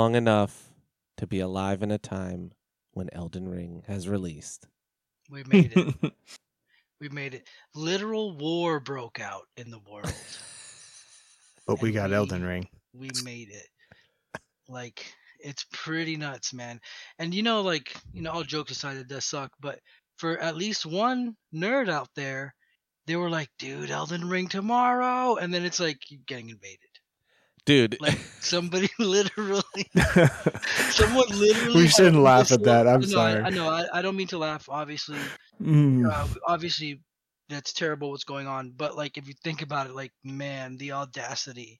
We've lived long enough to be alive in a time when Elden Ring has released. We made it. we made it. Literal war broke out in the world. but we got we- Elden Ring. we made it. Like it's pretty nuts, man. And you know, like you know, all jokes aside, it does suck. But for at least one nerd out there, they were like, "Dude, Elden Ring tomorrow," and then it's like you're getting invaded. Dude, Like somebody literally, someone literally. We shouldn't laugh at that, I'm no, sorry. I, I know. I, I don't mean to laugh. Obviously, Mm. uh, obviously that's terrible what's going on but like if you think about it like man the audacity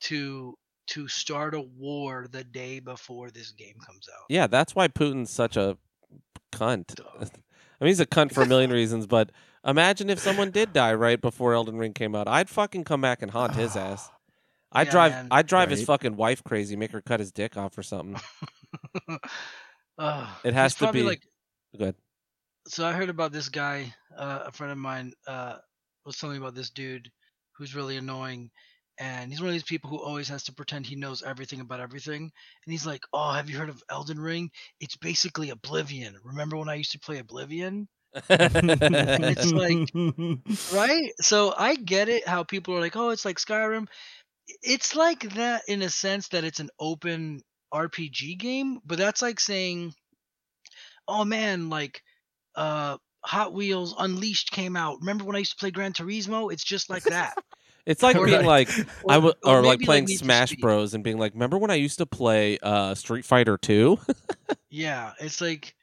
to to start a war the day before this game comes out yeah, that's why Putin's such a cunt. I mean, he's a cunt for a million reasons, but imagine if someone did die right before Elden Ring came out. I'd fucking come back and haunt his ass. I'd Yeah, drive man. I'd drive his fucking wife crazy, make her cut his dick off or something. Ugh, It has to be- like Good. so i heard about this guy uh, a friend of mine uh, was telling me about this dude who's really annoying and he's one of these people who always has to pretend he knows everything about everything and he's like oh have you heard of elden ring it's basically oblivion remember when i used to play oblivion It's like- right so i get it how people are like oh it's like skyrim it's like that in a sense that it's an open rpg game but that's like saying oh man like uh hot wheels unleashed came out. Remember when i used to play gran turismo? It's just like that. It's like Or being like- like I w- or or like playing Need for Smash Bros and being like, remember when I used to play uh, Street Fighter Two? yeah it's like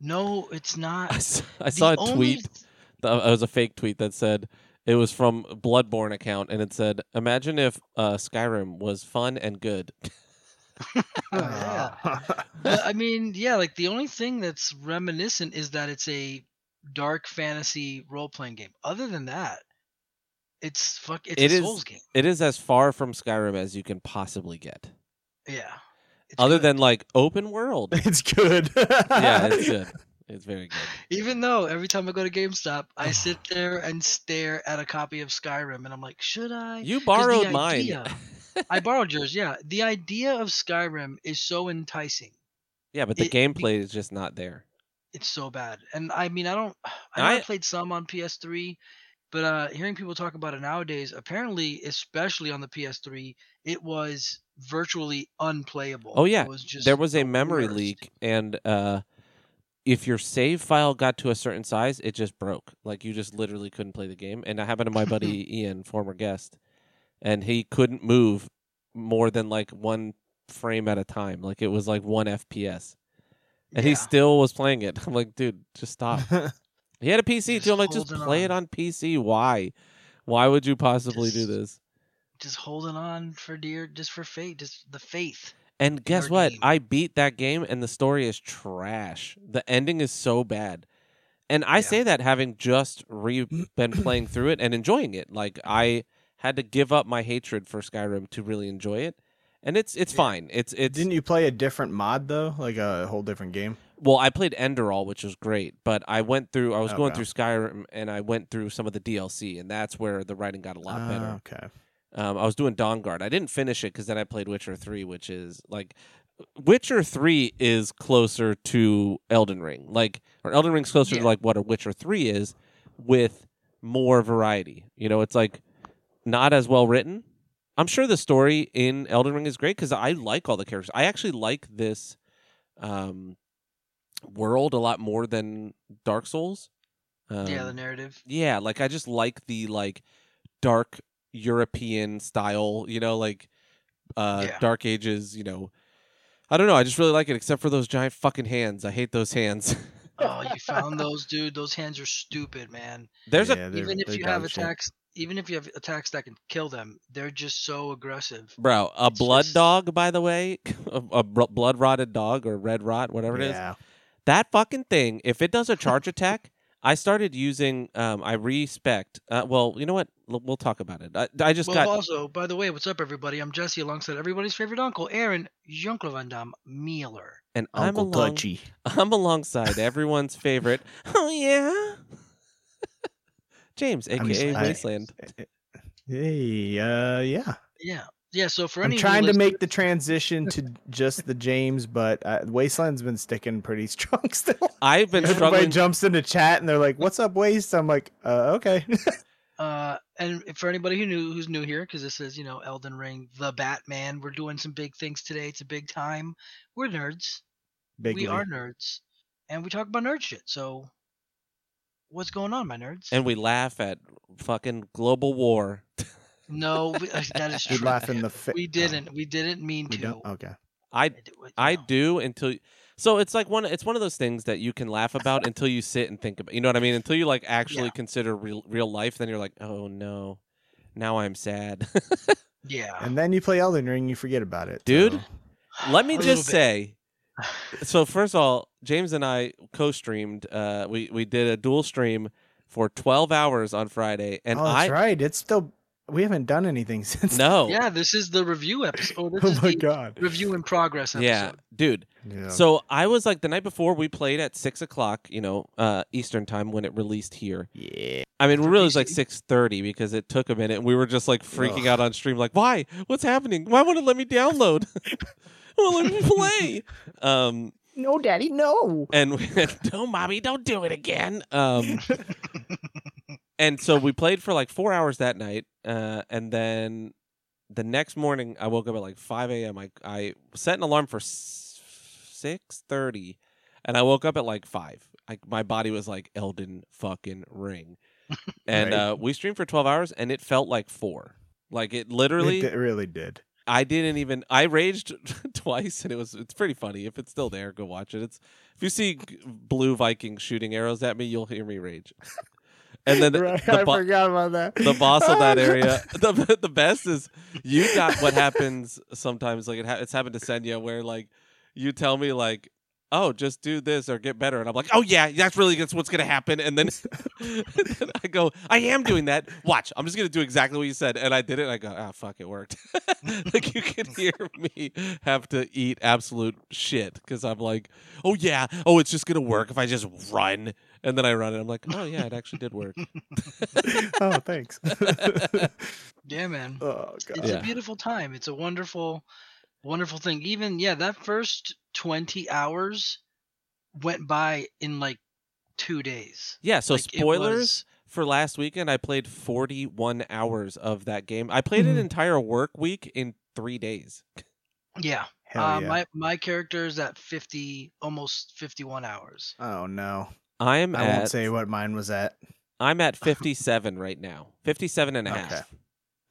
no it's not. I s- I The saw a only tweet. th- That it was a fake tweet that said it was from Bloodborne account, and it said, "Imagine if uh, Skyrim was fun and good." yeah But, I mean, yeah, like the only thing that's reminiscent is that it's a dark fantasy role playing game. Other than that, it's fuck. It's It a is- Souls game. It is as far from Skyrim as you can possibly get, Yeah. It's other good. than like open world. it's good. yeah, it's good. It's very good. even though every time I go to GameStop, I sit there and stare at a copy of Skyrim, and I'm like, should I? You 'Cause the borrowed mine. idea- I borrowed yours. Yeah, the idea of Skyrim is so enticing. yeah, but the It- gameplay is just not there. it's so bad. And I mean, I don't. I know I- I, played some on PS3, but uh, hearing people talk about it nowadays, apparently, especially on the PS3, it was virtually unplayable. Oh, yeah. it was just there was a the memory worst. leak and uh if your save file got to a certain size it just broke. Like you just literally couldn't play the game. And that happened to my buddy ian former guest. And he couldn't move more than like one frame at a time. Like it was like one fps and he still was playing it. I'm like dude just stop. He had a pc Just too. I'm like just play it on. on pc why? Why would you possibly do this? just holding on for dear, just for faith, just the faith. And guess what? game. I beat that game and the story is trash. The ending is so bad. And I Yeah. say that having just re- been playing through it and enjoying it. Like I had to give up my hatred for Skyrim to really enjoy it. And it's it's Yeah. fine. It's it's Didn't you play a different mod though, like a whole different game? well, I played Enderal, which was great, but I went through I was going through Skyrim and I went through some of the DLC and that's where the writing got a lot Ah, better. Okay. Um, I was doing Dawnguard. I didn't finish it because then I played Witcher Three, which is like Witcher Three is closer to Elden Ring, like or Elden Ring's closer Yeah. to like what a Witcher Three is, with more variety. You know, it's like not as well written. I'm sure the story in Elden Ring is great because I like all the characters. I actually like this um, world a lot more than Dark Souls. Um, yeah, the narrative. yeah, like I just like the like dark European style, you know, like uh Yeah. dark ages, you know. I don't know, I just really like it except for those giant fucking hands. I hate those hands. Oh, you found those, dude. Those hands are stupid, man. There's a Yeah, they're- even if you have dog shit. attacks, even if you have attacks that can kill them, they're just so aggressive. bro, a It's blood just- dog by the way, a, a blood rotted dog or red rot, whatever it is. Yeah. That fucking thing, if it does a charge attack, I started using um I respect. Uh, well, you know what? L- We'll talk about it. I, I just well, got also, by the way, what's up, everybody? I'm Jesse, alongside everybody's favorite uncle, Aaron Jean-Claude Van Damme Mueller. and I'm Uncle along Touchy. I'm alongside everyone's favorite. Oh yeah, James, I'm aka just- I- Wasteland. Hey, uh, yeah. Yeah. Yeah, so for I'm any trying new to make the transition to just the James, but uh, Wasteland's been sticking pretty strong still. I've been Everybody struggling. jumps into chat and they're like, "What's up, Waste?" I'm like, uh, "Okay." Uh, and for anybody who knew who's new here, because this is you know Elden Ring, the Batman. We're doing some big things today. It's a big time. We're nerds. Big we are nerds, and we talk about nerd shit. So, what's going on, my nerds? and we laugh at fucking global war. no, we, uh, that is You true. laugh in the fa- we didn't. We didn't mean we to. don't. Okay. I do I do until so it's like one it's one of those things that you can laugh about until you sit and think about you know what I mean until you like actually Yeah. consider real real life then you're like oh no now I'm sad Yeah. And then you play Elden Ring, and you forget about it, Dude. so- let me just say so first of all James and I co-streamed uh we we did a dual stream for 12 hours on Friday and oh, I that's right. It's still we haven't done anything since. no Yeah, this is the review episode. Oh, this Oh is my the god. review in progress episode. yeah dude Yeah. So I was like the night before we played at six o'clock, you know, uh, Eastern time when it released here. yeah. I mean, For really, it was like six thirty because it took a minute, and we were just like freaking Ugh. out on stream, like, "Why? What's happening? Why won't it let me download? well, let me play." Um, No, Daddy, no. and we "No, mommy, don't do it again." Um, and so we played for like four hours that night, uh, and then the next morning I woke up at like five a.m. I I set an alarm for six thirty, and I woke up at like five. I, my body was like Elden fucking ring, and Right. uh, we streamed for twelve hours, and it felt like four. Like it literally, It, it really did. I didn't even. I raged twice, and it was. It's pretty funny. If it's still there, go watch it. It's if you see blue Vikings shooting arrows at me, you'll hear me rage. And then the, right, the, I bo- forgot about that. the boss of that area, the the best is you got what happens sometimes. Like it ha- it's happened to Senya, where like you tell me like. Oh, just do this or get better, and I'm like, oh yeah, that's really that's what's gonna happen. And then, and then I go, I am doing that. Watch, I'm just gonna do exactly what you said, and I did it. And I go, ah, fuck, it worked. like you can hear me have to eat absolute shit because I'm like, oh yeah, oh it's just gonna work if I just run, and then I run, and I'm like, oh yeah, it actually did work. oh, thanks. yeah, man. oh god. It's Yeah. a beautiful time. It's a wonderful, wonderful thing. Even yeah, that first twenty hours went by in like two days. Yeah, so Like, spoilers was- for last weekend, I played 41 hours of that game. I played an Mhm. entire work week in three days. yeah. Uh, yeah. My my character is at fifty, almost fifty-one hours. oh no. I'm I at won't say what mine was at. I'm at 57 right now. 57 and a half. Okay.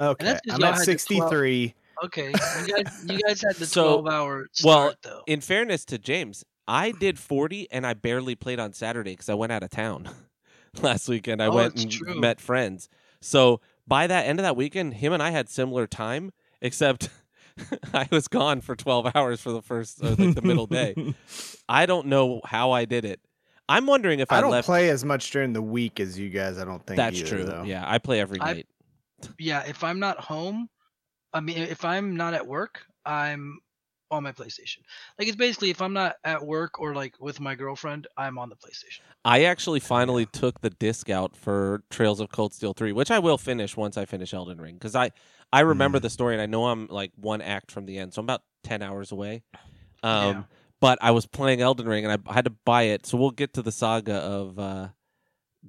Okay. I'm at had the 12 63. Okay, you guys, you guys had the So, twelve-hour well, start though. In fairness to James, I did 40 and I barely played on Saturday because I went out of town last weekend. I Oh, went it's and true. met friends. So by that end of that weekend, him and I had similar time, except I was gone for 12 hours for the first, uh, like the middle day. I don't know how I did it. I'm wondering if I, I don't left. play as much during the week as you guys. I don't think That's either, true. Though. Yeah, I play every I- night. yeah, if I'm not home, I mean, if I'm not at work, I'm on my PlayStation. Like it's basically if I'm not at work or like with my girlfriend, I'm on the PlayStation. I actually finally took the disc out for Trails of Cold Steel 3, which I will finish once I finish Elden Ring because I I remember Mm. the story and I know I'm like one act from the end, so I'm about 10 hours away. Um Yeah. but I was playing Elden Ring and I had to buy it. So we'll get to the saga of uh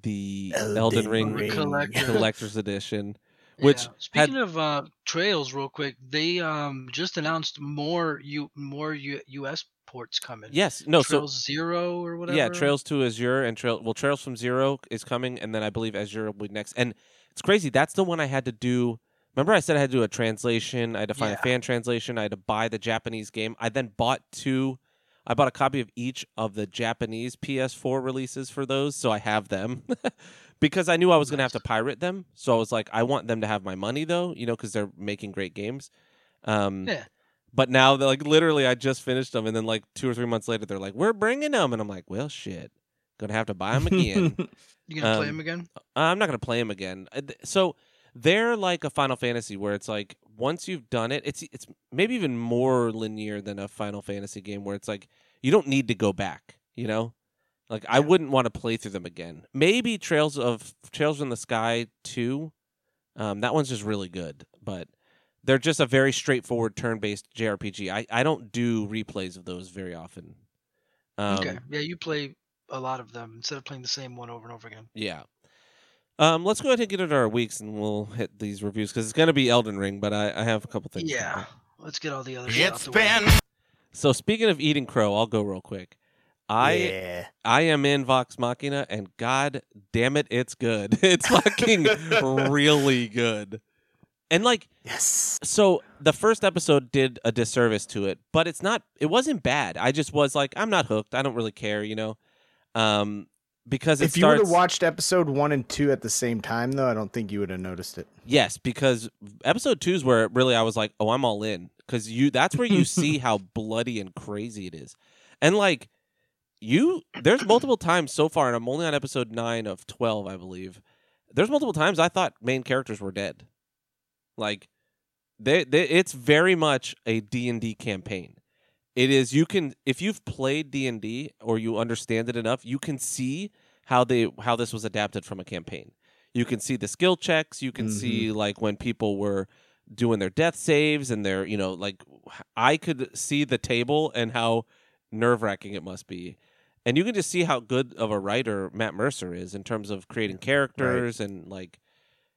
the Elden, Elden Ring, Ring. Collector. collector's edition. Which Yeah. speaking of uh, trails, real quick, they um just announced more U more U- U.S. ports coming. Yes, no, so Zero or whatever. Yeah, Trails to Azure and Trail well Trails from Zero is coming and then I believe Azure will be next. And it's crazy. That's the one I had to do. Remember I said I had to do a translation, I had to find Yeah. a fan translation, I had to buy the Japanese game. I then bought two I bought a copy of each of the Japanese PS4 releases for those, so I have them. because I knew I was going to have to pirate them. So I was like I want them to have my money though, you know, cuz they're making great games. Um Yeah. But now they're like literally I just finished them and then like 2 or 3 months later they're like we're bringing them and I'm like, "Well, shit. To have to buy them again." You gonna play um, them again? I'm not going to play them again. Uh, So they're like a Final Fantasy where it's like once you've done it, it's it's maybe even more linear than a Final Fantasy game where it's like you don't need to go back, you know? Like I wouldn't want to play through them again. Maybe Trails of Trails in the Sky 2. Um that one's just really good, but they're just a very straightforward turn-based JRPG. I I don't do replays of those very often. Um, okay. Yeah, you play a lot of them instead of playing the same one over and over again. Yeah. Um, let's go ahead and get into our weeks, and we'll hit these reviews because it's going to be Elden Ring, but I, I have a couple things. Yeah. Let's get all the other shit out It's the been So speaking of eating crow, I'll go real quick. I yeah. I am in Vox Machina, and God damn it, it's good. It's fucking really good. And like, Yes. so the first episode did a disservice to it, but it's not. It wasn't bad. I just was like, I'm not hooked. I don't really care, you know. Um, because it If you would starts. have watched episode one and two at the same time, though, I don't think you would have noticed it. Yes, because episode two is where really I was like, oh, I'm all in. Because you, that's where you see how bloody and crazy it is, and like you, there's multiple times so far, and I'm only on episode nine of twelve, I believe. There's multiple times I thought main characters were dead. Like, they, they it's very much a D and D campaign. It is you can if you've played D and D or you understand it enough, you can see how they how this was adapted from a campaign. You can see the skill checks. You can see mm-hmm. like when people were doing their death saves and their you know like I could see the table and how nerve wracking it must be. And you can just see how good of a writer Matt Mercer is in terms of creating characters and like,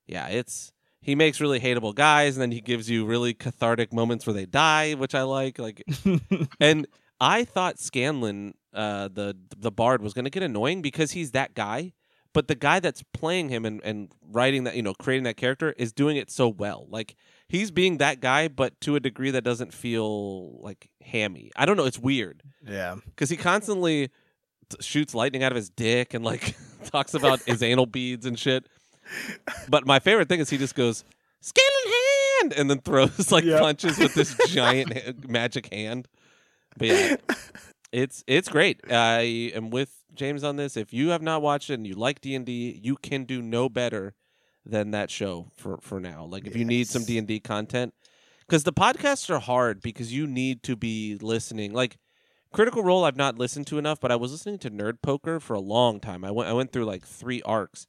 yeah, it's he makes really hateable guys, and then he gives you really cathartic moments where they die, which I like. Like, and I thought Scanlan, uh, the the bard, was going to get annoying because he's that guy. But the guy that's playing him and, and writing that, you know, creating that character is doing it so well. Like he's being that guy, but to a degree that doesn't feel like hammy. I don't know. It's weird yeah. because he constantly shoots lightning out of his dick and like talks about his anal beads and shit. But my favorite thing is he just goes Scanlan hand and then throws like Yep. punches with this giant ha- magic hand. But yeah, it's it's great. I am with James on this. If you have not watched it and you like D and D, you can do no better than that show for for now. Like if you need some D and D content, because the podcasts are hard because you need to be listening. Like Critical Role, I've not listened to enough, but I was listening to Nerd Poker for a long time. I went I went through like three arcs,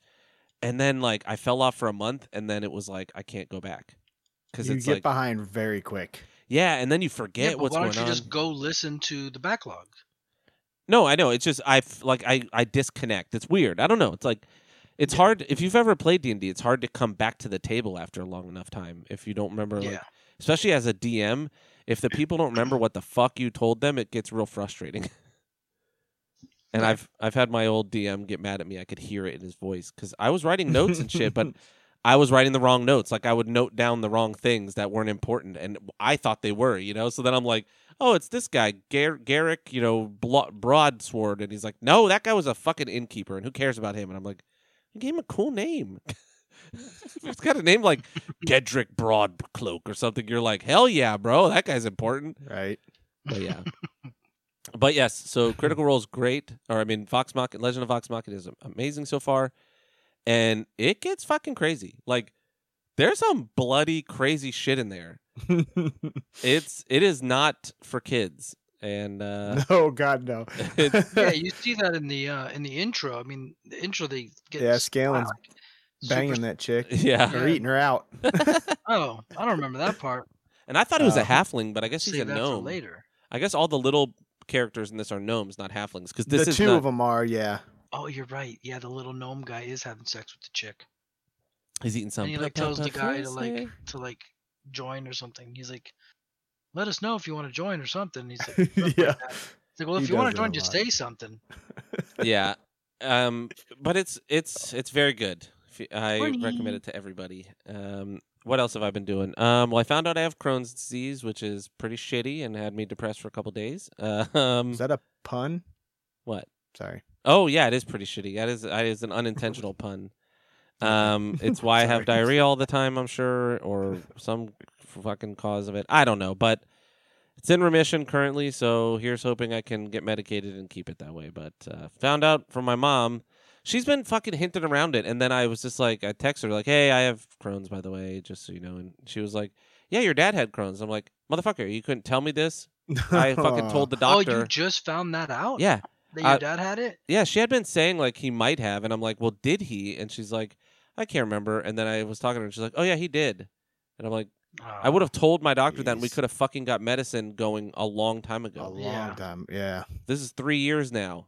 and then like I fell off for a month, and then it was like I can't go back because You it's get like behind very quick. yeah, and then you Yeah, forget but what's why don't you on. just go listen to the backlog? No, I know. It's just I f- like I I disconnect. It's weird. I don't know. It's like it's hard if you've ever played D and D. It's hard to come back to the table after a long enough time if you don't remember. Like, Yeah. especially as a DM, if the people don't remember what the fuck you told them, it gets real frustrating. and I've I've had my old DM get mad at me. I could hear it in his voice because I was writing notes and shit, but I was writing the wrong notes. Like I would note down the wrong things that weren't important, and I thought they were. You know, so then I'm like, oh, it's this guy, Gar- Garrick, you know, Blo- Broadsword, and he's like, no, that guy was a fucking innkeeper, and who cares about him? And I'm like, you gave him a cool name. it's got a name like Gedrick Broadcloak or something. You're like, hell yeah, bro, that guy's important. Right. But yeah. but yes, so Critical Role is great. Or I mean, Vox Machina, Legend of Vox Machina is amazing so far, and it gets fucking crazy. Like, there's some bloody, crazy shit in there. It's it is not for kids, and uh, no, God, no. yeah, you see that in the uh, in the intro. I mean, the intro they get Yeah, s- Scanlan's like, super Banging that chick yeah. or eating her out. Oh, I don't remember that part. And I thought he was a Oh. halfling, but I guess he's a Save that for gnome. later. I guess all the little characters in this are gnomes, not halflings. Because this the is two not, of them are, yeah. Oh, you're right. Yeah, the little gnome guy is having sex with the chick, He's eating something. and he like tells the guy to like to like join or something. He's like, "Let us know if you want to join or something." He's like, "Stuff like Yeah. He's like, "Well, He if you want to join, just say something." yeah um but it's it's it's very good If you- i Morning. recommend it to everybody um what else have i been doing um well i found out i have crohn's disease which is pretty shitty and had me depressed for a couple days uh, um Is that a pun? what Sorry. oh yeah it is pretty shitty that is that is an unintentional pun um it's why i have diarrhea all the time i'm sure or some fucking cause of it i don't know but it's in remission currently, so here's hoping I can get medicated and keep it that way. But uh, found out from my mom, she's been fucking hinting around it, and then I was just like, I text her like, "Hey, I have Crohn's, by the way, just so you know." And she was like, "Yeah, your dad had Crohn's." I'm like, "Motherfucker, you couldn't tell me this." I fucking told the doctor. Oh, you just found that out? yeah, that your I- dad had it. yeah, she had been saying like he might have, and I'm like, "Well, did he?" And she's like, "I can't remember." And then I was talking to her, and she's like, "Oh yeah, he did." And I'm like, I would have told my doctor that and we could have fucking got medicine going a long time ago. A long Yeah. time. Yeah. This is three years now,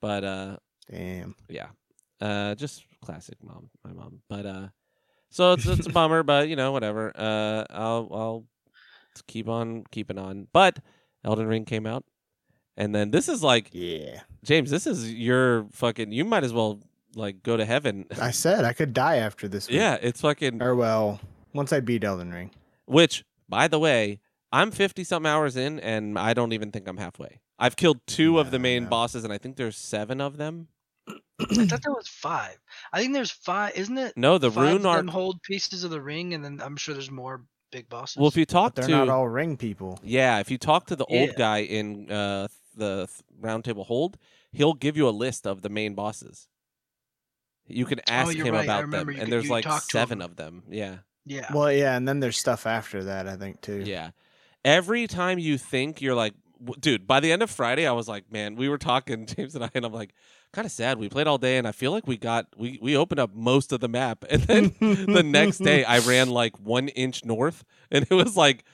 but uh, Damn. yeah, uh, just classic mom, my mom. But uh, so it's it's a bummer, but you know whatever. Uh, I'll I'll keep on keeping on. But Elden Ring came out, and then this is like Yeah. James. This is your fucking. You might as well like go to heaven. I said I could die after this. Week. yeah, it's fucking. Or well, once I beat Elden Ring. Which, by the way, I'm 50 something hours in, and I don't even think I'm halfway. I've killed two of the main no. bosses, and I think there's seven of them. I thought there was five. I think there's five. Isn't it? No, the five rune of them arc. hold pieces of the ring, and then I'm sure there's more big bosses. Well, if you talk But they're to not all ring people. yeah, if you talk to the old Yeah. guy in uh, the th- round table hold, he'll give you a list of the main bosses. You can ask Oh, you're him right. I about them, remember you and could- there's you like talked to seven of them. Yeah, yeah. Well, yeah, and then there's stuff after that. I think too. yeah. Every time you think you're like, w- dude. By the end of Friday, I was like, man, we were talking James and I, and I'm like, kind of sad. We played all day, and I feel like we got we we opened up most of the map, and then the next day I ran like one inch north, and it was like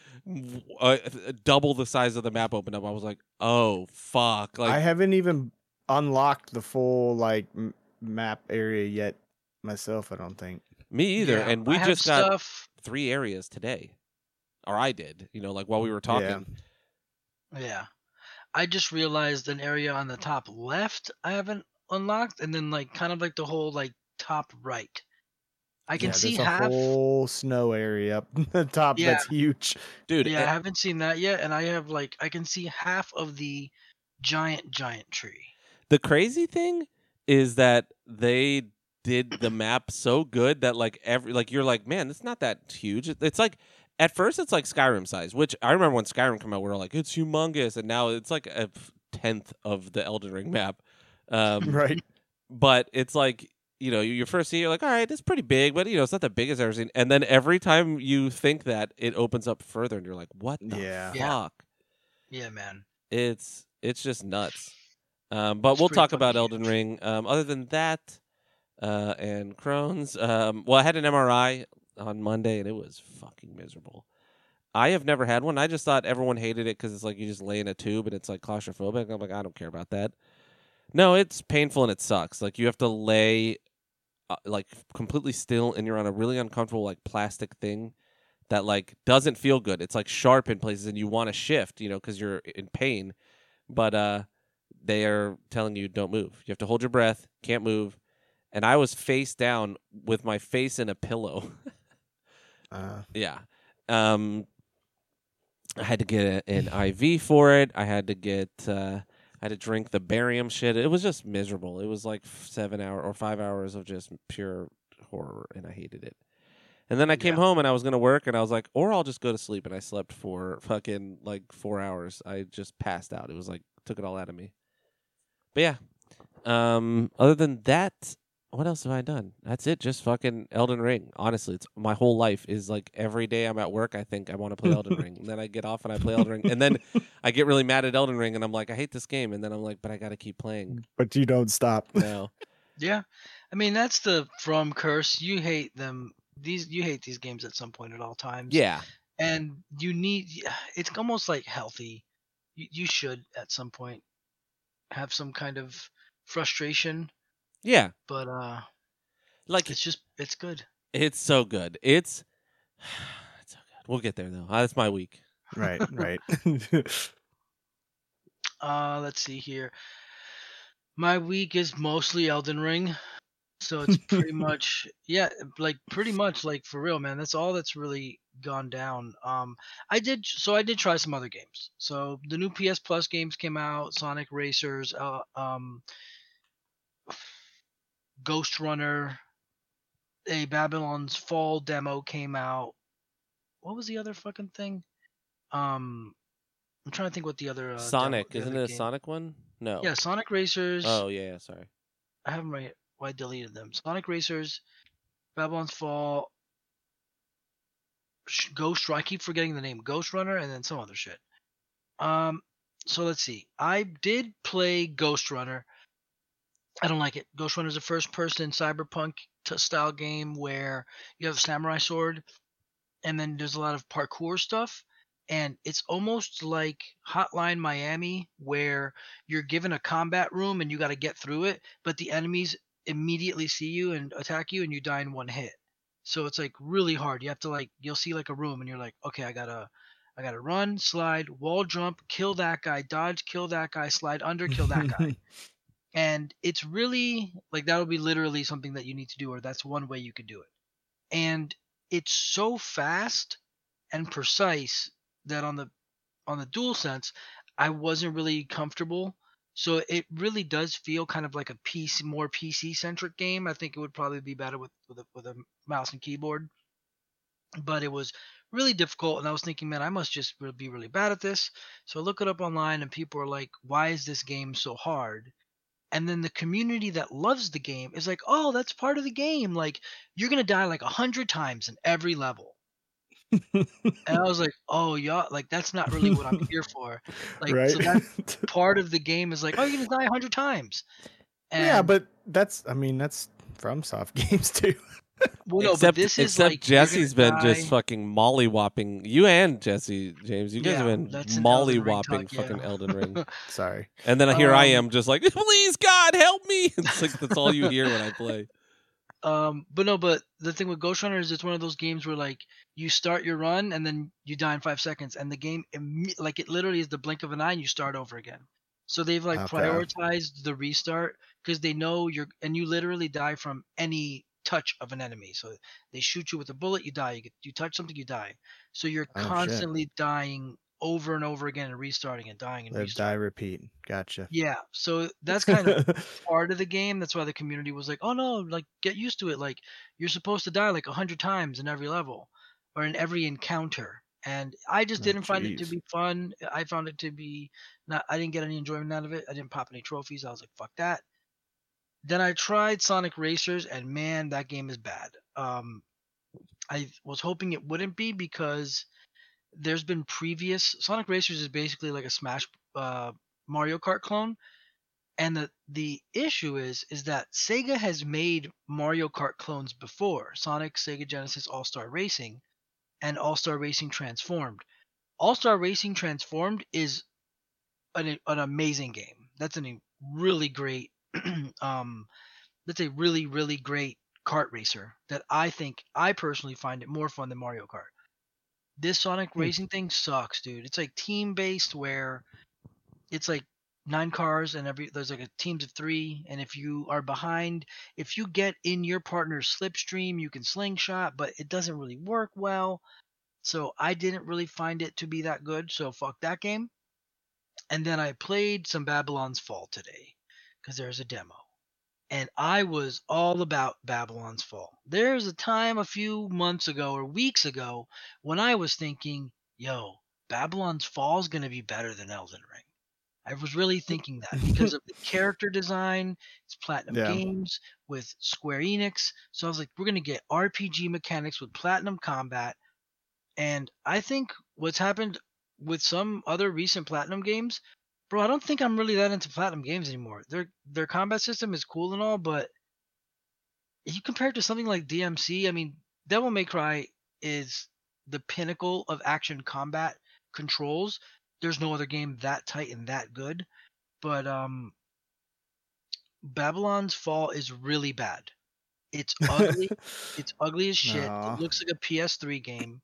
uh, double the size of the map opened up. I was like, oh fuck! Like I haven't even unlocked the full like m- map area yet myself. I don't think. me either. Yeah, and we I just got stuff. three areas today, or I did. You know, like while we were talking. Yeah. I just realized an area on the top left I haven't unlocked, and then like kind of like the whole like top right. I can yeah, see there's a half. whole snow area up the top Yeah. that's huge. dude. Yeah, I eh, haven't seen that yet, and I have like I can see half of the giant giant tree. the crazy thing is that they did the map so good that like every like you're like, man, it's not that huge. It's like at first it's like Skyrim size, which I remember when Skyrim came out, we were like, it's humongous, and now it's like a tenth of the Elden Ring map. Um, Right. but it's like you know you, you first see you're like all right it's pretty big but you know it's not the biggest i've ever seen and then every time you think that it opens up further and you're like what the Yeah. Yeah. fuck Yeah, man. it's it's just nuts um, but It's we'll talk about fucking elden ring um, other than that uh, and crohn's um, well i had an mri on monday and it was fucking miserable i have never had one i just thought everyone hated it because it's like you just lay in a tube and it's like claustrophobic i'm like i don't care about that no, it's painful and it sucks. Like you have to lay uh, like completely still and you're on a really uncomfortable like plastic thing that like doesn't feel good. It's like sharp in places and you want to shift, you know, cuz you're in pain. But uh they are telling you don't move. You have to hold your breath, can't move. And I was face down with my face in a pillow. Uh, Yeah. Um I had to get a, an IV for it. I had to get uh I had to drink the barium shit. It was just miserable. It was like 7 hour or 5 hours of just pure horror and I hated it. And then I came Yeah. home and I was going to work and I was like, or I'll just go to sleep and I slept for fucking like 4 hours. I just passed out. It was like took it all out of me. But yeah. Um other than that, what else have I done? That's it. Just fucking Elden Ring. Honestly, it's my whole life is like every day I'm at work, I think I want to play Elden Ring. And then I get off and I play Elden Ring. And then I get really mad at Elden Ring and I'm like, I hate this game. And then I'm like, but I got to keep playing but you don't stop. now. Yeah, I mean that's the from curse. You hate them. These you hate these games at some point at all times. yeah. and you need. It's almost like healthy. You, you should at some point have some kind of frustration, Yeah. but uh, Like it's just it's good. it's so good. It's it's so good. We'll get there though. Uh, That's my week. right, right. Uh, let's see here. My week is mostly Elden Ring, so it's pretty much yeah, like pretty much like for real, man. That's all that's really gone down. Um, I did so I did try some other games. So the new PS Plus games came out, Sonic Racers, uh, um, Ghost Runner, a Babylon's Fall demo came out. What was the other fucking thing? Um, I'm trying to think what the other uh, demo- Sonic, the isn't other it a game- Sonic one? No. Yeah, Sonic Racers. Oh yeah, yeah, sorry. I have them right. Well, I deleted them. Sonic Racers, Babylon's Fall, Ghost. I keep forgetting the name. Ghost Runner, and then some other shit. Um. So let's see. I did play Ghost Runner. I don't like it. Ghost Runner is a first-person cyberpunk t- style game where you have a samurai sword, and then there's a lot of parkour stuff and it's almost like hotline miami where you're given a combat room and you got to get through it but the enemies immediately see you and attack you and you die in one hit. So it's like really hard. You have to like you'll see like a room and you're like okay i gotta i gotta run slide wall jump kill that guy dodge kill that guy slide under kill that guy and it's really like that'll be literally something that you need to do or that's one way you could do it. And it's so fast and precise that on the on the dual sense i wasn't really comfortable. So it really does feel kind of like a pc more pc centric game. I think it would probably be better with with a, with a mouse and keyboard. But it was really difficult and i was thinking man i must just be really bad at this. So i look it up online and people are like why is this game so hard and then the community that loves the game is like oh that's part of the game like you're gonna die like a hundred times in every level and i was like oh yeah like that's not really what i'm here for like right. so that part of the game is like oh you're gonna die a hundred times and, yeah, but that's I mean that's FromSoft games too. Well, no, except but this is except like you're Jesse's gonna been just die- fucking mollywopping you and Jesse James. You guys have been that's an Elden mollywopping talk, yeah. fucking Elden Ring. Sorry. And then here I Um, am just like, please God help me. It's like that's all you hear when I play. Um, but no, but the thing with Ghost Runner is it's one of those games where like you start your run and then you die in five seconds, and the game imme- like it literally is the blink of an eye and you start over again. So they've like Okay. prioritized the restart because they know you're and you literally die from any touch of an enemy. So they shoot you with a bullet, you die. You get you touch something, you die. So you're Oh, shit. constantly dying over and over again and restarting and dying and Live, die, repeat. Gotcha. Yeah, so that's kind of part of the game. That's why the community was like, "Oh no, like get used to it. Like you're supposed to die like a hundred times in every level, or in every encounter." And I just Oh, didn't find it to be fun. I found it to be not. I didn't get any enjoyment out of it. I didn't pop any trophies. I was like, "Fuck that." Then I tried Sonic Racers, and man, that game is bad. Um, I was hoping it wouldn't be because there's been previous Sonic Racers is basically like a Smash uh, Mario Kart clone, and the the issue is is that Sega has made Mario Kart clones before Sonic, Sega Genesis, All Star Racing, and All Star Racing Transformed. All Star Racing Transformed is an an amazing game. That's a really great um that's a really really great kart racer that I think I personally find it more fun than Mario Kart. This Sonic Hmm. racing thing sucks, dude. It's like team based where it's like nine cars and every there's like a teams of three and if you are behind if you get in your partner's slipstream you can slingshot but it doesn't really work well so i didn't really find it to be that good so fuck that game and then i played some babylon's fall today because there's a demo and i was all about babylon's fall there's a time a few months ago or weeks ago when i was thinking yo babylon's fall is going to be better than elden ring I was really thinking that because of the character design, it's Platinum Yeah. Games with Square Enix. So I was like, we're gonna get RPG mechanics with Platinum Combat. And I think what's happened with some other recent Platinum games, bro, I don't think I'm really that into Platinum games anymore. Their their combat system is cool and all, but if you compare it to something like DMC, I mean, Devil May Cry is the pinnacle of action combat controls there's no other game that tight and that good. But um Babylon's Fall is really bad. It's ugly. it's ugly as shit. Aw. It looks like a PS3 game.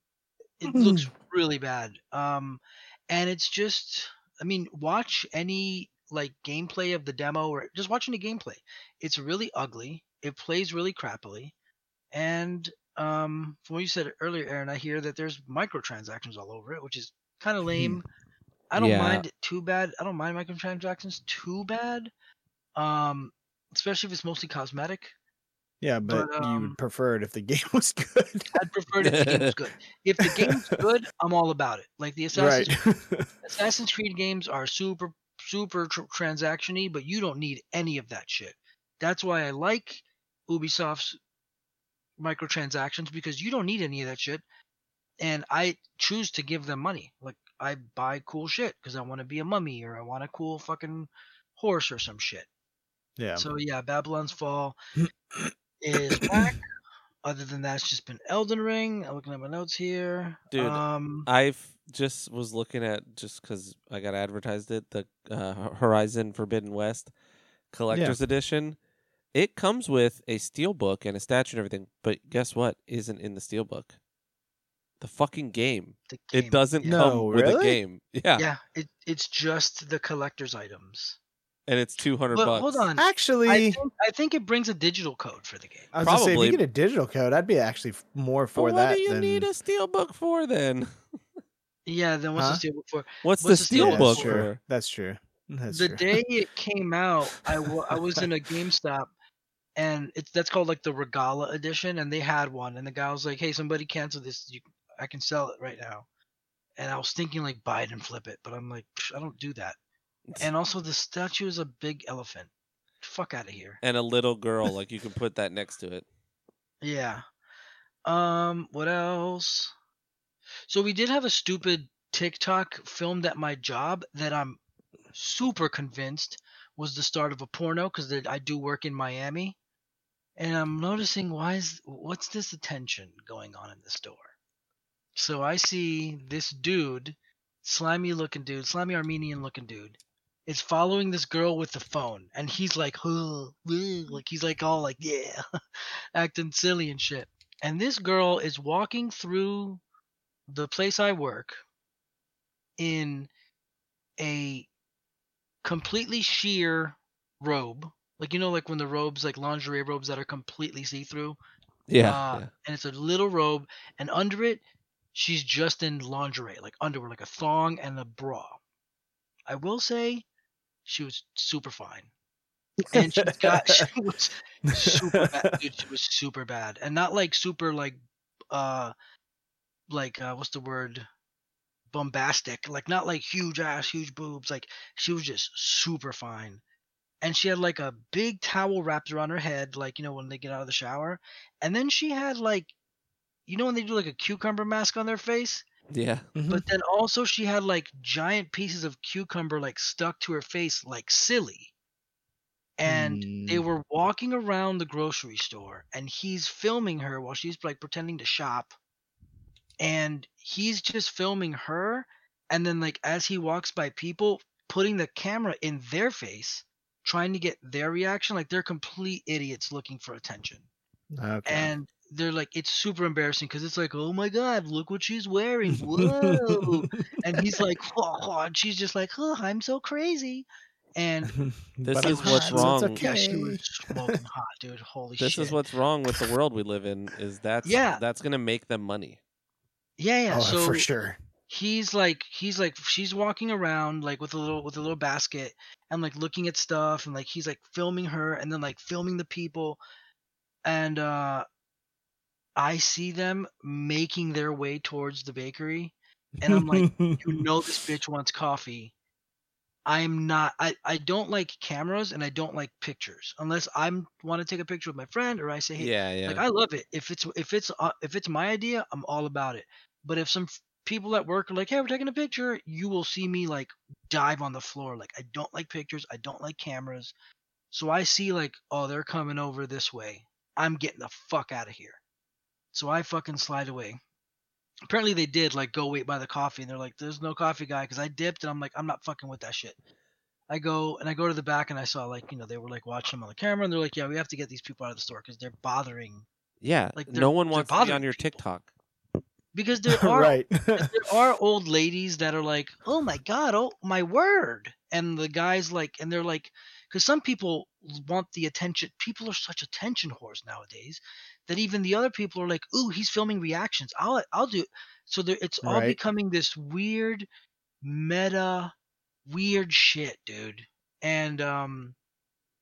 It looks really bad. Um and it's just I mean, watch any like gameplay of the demo or just watch any gameplay. It's really ugly. It plays really crappily. And um from what you said earlier, Aaron, I hear that there's microtransactions all over it, which is kind of lame. I don't Yeah. mind it too bad. I don't mind microtransactions too bad. Um, especially if it's mostly cosmetic. Yeah, but, But, you um, would prefer it if the game was good. I'd prefer it if the game was good. If the game's good, I'm all about it. Like the Assassin's right. Assassin's Creed games are super super tr- transactiony, but you don't need any of that shit. That's why I like Ubisoft's microtransactions because you don't need any of that shit, and I choose to give them money. Like I buy cool shit because I want to be a mummy or I want a cool fucking horse or some shit. yeah. So yeah, Babylon's Fall is back. other than that, it's just been Elden Ring. I'm looking at my notes here. Dude, um, I've just was looking at just because I got advertised it the uh, Horizon Forbidden West collector's edition. It comes with a steel book and a statue and everything, but guess what? Isn't in the steel book. The fucking game. the It doesn't yeah. No, come with a game. Yeah, Yeah, it, it's just the collector's items. And it's two hundred But bucks. hold on. Actually, I I, think, I think it brings a digital code for the game. I was gonna say if you get a digital code, I'd be actually more for what that What do you than need a steelbook for then? Yeah, then what's Huh? the steelbook for? What's, the What's the steel yeah, that's true. for? That's true. That's the true. day it came out, I I was in a GameStop, and it's that's called like the Regalla edition, and they had one, and the guy was like, "Hey, somebody cancel this. You, I can sell it right now." And I was thinking like buy it and flip it, but I'm like, "Psh, I don't do that. And also, the statue is a big elephant. Fuck out of here. And a little girl, like you can put that next to it. Yeah. Um. What else? So we did have a stupid TikTok filmed at my job that I'm super convinced was the start of a porno because I do work in Miami, and I'm noticing why is what's this attention going on in the store? So I see this dude, slimy looking dude, slimy Armenian looking dude, is following this girl with the phone, and he's like, uh," like he's like all like yeah, acting silly and shit. And this girl is walking through the place I work in a completely sheer robe. Like you know, like when the robes, like lingerie robes that are completely see through. Yeah. Uh, yeah. And it's a little robe, and under it, she's just in lingerie, like underwear, like a thong and a bra. I will say, she was super fine, and she's got she was super bad, dude. She was super bad, and not like super like, uh, like uh, what's the word? Bombastic, like not like huge ass, huge boobs. Like she was just super fine, and she had like a big towel wrapped around her head, like you know when they get out of the shower, and then she had like, you know when they do like a cucumber mask on their face, Yeah. Mhm. but then also she had like giant pieces of cucumber like stuck to her face like silly and they Mm. were walking around the grocery store and he's filming her while she's like pretending to shop and he's just filming her and then like as he walks by people putting the camera in their face trying to get their reaction like they're complete idiots looking for attention okay. and they're like it's super embarrassing because it's like oh my god look what she's wearing whoa and he's like whoa, and she's just like oh i'm so crazy and This is what's wrong. It's yeah she was smoking hot dude holy This shit is what's wrong with the world we live in. Is that's Yeah. that's gonna make them money. yeah yeah oh, so for sure. he's like he's like she's walking around like with a little with a little basket and like looking at stuff and like he's like filming her and then like filming the people and uh i see them making their way towards the bakery and i'm like you know this bitch wants coffee i'm not i i don't like cameras and i don't like pictures unless i'm want to take a picture with my friend or i say hey Yeah, yeah. like I love it. If it's if it's uh, if it's my idea, I'm all about it. But if some f- people at work are like, "Hey, we're taking a picture," you will see me like dive on the floor. Like I don't like pictures. I don't like cameras. So I see like, oh, they're coming over this way. I'm getting the fuck out of here. So I fucking slide away. Apparently they did like go wait by the coffee, and they're like, "There's no coffee guy," because I dipped, and I'm like, I'm not fucking with that shit. I go and I go to the back, and I saw like you know they were like watching them on the camera, and they're like, "Yeah, we have to get these people out of the store because they're bothering." yeah. like, no one wants to be on bothering your people. TikTok. Because there are right. there are old ladies that are like, "Oh my god, oh my word," and the guys like, and they're like, because some people want the attention. People are such attention whores nowadays that even the other people are like, "Ooh, he's filming reactions. I'll I'll do." It. So there, it's all Right. becoming this weird, meta, weird shit, dude. And um,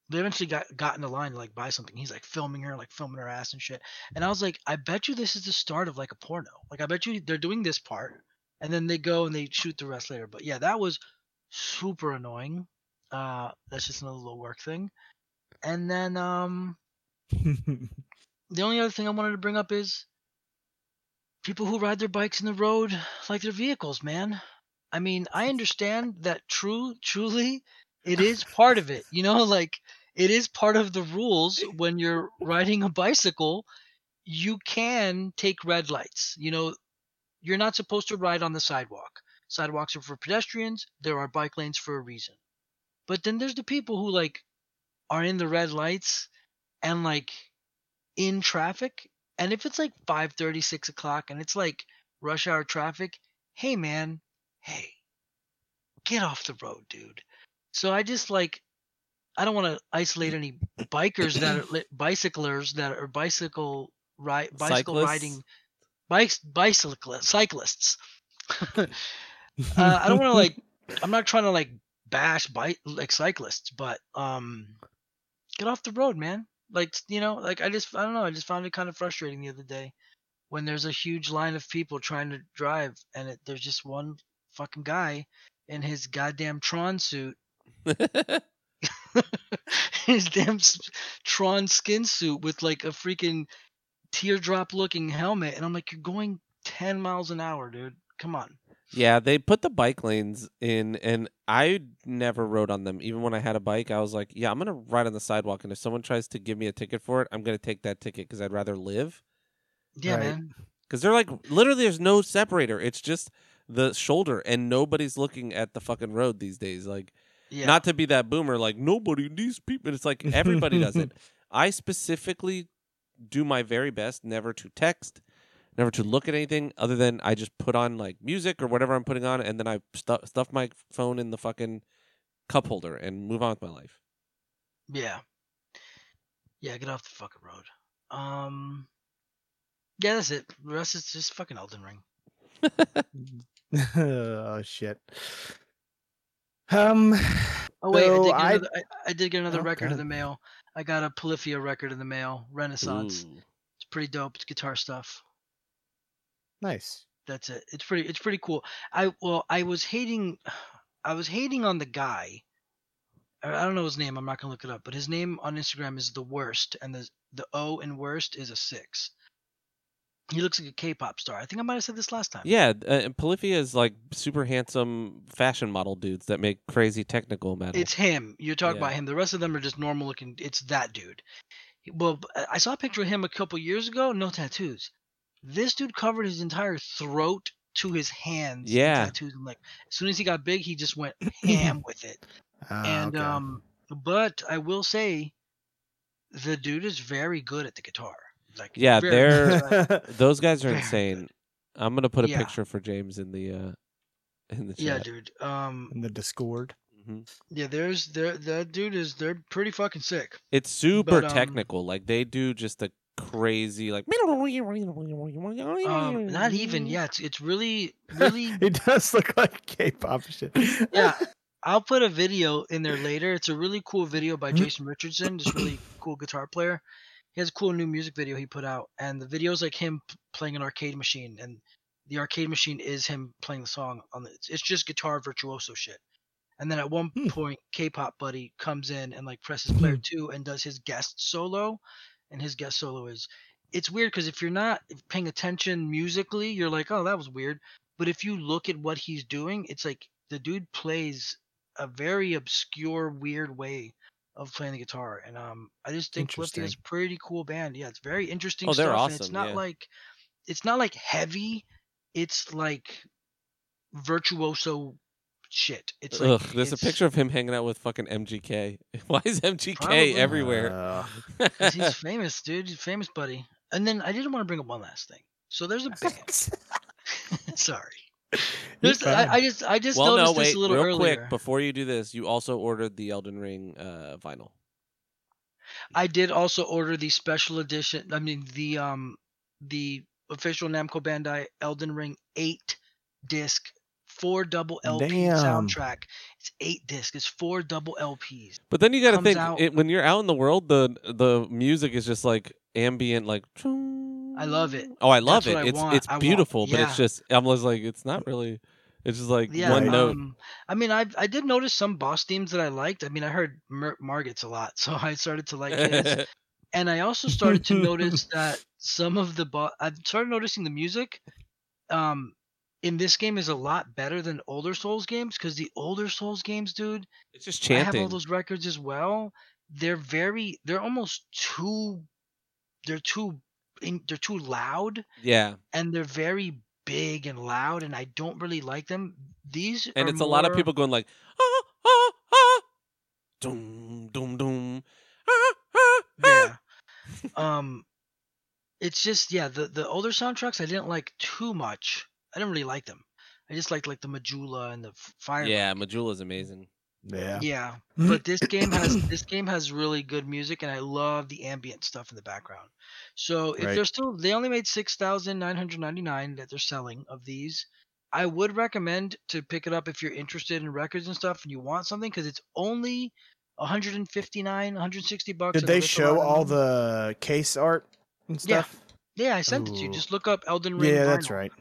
they eventually got got in the line to like buy something. He's like filming her, like filming her ass and shit. And I was like, I bet you this is the start of like a porno. Like I bet you they're doing this part, and then they go and they shoot the rest later. But yeah, that was super annoying. Uh, that's just another little work thing. And then um, the only other thing I wanted to bring up is people who ride their bikes in the road like their vehicles, man. I mean, I understand that true, truly, it is part of it. You know, like it is part of the rules when you're riding a bicycle. you can take red lights. You know, you're not supposed to ride on the sidewalk. Sidewalks are for pedestrians. There are bike lanes for a reason. But then there's the people who like are in the red lights and like in traffic. And if it's like 5:30, 6 o'clock, and it's like rush hour traffic, hey man, hey, get off the road, dude. So I just like I don't want to isolate any bikers that are bicyclers that are bicycle ride bicycle Cyclists? riding bikes bicyclists cyclists. uh, I don't want to like I'm not trying to like bash bike like cyclists, but um get off the road, man. Like you know, like I just I don't know, I just found it kind of frustrating the other day when there's a huge line of people trying to drive and it, there's just one fucking guy in his goddamn Tron suit his damn Tron skin suit with like a freaking teardrop looking helmet. And I'm like, you're going 10 miles an hour, dude. Come on. Yeah, they put the bike lanes in, and I never rode on them. Even when I had a bike, I was like, "Yeah, I'm gonna ride on the sidewalk." And if someone tries to give me a ticket for it, I'm gonna take that ticket because I'd rather live. Yeah, Right. man. Because they're like, literally, there's no separator. It's just the shoulder, and nobody's looking at the fucking road these days. Like, Yeah. not to be that boomer, like nobody, these people. It's like everybody does it. I specifically do my very best never to text, never to look at anything other than I just put on like music or whatever I'm putting on, and then I stu- stuff my phone in the fucking cup holder and move on with my life. yeah. Yeah, get off the fucking road. Um, yeah, that's it. The rest is just fucking Elden Ring. oh shit. Um. Oh wait, I did get I- another. I, I did get another Oh, record in the mail. I got a Polyphia record in the mail, Renaissance. Ooh. It's pretty dope. It's guitar stuff. Nice. That's it. It's pretty. It's pretty cool. I well, I was hating. I was hating on the guy. I don't know his name. I'm not gonna look it up. But his name on Instagram is the worst, and the the O in worst is a six. He looks like a K-pop star. I think I might have said this last time. Yeah, uh, and Polyphia is like super handsome fashion model dudes that make crazy technical metal. It's him. You're talking Yeah. about him. The rest of them are just normal looking. It's that dude. Well, I saw a picture of him a couple years ago. No tattoos. This dude covered his entire throat to his hands. Yeah. Tattoos. And like as soon as he got big, he just went ham with it. Ah, and okay. um, but I will say, the dude is very good at the guitar. Like Yeah, very they're- good. Those guys are Very insane. I'm gonna put a Yeah. picture for James in the uh in the chat. yeah, dude. Um, in the Discord. hmm yeah, there's there that dude is they're pretty fucking sick. It's super But, um, technical. Like they do just a crazy like. Um, not even. Yeah, it's it's really really it does look like K-pop shit. Yeah. I'll put a video in there later. It's a really cool video by Mm-hmm. Jason Richardson, this really cool guitar player. He has a cool new music video he put out, and the video's like him playing an arcade machine, and the arcade machine is him playing the song on the. It's, it's just guitar virtuoso shit. And then at one Hmm. point, K-pop buddy comes in and like presses player two and does his guest solo, and his guest solo is. It's weird because if you're not paying attention musically, you're like, oh, that was weird. But if you look at what he's doing, it's like the dude plays a very obscure, weird way of playing the guitar, and um, I just think Polyphia is a pretty cool band. Yeah, it's very interesting. Oh, they're stuff, and it's not yeah. like it's not like heavy. It's like virtuoso shit. It's like Ugh, there's a picture of him hanging out with fucking MGK. Why is MGK Probably. everywhere? Uh, 'cause he's famous, dude. He's famous, buddy. And then I didn't want to bring up one last thing. So there's a band. Sorry. There's. I, I just I just well, no, noticed wait, this a little real earlier. quick before you do this, you also ordered the Elden Ring uh, vinyl. I did also order the special edition. I mean the um the official Namco Bandai Elden Ring eight disc four double LP Damn. soundtrack. It's eight disc. It's four double LPs. But then you got to think out- it, when you're out in the world, the the music is just like ambient, like. I love it. Oh, I love That's it. It's want. it's I want- beautiful, but it's just I'm just like it's not really. It's just like Yeah. one note. um, I mean, I I did notice some boss themes that I liked. I mean, I heard Mer- Margit's a lot, so I started to like his. and I also started to notice that some of the bo- I started noticing the music um in this game is a lot better than older Souls games because the older Souls games, dude, it's just chanting. I have all those records as well. They're very they're almost too they're too in, they're too loud Yeah, and they're very big and loud, and I don't really like them. These and it's a lot of people going like, ah, ah, ah, doom, doom, doom, ah, ah, ah. Yeah. um, it's just yeah the the older soundtracks I didn't like too much. I didn't really like them. I just liked like the Majula and the Fire. Yeah, Majula's amazing. Yeah. Yeah, but this game has this game has really good music, and I love the ambient stuff in the background. So if Right. they're still, they only made six thousand nine hundred ninety nine that they're selling of these. I would recommend to pick it up if you're interested in records and stuff, and you want something, because it's only 159, 160 bucks. Did they show all the case art and Yeah, stuff? Yeah, Yeah, I sent it to you. Just look up Elden Ring. Yeah, that's right.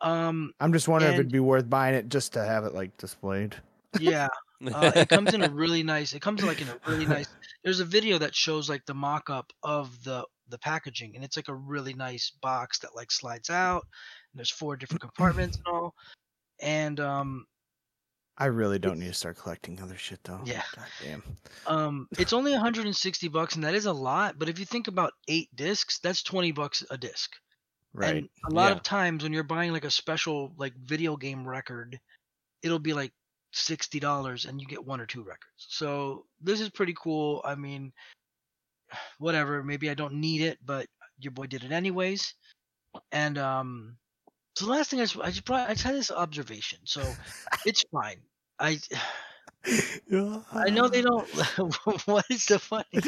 Um, I'm just wondering if it'd be worth buying it just to have it like displayed. yeah, uh, it comes in a really nice. It comes like in a really nice. There's a video that shows like the mock-up of the the packaging, and it's like a really nice box that like slides out. And there's four different compartments and all. And um, I really don't need to start collecting other shit though. Yeah. God damn. um, it's only 160 bucks, and that is a lot. But if you think about eight discs, that's 20 bucks a disc. Right. And a lot Yeah. of times when you're buying like a special like video game record, it'll be like sixty dollars and you get one or two records. So this is pretty cool. I mean, whatever. Maybe I don't need it, but your boy did it anyways. And um, so the last thing I just I just brought I just had this observation. So it's fine. I I know they don't. what is the funny?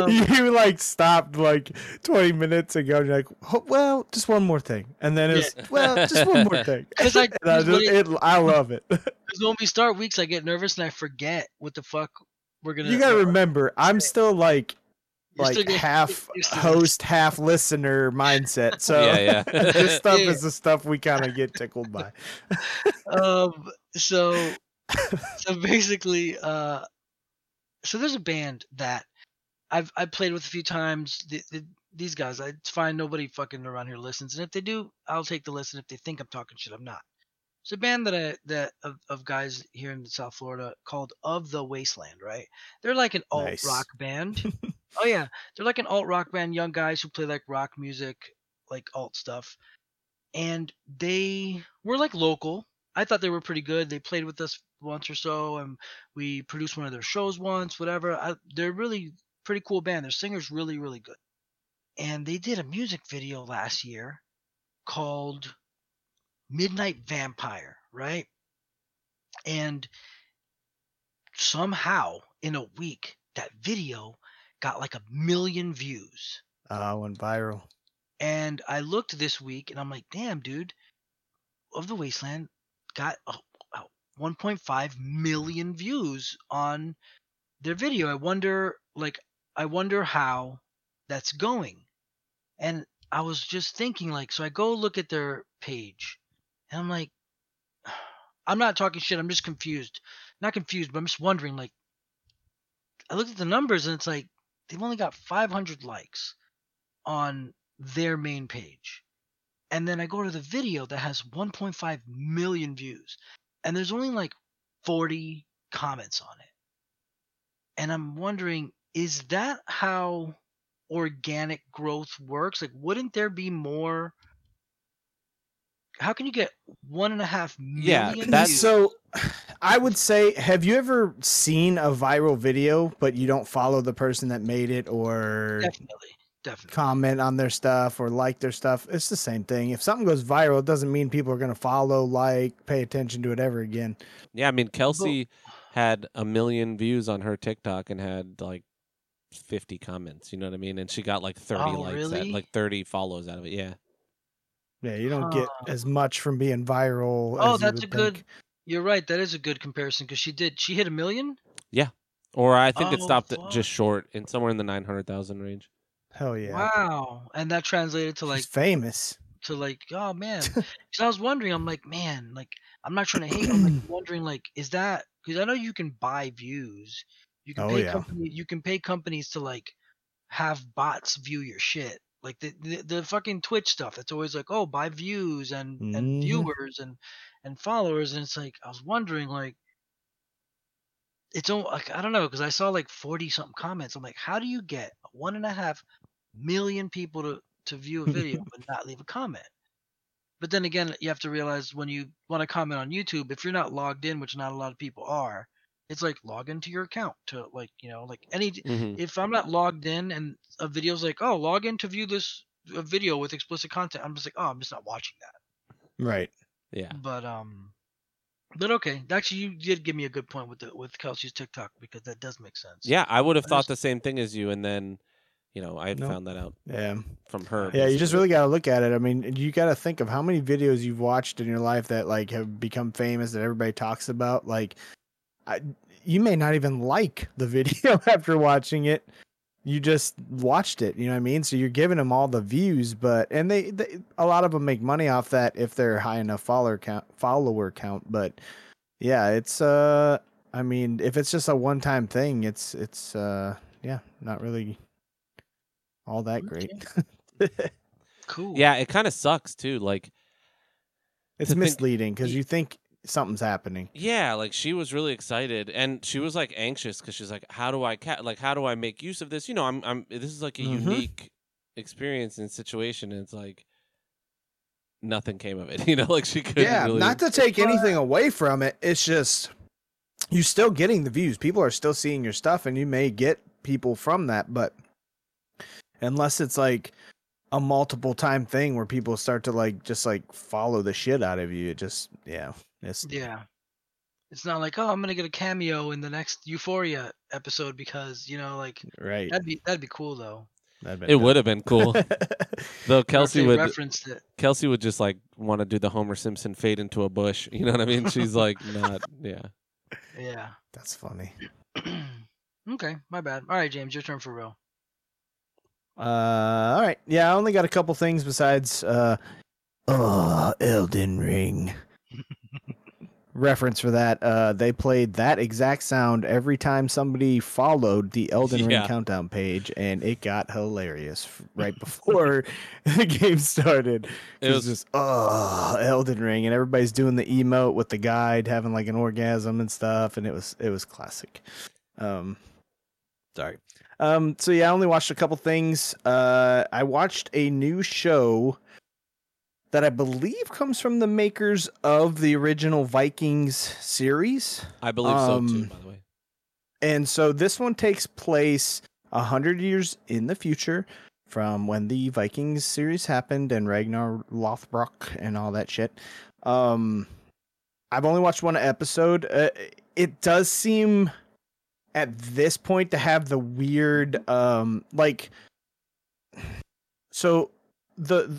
Um, you like stopped like 20 minutes ago. And you're like, "Oh, well, just one more thing, and then it's well, just one more thing. 'Cause I- And I, because what just, it- it, I love it. Because when we start weeks, I get nervous and I forget what the fuck we're gonna. you gotta what- remember, I'm still like You're like getting half used to host, half listener mindset. So Yeah, yeah. this stuff Yeah. is the stuff we kind of get tickled by. um so so basically uh so there's a band that i've i played with a few times. The, the, these guys I, it's fine nobody fucking around here listens. And if they do i'll take the listen. If they think i'm talking shit i'm not. It's a band that i that of, of guys here in south florida called of the wasteland right? They're like an alt Nice. rock band. Oh yeah. They're like an alt rock band young guys who play like rock music like alt stuff. And they were like local. I thought they were pretty good. They played with us once or so, and we produced one of their shows once. Whatever. I, they're really pretty cool band. Their singer's really really good, and they did a music video last year called Midnight Vampire, right? And somehow in a week, that video got like a million views. Uh, went viral. And I looked this week and I'm like, damn, dude, of the Wasteland got 1.5 million views on their video. I wonder, like, I wonder how that's going. And I was just thinking, like, so I go look at their page and I'm like, I'm not talking shit. I'm just confused. Not confused, but I'm just wondering, like, I looked at the numbers and it's like they've only got 500 likes on their main page. And then I go to the video that has 1.5 million views. And there's only like 40 comments on it. And I'm wondering, is that how organic growth works? Like, wouldn't there be more? How can you get one and a half Yeah, that's views? So, I would say, have you ever seen a viral video, but you don't follow the person that made it or definitely, definitely. comment on their stuff or like their stuff? It's the same thing. If something goes viral, it doesn't mean people are going to follow, like, pay attention to it ever again. Yeah, I mean Kelsey had a million views on her TikTok and had like fifty comments. You know what I mean? And she got like thirty Oh, likes, at, like thirty follows out of it. Yeah, Yeah, you don't get as much from being viral. Oh, as you that's a would good. You're right. That is a good comparison because she did. She hit a million. Yeah, or I think it Oh, stopped at fuck. just short in somewhere in the nine hundred thousand range. Hell yeah. Wow. And that translated to She's like famous. to like oh man. Because I was wondering. I'm like man. Like I'm not trying to hate. I'm like wondering like is that because I know you can buy views. You can Oh, pay yeah. company. You can pay companies to like have bots view your shit. Like the, the the fucking Twitch stuff. That's always like oh buy views and and Mhm. viewers and and followers. And it's like I was wondering like it's all like I don't know because I saw like forty something comments. I'm like, how do you get one and a half million people to to view a video but not leave a comment. But then again, you have to realize when you want to comment on YouTube, if you're not logged in, which not a lot of people are, it's like log into your account to like you know like any. Mhm. If I'm not logged in and a video's like, oh, log in to view this a video with explicit content, I'm just like, oh, I'm just not watching that. Right. Yeah. But um, but okay, actually, you did give me a good point with the with Kelsey's TikTok because that does make sense. Yeah, I would have I thought just- the same thing as you, and then, you know, I Nope. found that out Yeah. from her. Yeah, you just really got to look at it. I mean, you got to think of how many videos you've watched in your life that like have become famous that everybody talks about. Like, I, you may not even like the video after watching it. You just watched it. You know what I mean? So you're giving them all the views, but and they, they a lot of them make money off that if they're high enough follower count. Follower count, but yeah, it's uh, I mean, if it's just a one time thing, it's it's uh, yeah, not really all that great. Cool. Yeah, it kind of sucks too. Like, It's to misleading because you think something's happening. yeah, like she was really excited, and she was like anxious because she's like, "How do I ca- like How do I make use of this? You know, I'm, I'm. This is like a Mhm. unique experience and situation, and it's like nothing came of it. You know, like she couldn't Yeah, really. not to take anything away from it. It's just you're still getting the views. People are still seeing your stuff, and you may get people from that, but unless it's like a multiple time thing where people start to like just like follow the shit out of you, it just yeah, it's Yeah. It's not like, oh, I'm gonna get a cameo in the next Euphoria episode because you know, like right. that'd be that'd be cool though. it would have been cool, though. Kelsey would. referenced it. Kelsey would just like want to do the Homer Simpson fade into a bush. You know what I mean? She's like, not. Yeah. Yeah. That's funny. okay, my bad. All right, James, your turn for real. Uh, all right. Yeah, I only got a couple things besides uh, oh, Elden Ring. Reference for that. Uh, they played that exact sound every time somebody followed the Elden Ring Yeah. countdown page, and it got hilarious right before the game started. It was just oh, Elden Ring, and everybody's doing the emote with the guide having like an orgasm and stuff, and it was it was classic. Um, sorry. Um, so yeah, I only watched a couple things. Uh, I watched a new show that I believe comes from the makers of the original Vikings series. I believe so too. Um, By the way. And so this one takes place a hundred years in the future from when the Vikings series happened and Ragnar Lothbrok and all that shit. Um, I've only watched one episode. Uh, it does seem at this point to have the weird, um, like, so the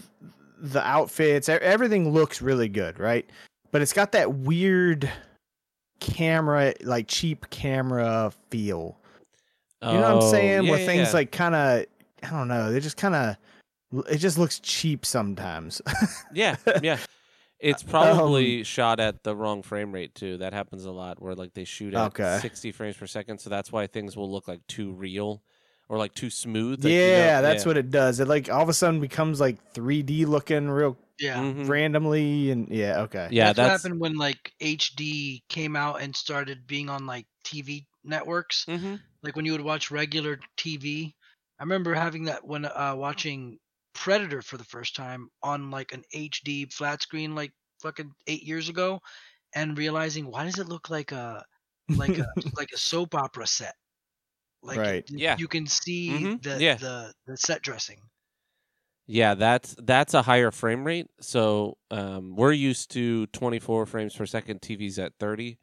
the outfits, everything looks really good, right? But it's got that weird camera, like cheap camera feel. You know what I'm Oh, saying? yeah, Where yeah, things yeah. like kind of, I don't know, they just kind of, it just looks cheap sometimes. Yeah, yeah. It's Um, probably shot at the wrong frame rate too. That happens a lot where like they shoot at Okay. 60 frames per second, so that's why things will look like too real or like too smooth. like, you know- yeah, that's yeah. what it does. It like all of a sudden becomes like 3D looking real Yeah. Mhm. randomly, and yeah, okay. Yeah, that's, what happened when like HD came out and started being on like TV networks. Mhm. Like when you would watch regular TV. I remember having that when uh watching Predator for the first time on like an HD flat screen like fucking 8 years ago and realizing why does it look like a like a like a soap opera set? Like Right. you, Yeah. you can see Mhm. the, Yeah. the the set dressing. Yeah, that's that's a higher frame rate. So um, we're used to 24 frames per second. TVs at 30,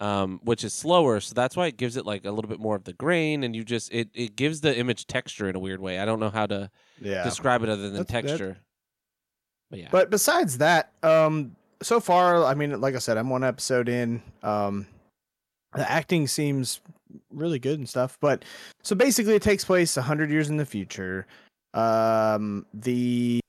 um, which is slower. So that's why it gives it like a little bit more of the grain, and you just it it gives the image texture in a weird way. I don't know how to yeah. describe it other than That's- that- texture. But yeah, But besides that, um, so far, I mean, like I said, I'm one episode in. Um, the acting seems really good and stuff. But so basically, it takes place hundred years in the future. Um, the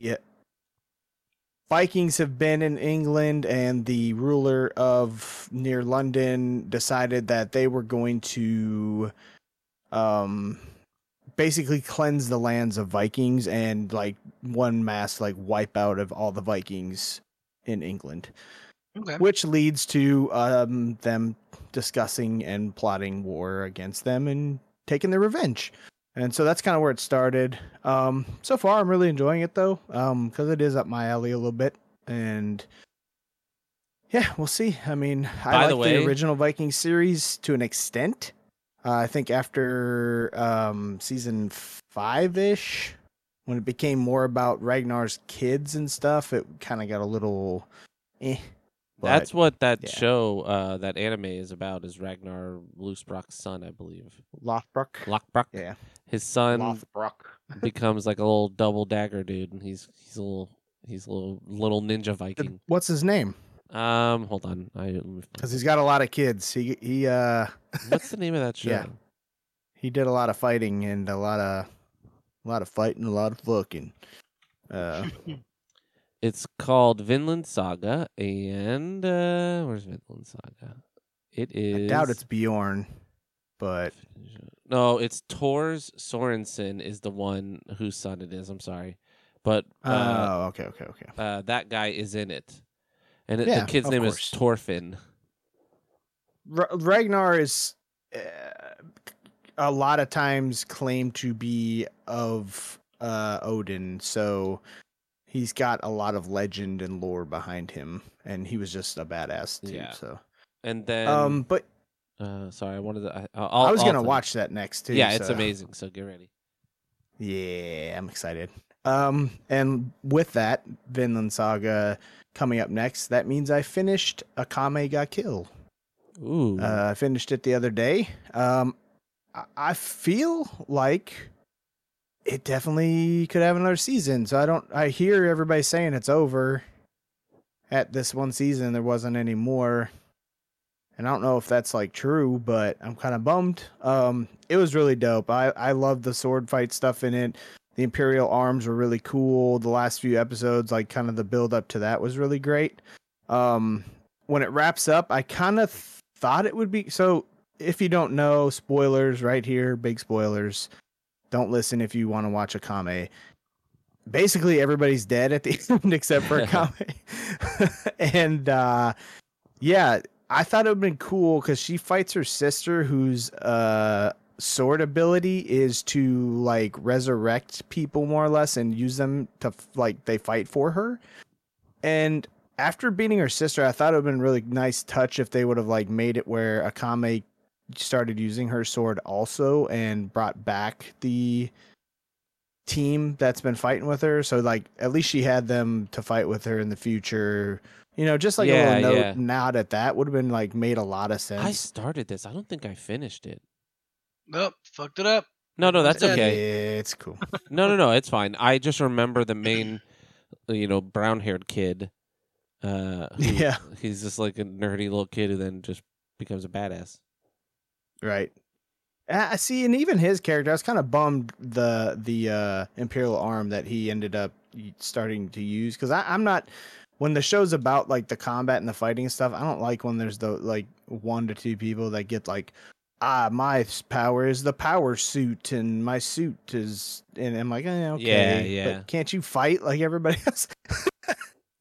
Vikings have been in England, and the ruler of near London decided that they were going to, um, basically cleanse the lands of Vikings and like one mass like wipe out of all the Vikings in England, Okay. which leads to um them discussing and plotting war against them and taking their revenge. and so that's kind of where it started. Um, so far, I'm really enjoying it though, because it is up my alley a little bit, and yeah, we'll see. I mean, I like the the, original Viking series to an extent. Uh, I think after um, season five ish, when it became more about Ragnar's kids and stuff, it kind of got a little. Eh. But- That's what that yeah. show, uh, that anime is about. Is Ragnar Loosebrock's son, I believe. Lothbrok. Lockbrock. Yeah. His son Lothbrok. becomes like a little double dagger dude, and he's he's a little he's a little little ninja Viking. What's his name? Um, hold on. I Because he's got a lot of kids. He he uh what's the name of that show? Yeah. he did a lot of fighting and a lot of a lot of fighting, a lot of fucking. Uh, It's called Vinland Saga, and uh, where's Vinland Saga? It is. I doubt it's Bjorn, but no. It's Tors Sorensen is the one whose son it is. I'm sorry, but oh, uh, okay, okay, okay. uh, that guy is in it, and it, Yeah, the kid's name course. is Thorfinn. Ra- Ragnar is uh, a lot of times claimed to be of uh, Odin, so he's got a lot of legend and lore behind him, and he was just a badass too. Yeah. So, And then, um, but uh, sorry, I wanted to. I, I'll, I was I'll gonna watch that next too. Yeah, it's amazing. So get ready. Yeah, I'm excited. Um, and with that, Vinland Saga coming up next, that means I finished Akame ga Kill. Ooh, Uh, I finished it the other day. Um, I- I feel like it definitely could have another season. So I don't. I hear everybody saying it's over. At this one season, there wasn't any more, and I don't know if that's like true, but I'm kind of bummed. Um, it was really dope. I I love the sword fight stuff in it. The Imperial arms were really cool. The last few episodes, like kind of the build up to that, was really great. Um, when it wraps up, I kind of thought it would be so. If you don't know, spoilers right here, big spoilers. Don't listen if you want to watch Akame. Basically, everybody's dead at the end except for Akame. and uh, yeah, I thought it would have been cool because she fights her sister, whose uh, sword ability is to like resurrect people more or less and use them to like they fight for her. And after beating her sister, I thought it would have been a really nice touch if they would have like made it where Akame started using her sword also and brought back the team that's been fighting with her. So like at least she had them to fight with her in the future. You know, just like Yeah, a little note yeah. nod at that would have been like made a lot of sense. I started this. I don't think I finished it. Oh, fucked it up. No, no, that's Yeah. okay. It's cool. No, no, no, it's fine. I just remember the main, you know, brown-haired kid. Uh, who- Yeah. he's just like a nerdy little kid who then just becomes a badass. Right. I see, and even his character, I was kind of bummed the the uh, Imperial arm that he ended up starting to use because I'm not when the show's about like the combat and the fighting stuff. I don't like when there's the like one to two people that get like ah my power is the power suit and my suit is and I'm like eh, okay yeah. but can't you fight like everybody else?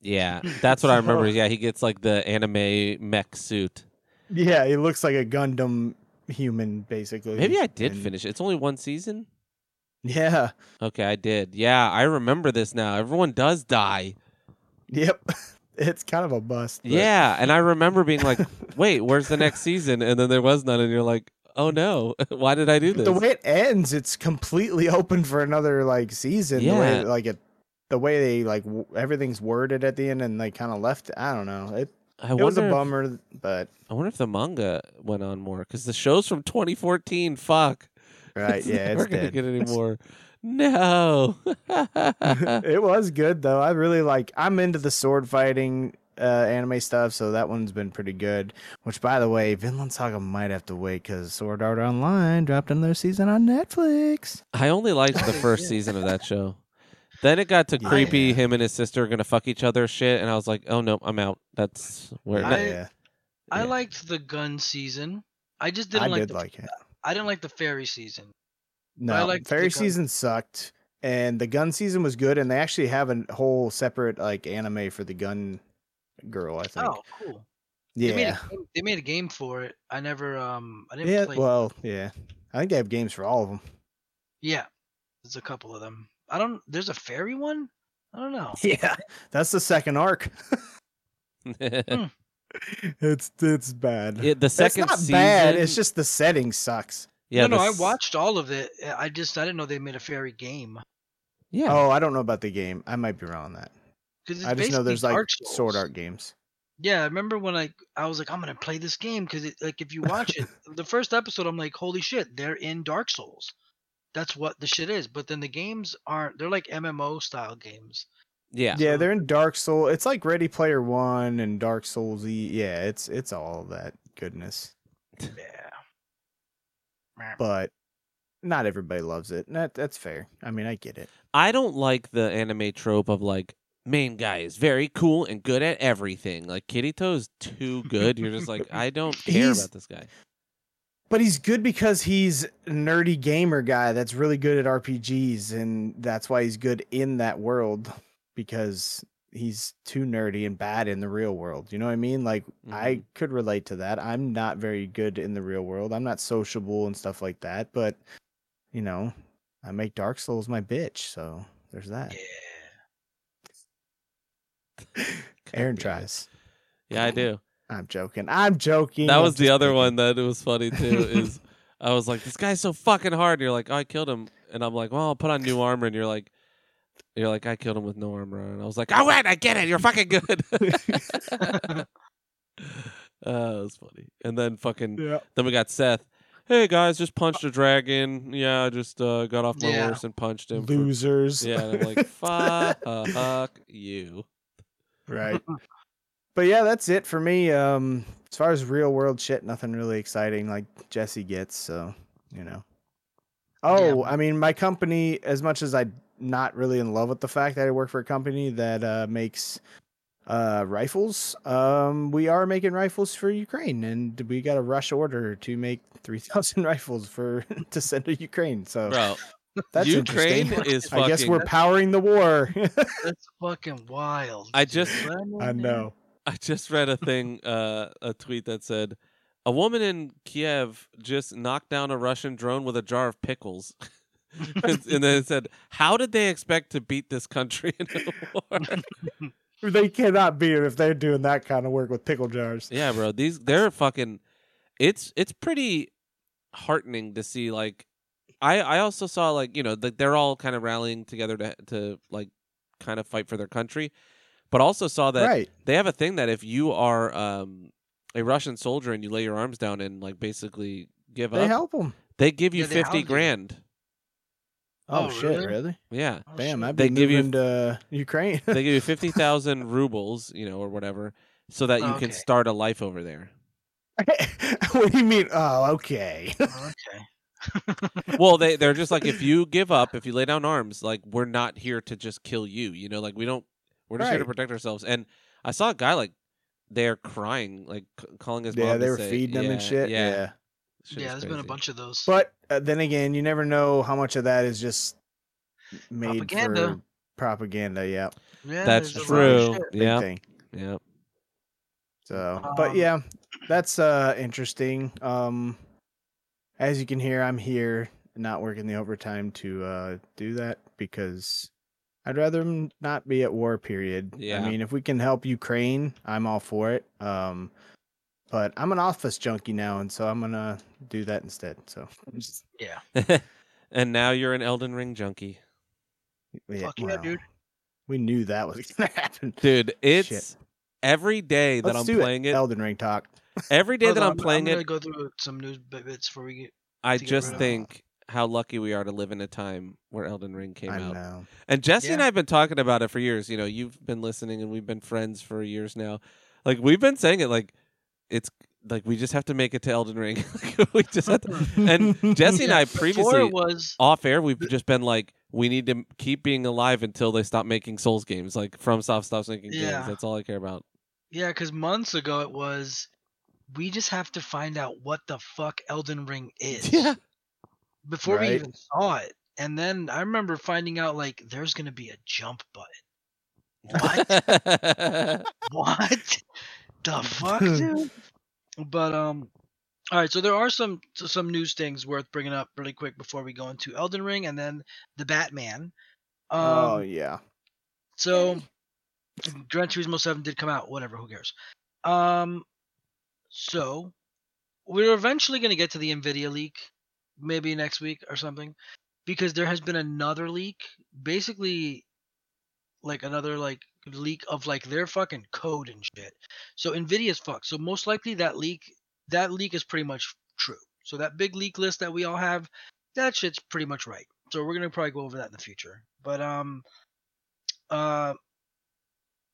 Yeah, that's what I remember. Yeah, he gets like the anime mech suit. yeah, he looks like a Gundam human basically. Maybe I did and- finish. it. It's only one season. Yeah. Okay, I did. Yeah, I remember this now. Everyone does die. Yep. It's kind of a bust. but- Yeah, and I remember being like, "Wait, where's the next season?" And then there was none, and you're like, "Oh no, why did I do this?" the way it ends, it's completely open for another like season. The way, Yeah. like it, the way they like w- everything's worded at the end, and they kind of left. I don't know. It I it was wonder. a if- bummer, but I wonder if the manga went on more because the show's from 2014. Fuck. right, it's yeah, never it's gonna dead. get any more. No. it was good though. I really like. I'm into the sword fighting uh, anime stuff, so that one's been pretty good. Which, by the way, Vinland Saga might have to wait because Sword Art Online dropped another season on Netflix. I only liked the first season of that show. Then it got to Yeah. creepy. Him and his sister are gonna fuck each other shit, and I was like, "Oh no, I'm out." That's where. I- yeah, I liked the gun season. I just didn't like did the like it. I didn't like the fairy season. No, I liked the fairy gun- season sucked, and the gun season was good, and they actually have a whole separate like anime for the gun girl. I think. Oh, cool. They made, yeah, a, game- they made a game for it. I never um I didn't yeah. play. Well, yeah. I think they have games for all of them. Yeah, there's a couple of them. I don't. There's a fairy one. I don't know. Yeah, that's the second arc. Hmm. It's it's bad. It- the it's second not season, bad. It's just the setting sucks. yeah. no, no, the I s- watched all of it. I just I didn't know they made a fairy game. Yeah, Oh, I don't know about the game. I might be wrong on that. Because I just know there's like sword art games. Yeah, I remember when I I was like I'm gonna play this game because like if you watch it, the first episode I'm like holy shit they're in Dark Souls. That's what the shit is. But then the games aren't. They're like MMO style games. yeah. Yeah, So- they're in Dark Soul. It's like Ready Player One and Dark Souls. E yeah, it's it's all that goodness. Yeah. But not everybody loves it. and That that's fair. I mean, I get it. I don't like the anime trope of like main guy is very cool and good at everything. Like Kirito is too good. You're just like I don't care He's- about this guy. But he's good because he's a nerdy gamer guy that's really good at RPGs, and that's why he's good in that world because he's too nerdy and bad in the real world. You know what I mean? Like I mm-hmm. could relate to that. I'm not very good in the real world. I'm not sociable and stuff like that, but you know, I make Dark Souls my bitch, so there's that. Yeah. Aaron God damn it. tries. Yeah, I do. I'm joking. I'm joking. That was the other kidding. one that it was funny too. Is I was like, this guy's so fucking hard. And you're like, oh, I killed him. And I'm like, well, I'll put on new armor. And you're like, you're like, I killed him with no armor. And I was like, oh wait, I get it. You're fucking good. uh, it was funny. And then fucking Yeah. then we got Seth. Hey guys, just punched a dragon. Yeah, I just uh, got off my Yeah. horse and punched him. for-" Losers. Yeah, I'm like, fuck you. right. But yeah, that's it for me. Um, as far as real world shit, nothing really exciting like Jesse gets. So you know. Oh, I mean, my company. As much as I'm not really in love with the fact that I work for a company that uh, makes uh, rifles, um, we are making rifles for Ukraine, and we got a rush order to make three thousand rifles for to send to Ukraine. So Bro, that's Ukraine is fucking I guess we're powering the war. That's fucking wild. I just- I know. I just read a thing, uh, a tweet that said, "A woman in Kiev just knocked down a Russian drone with a jar of pickles." and, then it said, "How did they expect to beat this country in a war?" They cannot beat it if they're doing that kind of work with pickle jars. yeah, bro. These they're fucking. It's it's pretty heartening to see. Like, I I also saw like you know that they're all kind of rallying together to to like kind of fight for their country, but also saw that right. they have a thing that if you are um, a Russian soldier and you lay your arms down and like basically give They up, help them. they give you Yeah, they fifty house you. grand. Oh, Oh, shit, really? really? Yeah, Oh, Damn. I'd They give you- moving to Ukraine. they give you fifty thousand rubles, you know, or whatever, so that you Okay. can start a life over there. what do you mean? Oh, okay. okay. well, they they're just like if you give up, if you lay down arms, like we're not here to just kill you. You know, like we don't. We're just here to Right. protect ourselves. And I saw a guy like they're crying, like c- calling his yeah, mom. they to were say- feeding them and yeah, shit. Yeah, Yeah. Shit yeah, is there's been a crazy. bunch of those. But uh, then again, you never know how much of that is just made Propaganda. for propaganda. Yeah. yeah, That's there's a lot of true. shit. Big Yeah, thing. yeah. So, but Um, yeah, that's uh interesting. Um, as you can hear, I'm here, not working the overtime to uh do that because I'd rather 'em not be at war. Period. Yeah. I mean, if we can help Ukraine, I'm all for it. Um, but I'm an office junkie now, and so I'm gonna do that instead. So, Yeah. and now you're an Elden Ring junkie, yeah, Fuck yeah, well, dude. We knew that was gonna happen. dude. It's Shit. every day that Let's I'm do playing it. Elden Ring talk. Every day Hold that on, I'm playing I'm it, gonna go through some news bits before we get. I to get just of. think how lucky we are to live in a time where Elden Ring came I out. know. And Jesse and I have been talking about it for years. You know, you've been listening and we've been friends for years now. Like we've been saying it like it's like we just have to make it to Elden Ring. we just have to, and Jesse and I previously was off air we've just been like we need to keep being alive until they stop making Souls games. Like FromSoft stops making Yeah. games. That's all I care about. yeah, because months ago it was. We just have to find out what the fuck Elden Ring is. Yeah. Before we even saw it, and then I remember finding out like there's gonna be a jump button. What? What the fuck, dude? But um, All right, so there are some some news things worth bringing up really quick before we go into Elden Ring and then the Batman. Um, oh yeah. So, Gran Turismo Seven did come out. Whatever, who cares? Um, so we're eventually going to get to the Nvidia leak, maybe next week or something, because there has been another leak, basically, like another like leak of like their fucking code and shit. So Nvidia's fucked. So most likely that leak, that leak is pretty much true. So that big leak list that we all have, that shit's pretty much right. So we're gonna probably go over that in the future. But um, uh,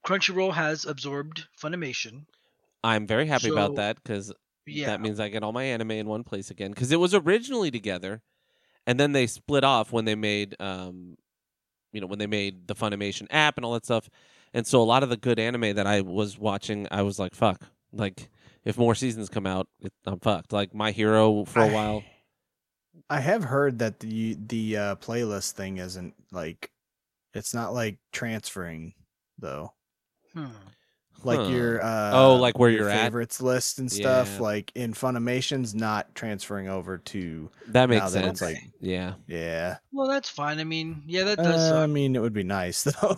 Crunchyroll has absorbed Funimation. I'm very happy about that because Yeah, that means I get all my anime in one place again. Because it was originally together, and then they split off when they made, um, you know, when they made the Funimation app and all that stuff. And so a lot of the good anime that I was watching, I was like, "Fuck!" Like if more seasons come out, it, I'm fucked. Like My Hero for a I- while. I have heard that the the uh, playlist thing isn't like it's not like transferring though. Hmm. Like Huh. your uh Oh, like where your you're at? favorites list and stuff Yeah. like in Funimation's not transferring over to That makes sense. it's like yeah. yeah. Well, that's fine. I mean, yeah, that does. Uh, I mean it would be nice though.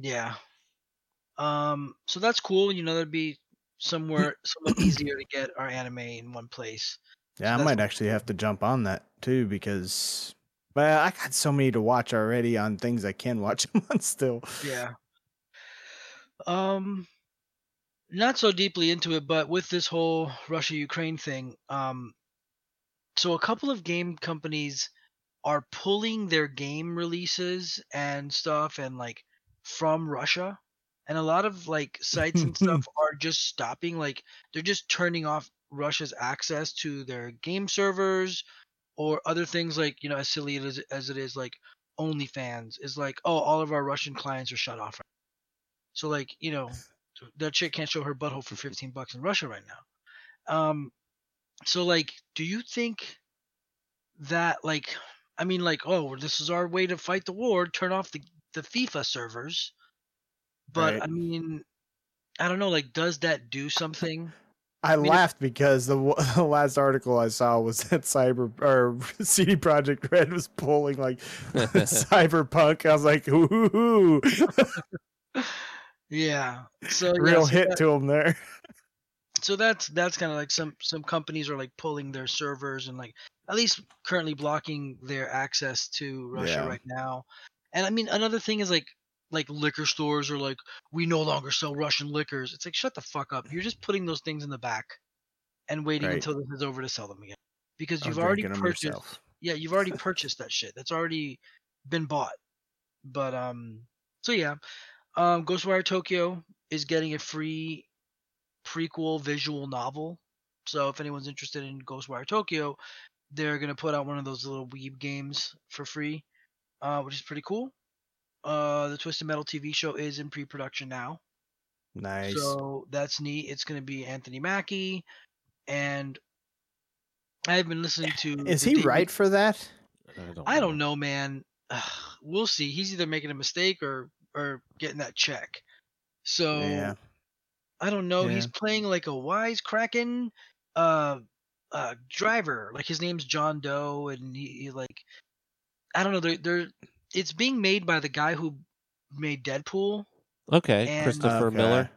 Yeah. Um. So that's cool. You know, that'd be somewhere somewhat easier to get our anime in one place. Yeah, I might what- actually have to jump on that too because well, I got so many to watch already on things I can watch them on still. Yeah. Um. Not so deeply into it, but with this whole Russia Ukraine thing, um, so a couple of game companies are pulling their game releases and stuff and like from Russia. And a lot of like sites and stuff are just stopping like they're just turning off Russia's access to their game servers or other things like, you know, as silly as, as it is like OnlyFans is like, oh, all of our Russian clients are shut off. So like, you know, that chick can't show her butthole for 15 bucks in Russia right now. Um so like do you think that like I mean like oh this is our way to fight the war turn off the the FIFA servers but Right. I mean I don't know like does that do something I, mean, if- laughed because the, w- the last article I saw was that Cyber or CD Projekt Red was pulling like Cyberpunk. I was like, ooh, yeah so yeah, real so hit that- to them there. so that's that's kind of like some some companies are like pulling their servers and like at least currently blocking their access to Russia Yeah. right now. And I mean another thing is like like liquor stores are like we no longer sell Russian liquors. It's like shut the fuck up. You're just putting those things in the back and waiting Right. until this is over to sell them again. Because you've already purchased yourself. yeah, you've already purchased that shit. That's already been bought. But um so yeah. Um Ghostwire Tokyo is getting a free prequel visual novel. So if anyone's interested in Ghostwire Tokyo, they're gonna put out one of those little weeb games for free, uh, which is pretty cool. Uh, the Twisted Metal TV show is in pre-production now, Nice. so that's neat. It's gonna be Anthony Mackie, and I've been listening to. Is he David- right for that? I don't know, man. we'll see. He's either making a mistake or or getting that check. So Yeah. I don't know. He's playing like a wise kraken uh uh driver. Like his name's John Doe and he, he like I don't know, they're they're it's being made by the guy who made Deadpool. Okay, And- Christopher Okay. Miller.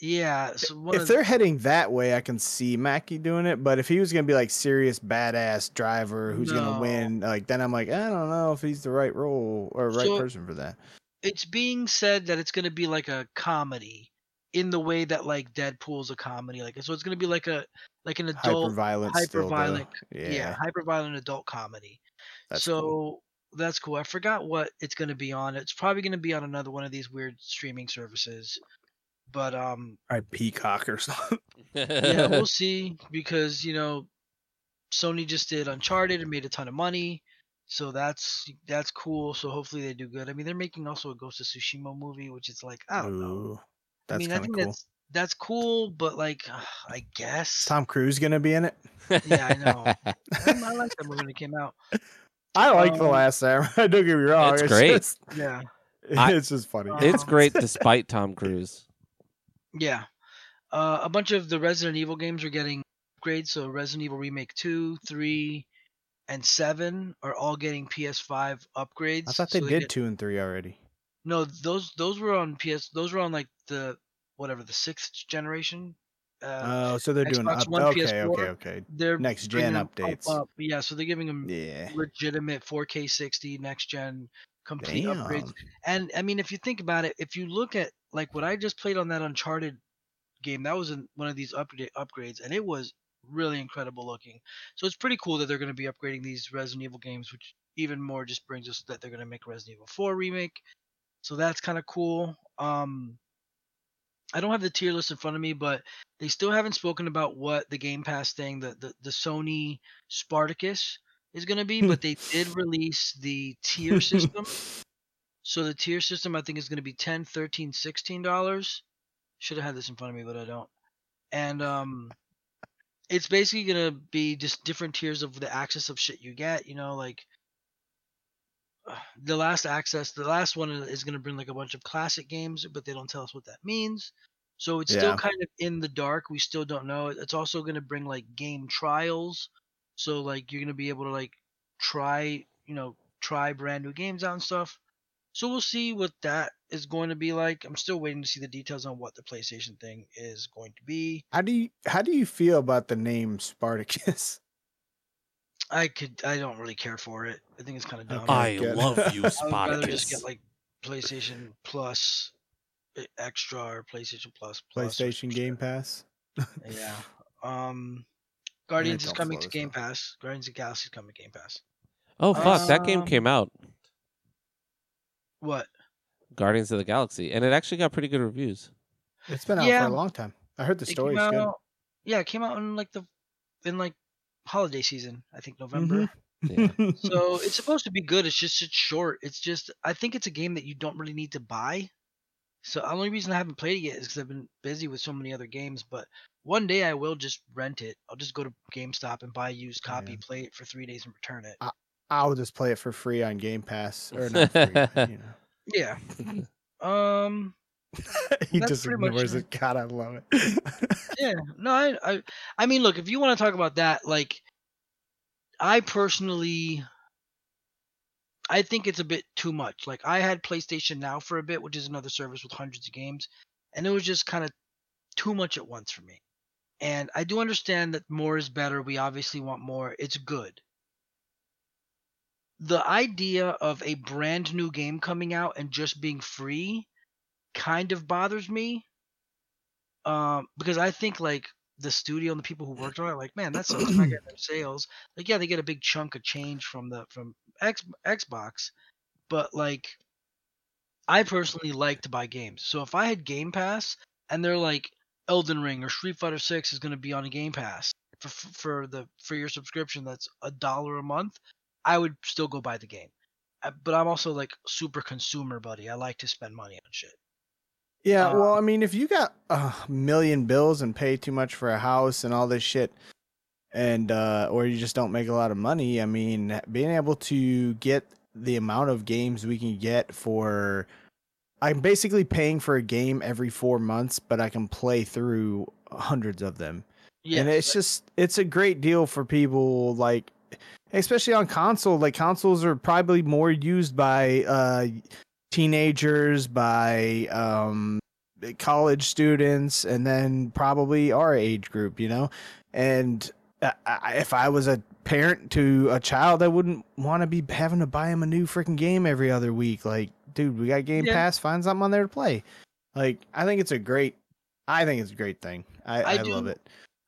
Yeah. So one If of they're heading that way, I can see Mackie doing it. But if he was gonna be like serious badass driver who's No. gonna win, like then I'm like, I don't know if he's the right role or right So- person for that. It's being said that it's gonna be like a comedy in the way that like Deadpool's a comedy. Like so it's gonna be like a like an adult Hyper adult violent. hyper violent Yeah. yeah, hyper violent adult comedy. That's so cool. that's cool. I forgot what it's going to be on. It's probably going to be on another one of these weird streaming services. But um, Right, Peacock or something. yeah, we'll see because you know, Sony just did Uncharted and made a ton of money, so that's that's cool. So hopefully they do good. I mean, they're making also a Ghost of Tsushima movie, which is like I don't know. Ooh, I that's mean, I kind of think cool. that's that's cool, but like I guess Tom Cruise gonna be in it? Yeah, I know. I like that movie when it came out. I like the Um, last Samurai. Don't get me wrong. It's great. Just, Yeah. I- it's just funny. Uh, it's great despite Tom Cruise. Yeah. Uh, a bunch of the Resident Evil games are getting upgrades. So Resident Evil Remake 2, 3, and 7 are all getting PS5 upgrades. I thought they so did get- two and three already. No, those those were on PS. Those were on like the whatever the sixth generation. Uh, Oh, so they're doing up. One, Okay, PS4. okay, okay. they're next gen them up, updates. Up, Yeah, so they're giving them Yeah. legitimate 4K 60 next gen complete upgrades. And I mean, if you think about it, if you look at like what I just played on that Uncharted game, that was in one of these upgrade upgrades, and it was really incredible looking. So it's pretty cool that they're going to be upgrading these Resident Evil games, which even more just brings us that they're going to make Resident Evil 4 remake. So that's kind of cool. Um, I don't have the tier list in front of me, but they still haven't spoken about what the Game Pass thing, the the, the Sony Spartacus is going to be, but they did release the tier system. So the tier system I think is going to be 10, 13, 16 dollars. Should have had this in front of me, but I don't. And um it's basically going to be just different tiers of the access of shit you get, you know, like the last access, the last one is going to bring like a bunch of classic games, but they don't tell us what that means. So it's still kind of in the dark. We still don't know. It's also going to bring like game trials. So like you're going to be able to like try, you know, try brand new games out and stuff. So we'll see what that is going to be like. I'm still waiting to see the details on what the PlayStation thing is going to be. How do you how do you feel about the name Spartacus? I could I don't really care for it. I think it's kind of dumb. Okay. I love you, Spartacus. I would rather just get like PlayStation Plus e- extra or PlayStation Plus Plus PlayStation some Game. Pass. Yeah. Um Guardians is coming to Game well. Pass. Guardians of the Galaxy is coming to Game Pass. oh fuck, that game Um, came out. What? Guardians of the Galaxy, and it actually got pretty good reviews. It's been out Yeah. for a long time. I heard the It came story's good. yeah, it came out in like the in like holiday season, I think November. Mm-hmm. Yeah. So it's supposed to be good. It's just it's short. It's just I think it's a game that you don't really need to buy. So the only reason I haven't played it yet is because I've been busy with so many other games. But one day I will just rent it. I'll just go to GameStop and buy a used copy, Yeah. play it for three days, and return it. I'll just play it for free on Game Pass or not free, you know. Yeah. Um. he just pretty much ignores it. it. God, I love it. Yeah. No. I. I. I mean, look. If you want to talk about that, like, I personally. I think it's a bit too much. Like I had PlayStation Now for a bit, which is another service with hundreds of games, and it was just kind of too much at once for me. And I do understand that more is better. We obviously want more. It's good. The idea of a brand new game coming out and just being free kind of bothers me. Um, because I think like the studio and the people who worked on it, like, man, that sucks. Not getting their sales. Like, yeah, they get a big chunk of change from the from X Xbox, but like, I personally like to buy games. So if I had Game Pass and they're like Elden Ring or Street Fighter Six is going to be on a Game Pass for for the for your subscription that's a dollar a month, I would still go buy the game. Uh, But I'm also like super consumer buddy. I like to spend money on shit. Yeah, Uh, well, I mean, if you got a million bills and pay too much for a house and all this shit, and uh, or you just don't make a lot of money, I mean, being able to get the amount of games we can get for, I'm basically paying for a game every four months, but I can play through hundreds of them, Yeah, and it's just it's a great deal for people like. Especially on console, like consoles are probably more used by uh, teenagers, by um, college students, and then probably our age group, you know. And uh, I, if I was a parent to a child, I wouldn't want to be having to buy him a new freaking game every other week. Like, dude, we got Game Yeah. Pass, find something on there to play. Like, I think it's a great, I think it's a great thing. I, I I, love it.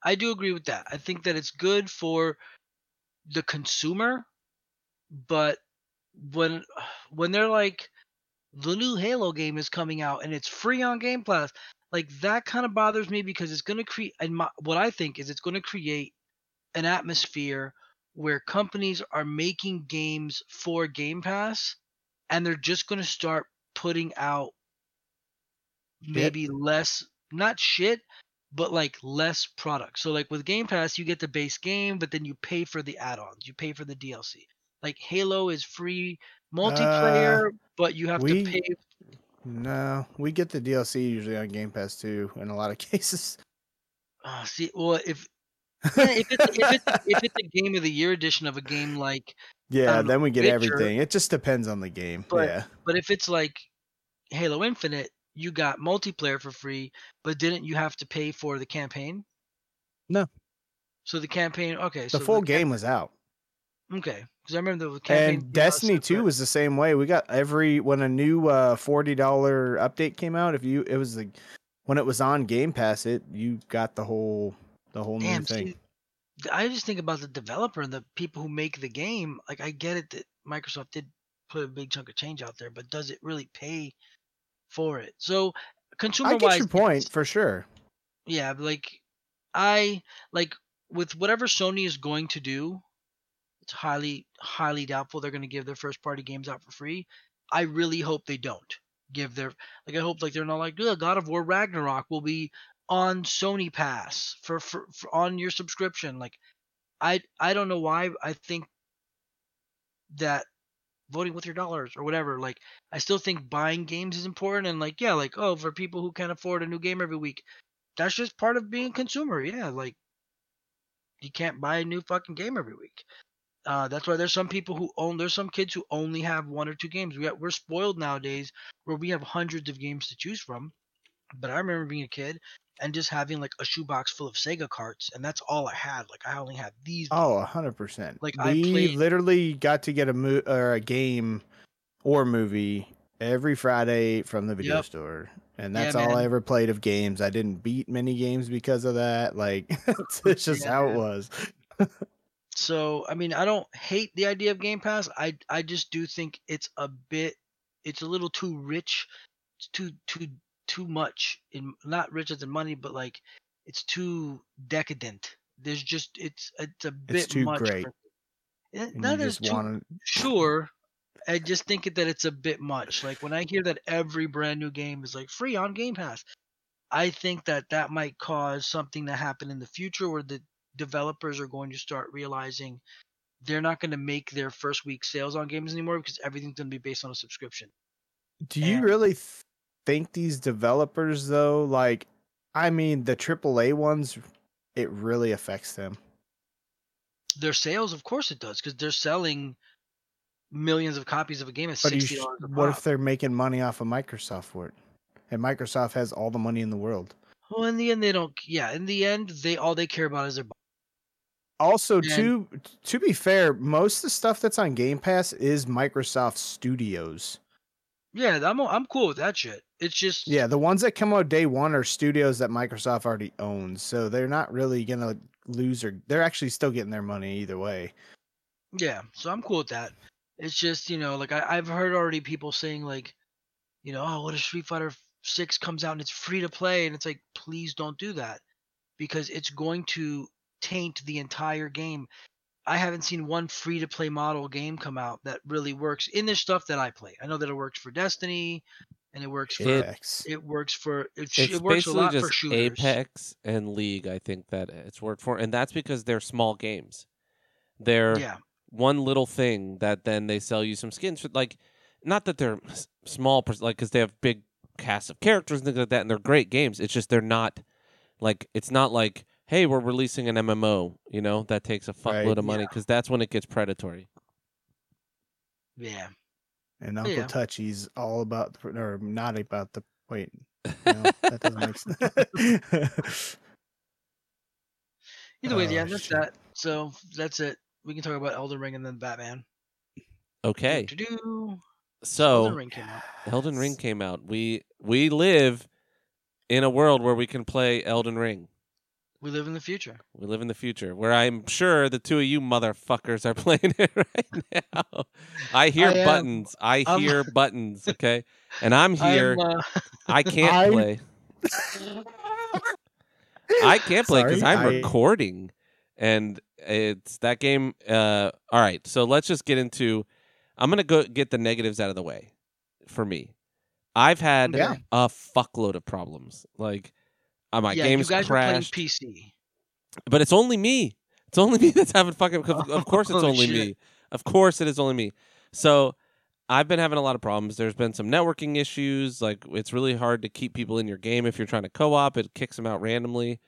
I do agree with that. I think that it's good for the consumer, but when when they're like the new Halo game is coming out and it's free on Game Pass, like that kind of bothers me because it's going to create and my, what I think is it's going to create an atmosphere where companies are making games for Game Pass and they're just going to start putting out maybe less not shit but like less product. So like with Game Pass, you get the base game, but then you pay for the add-ons. You pay for the DLC. Like Halo is free multiplayer, but you have we- to pay. No, we get the DLC usually on Game Pass too, in a lot of cases. Uh, see, well, if Yeah, if it's if it's if it's a game of the year edition of a game like, Yeah, Um, then we get Witcher- everything. It just depends on the game. But- yeah. but if it's like Halo Infinite, you got multiplayer for free, but didn't you have to pay for the campaign? No. So the campaign, okay, The so full cam- game was out. okay, because I remember the campaign. And Destiny 2 separate. was the same way. We got every when a new uh $40 update came out, if you it was the when it was on Game Pass, it you got the whole the whole new thing. see, I just think about the developer and the people who make the game. Like, I get it that Microsoft did put a big chunk of change out there, but does it really pay for it? So, consumer I get your point for sure. yeah, like I like with whatever Sony is going to do, it's highly highly doubtful they're going to give their first party games out for free. I really hope they don't give their like I hope like they're not like "Ugh, God of War Ragnarok will be on Sony Pass for, for for on your subscription. Like I I don't know why I think that voting with your dollars or whatever like I still think buying games is important and like yeah like oh for people who can't afford a new game every week that's just part of being a consumer. Yeah, like you can't buy a new fucking game every week. Uh, that's why there's some people who own. There's some kids who only have one or two games. We got, we're spoiled nowadays where we have hundreds of games to choose from. But I remember being a kid and just having like a shoebox full of Sega carts, and that's all I had. Like I only had these. Oh, a hundred percent. Like, I played- literally got to get a mo- or a game or movie every Friday from the video Yep. store, and Yeah, that's all man. I ever played of games. I didn't beat many games because of that. Like it's, it's just Yeah, how it was. So I mean, I don't hate the idea of Game Pass. I I just do think it's a bit, it's a little too rich, it's too too too much in not rich as in money, but like it's too decadent. There's just it's it's a bit It's too much. great. for- And Not too want to. sure. I just think that it's a bit much. Like when I hear that every brand new game is like free on Game Pass, I think that that might cause something to happen in the future where the developers are going to start realizing they're not going to make their first week sales on games anymore because everything's going to be based on a subscription. Do you and- really think these developers though? Like, I mean, the AAA ones, it really affects them. Their sales, of course, it does because they're selling millions of copies of a game at But sixty dollars what if they're making money off of Microsoft for it? And Microsoft has all the money in the world. Well, in the end, they don't. Yeah, in the end, they all they care about is their. Also, And- to to be fair, most of the stuff that's on Game Pass is Microsoft Studios. Yeah, I'm I'm cool with that shit. It's just Yeah, the ones that come out day one are studios that Microsoft already owns, so they're not really gonna lose or they're actually still getting their money either way. Yeah, so I'm cool with that. It's just you know, like I, I've heard already people saying like, you know, oh, what if Street Fighter Six comes out and it's free to play, and it's like, please don't do that, because it's going to taint the entire game. I haven't seen one free to play model game come out that really works in the stuff that I play. I know that it works for Destiny, and it works for It- Apex. it works for it, It's it works a lot for shooters. Apex and League. I think that it's worked for, and that's because they're small games. They're Yeah, one little thing that then they sell you some skins for. Like, not that they're small, like because they have big casts of characters and things like that, and they're great games. It's just they're not like it's not like hey, we're releasing an MMO. You know that takes a fuckload Right. of money Yeah. because that's when it gets predatory. yeah. And Uncle Yeah. Touchy's all about the, or not about the wait. No, that doesn't make sense. Either way, Oh, yeah, that's shit. that. So that's it. We can talk about Elden Ring and then Batman. Okay, Do-do-do. so Elden Ring came out. Elden Ring came out. We we live in a world where we can play Elden Ring. We live in the future. We live in the future where I'm sure the two of you motherfuckers are playing it right now. I hear I buttons. I I'm- hear buttons, okay? And I'm here. I'm, uh, I can't I- play. I can't play because I'm I- recording. And it's that game. Uh, all right. So let's just get into. I'm going to go get the negatives out of the way for me. I've had Yeah. a fuckload of problems. Like, uh, my yeah, games you guys crashed are playing PC. but it's only me. It's only me that's having fucking. Of, of course, it's only me. Of course, it is only me. So I've been having a lot of problems. There's been some networking issues. Like it's really hard to keep people in your game if you're trying to co-op. It kicks them out randomly.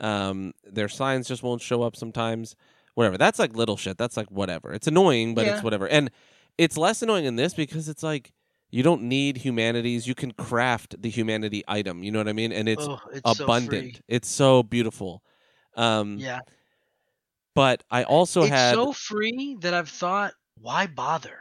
Um, their signs just won't show up sometimes. Whatever. That's like little shit. That's like whatever. It's annoying, but Yeah. it's whatever. And it's less annoying in this because it's like you don't need humanities. You can craft the humanity item. You know what I mean? And it's oh, it's abundant. So it's so beautiful. Um. Yeah, But I also it's had so free that I've thought, why bother?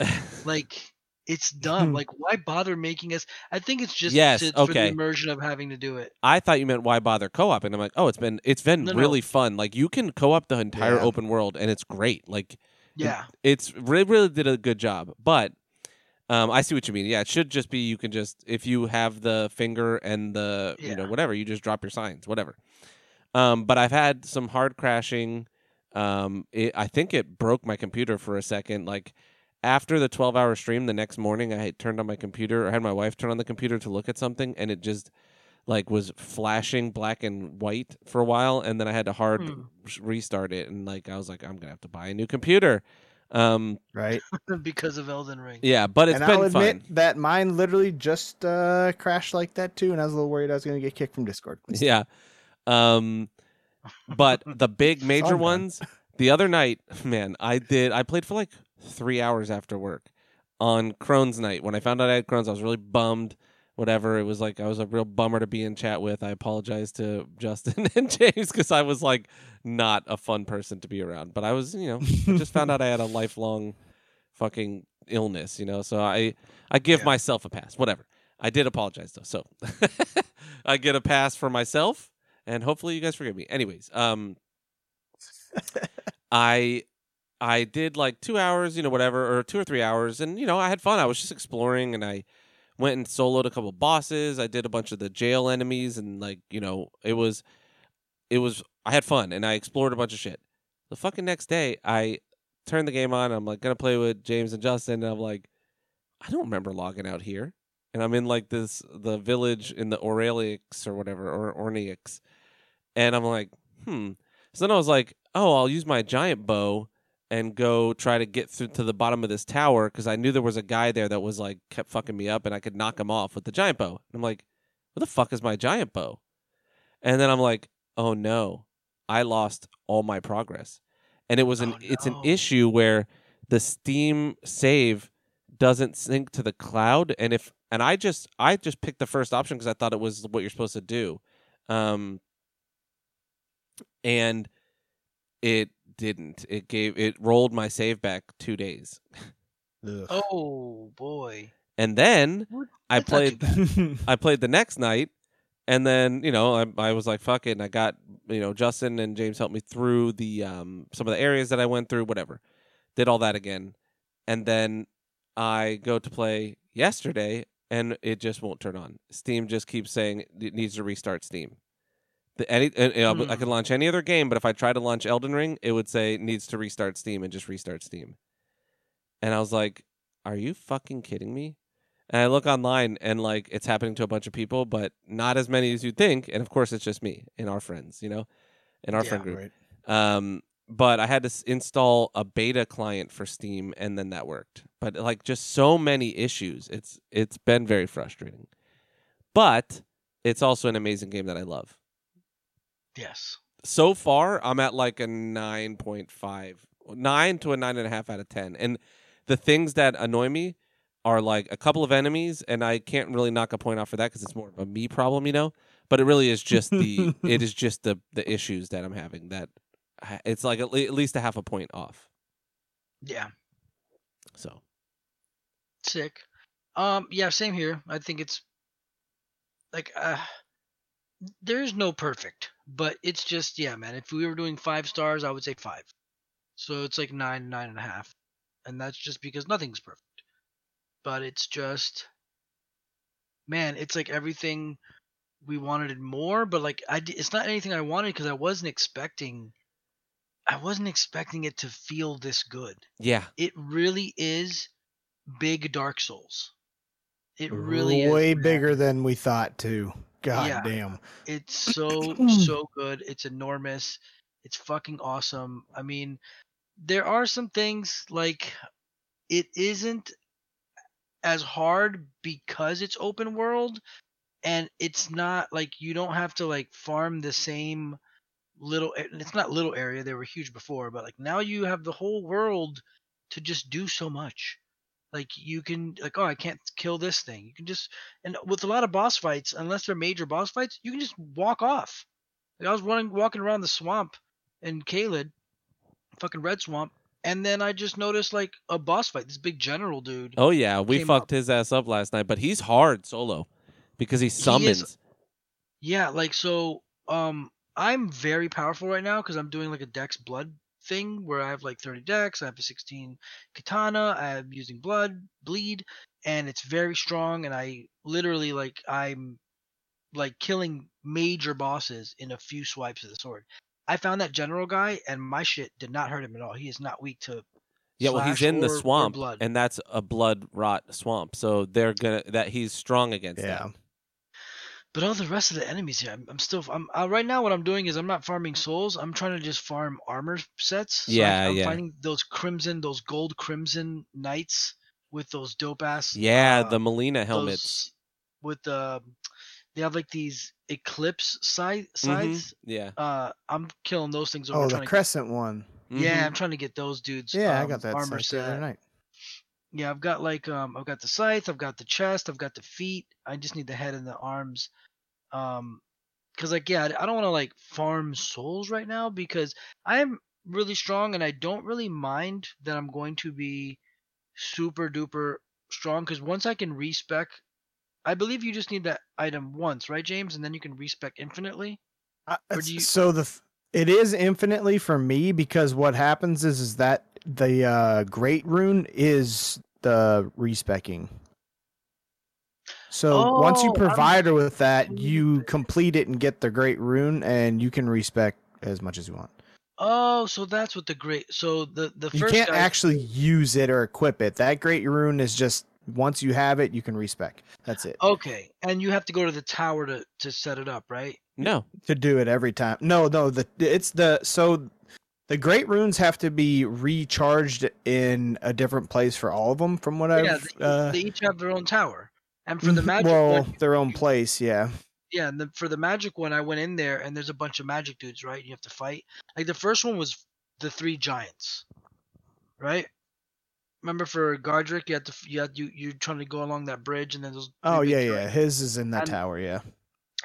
Like it's dumb. like why bother making us? I think it's just Yes, to, for okay. the immersion of having to do it. I thought you meant why bother co-op, and I'm like, oh, it's been it's been No, no. really fun. Like you can co-op the entire Yeah. open world, and it's great. Like Yeah, it's really really did a good job. But um, I see what you mean. Yeah, it should just be you can just if you have the finger and the you know whatever, you just drop your signs, whatever. Um, but I've had some hard crashing. Um, it, I think it broke my computer for a second. Like after the 12 hour stream, the next morning, I had turned on my computer. or had my wife turn on the computer to look at something, and it just like was flashing black and white for a while, and then I had to hard Hmm. restart it, and like I was like, I'm gonna have to buy a new computer. Um, Right. because of Elden Ring. yeah, but it's and been I'll admit fun. that mine literally just uh, crashed like that too, and I was a little worried I was going to get kicked from Discord. Yeah. Um, but the big major Fun, ones, the other night, man, I did. I played for like three hours after work on Crohn's night. When I found out I had Crohn's, I was really bummed. Whatever. It was like I was a real bummer to be in chat with. I apologize to Justin and James because I was like not a fun person to be around. But I was, you know, I just found out I had a lifelong fucking illness, you know. So I I give Yeah. myself a pass. Whatever. I did apologize though. So I get a pass for myself and hopefully you guys forgive me. Anyways, um I I did like 2 hours, you know, whatever or 2 or 3 hours and you know, I had fun. I was just exploring and I went and soloed a couple bosses. I did a bunch of the jail enemies and like, you know, it was it was I had fun and I explored a bunch of shit. The fucking next day, I turned the game on. I'm like gonna play with James and Justin, and I'm like, I don't remember logging out here. And I'm in like this the village in the Aurelix or whatever or Ornix, and I'm like, hmm. So then I was like, oh, I'll use my giant bow and go try to get through to the bottom of this tower because I knew there was a guy there that was like kept fucking me up, and I could knock him off with the giant bow. And I'm like, what the fuck is my giant bow? And then I'm like, oh no, I lost all my progress. And it was an Oh, it's an issue where the Steam save doesn't sync to the cloud and if and I just I just picked the first option because I thought it was what you're supposed to do. Um and it didn't. It gave it rolled my save back 2 days. Ugh. Oh boy. And then What? I That's played I played the next night, and then you know I, I was like fuck it, and I got you know Justin and James helped me through the um some of the areas that I went through, whatever. Did all that again, and then I go to play yesterday, and it just won't turn on. Steam just keeps saying it needs to restart Steam. The any uh, you I Hmm. could launch any other game, but if I try to launch Elden Ring, it would say needs to restart Steam and just restart Steam. And I was like, "Are you fucking kidding me?" And I look online and like it's happening to a bunch of people, but not as many as you'd think. And of course, it's just me and our friends, you know, in our Yeah. friend group. Right. Um, but I had to s- install a beta client for Steam, and then that worked. But like just so many issues, it's it's been very frustrating. But it's also an amazing game that I love. Yes. So far, I'm at like a nine point five, nine to a nine and a half out of ten. And the things that annoy me are like a couple of enemies, and I can't really knock a point off for that because it's more of a me problem, you know. But it really is just the it is just the the issues that I'm having that it's like at, le- at least a half a point off. Yeah. So Sick. Um. Yeah. Same here. I think it's like uh, there's no perfect, but it's just yeah, man. If we were doing five stars, I would say five. So it's like nine, nine and a half, and that's just because nothing's perfect. But it's just, man, it's like everything we wanted it more, but like I, it's not anything I wanted because I wasn't expecting. I wasn't expecting it to feel this good yeah, it really is big Dark Souls. It really is. way man. bigger than we thought too. God Yeah. damn. It's so mm. so good. It's enormous. It's fucking awesome. I mean, there are some things like it isn't as hard because it's open world, and it's not like you don't have to like farm the same little. It's not little area; they were huge before, but like now you have the whole world to just do so much. Like you can like oh I can't kill this thing. You can just and with a lot of boss fights, unless they're major boss fights, you can just walk off. Like I was running walking around the swamp in Caelid, fucking red swamp, and then I just noticed like a boss fight. This big general dude. Oh yeah, we fucked up. his ass up last night, but he's hard solo because he summons. Yeah, like so um I'm very powerful right now because I'm doing like a dex blood thing where I have like 30 decks, I have a 16 katana, I'm using blood, bleed, and it's very strong and I literally like I'm like killing major bosses in a few swipes of the sword. I found that general guy and my shit did not hurt him at all. He is not weak to yeah, well, he's in the or- or swamp, blood. and that's a blood rot swamp. So they're gonna that he's strong against Yeah. that. But all the rest of the enemies here, I'm, I'm still. I'm uh, right now. What I'm doing is I'm not farming souls. I'm trying to just farm armor sets. So I- Yeah, I'm yeah. finding those crimson, those gold crimson knights with those dope ass. Yeah, uh, the Melina helmets. those- with the. They have like these eclipse side Mhm, sides. Yeah. Uh, I'm killing those things over. Oh, the to crescent one. get, yeah, Mhm. I'm trying to get those dudes. Yeah, I um, got that armor set the other set. night. Yeah, I've got like um I've got the scythe, I've got the chest, I've got the feet. I just need the head and the arms. Um cuz like yeah, I don't want to like farm souls right now because I am really strong and I don't really mind that I'm going to be super duper strong cuz once I can respec I believe you just need that item once, right James? And then you can respec infinitely. Uh, Or do you- So the it is infinitely for me because what happens is is that the uh, great rune is the respecking. So once you Oh, I'm- provide her with that, you complete it and get the great rune, and you can respec as much as you want. Oh, so that's what the great so the the You first can't guy actually use it or equip it. That great rune is just once you have it, you can respec. That's it. Okay, and you have to go to the tower to to set it up, right? No. to do it every time. No, no, the it's the so the great runes have to be recharged in a different place for all of them. From what yeah, I've they, uh, they each have their own tower. And for the mhm, magic well, one, their own place, yeah. yeah, and the, for the magic one, I went in there and there's a bunch of magic dudes, right? You have to fight. Like the first one was the three giants, right? Remember for Godrick, you had to you had you you're trying to go along that bridge and then those. Oh big yeah, yeah. giants. His is in that And- tower, yeah.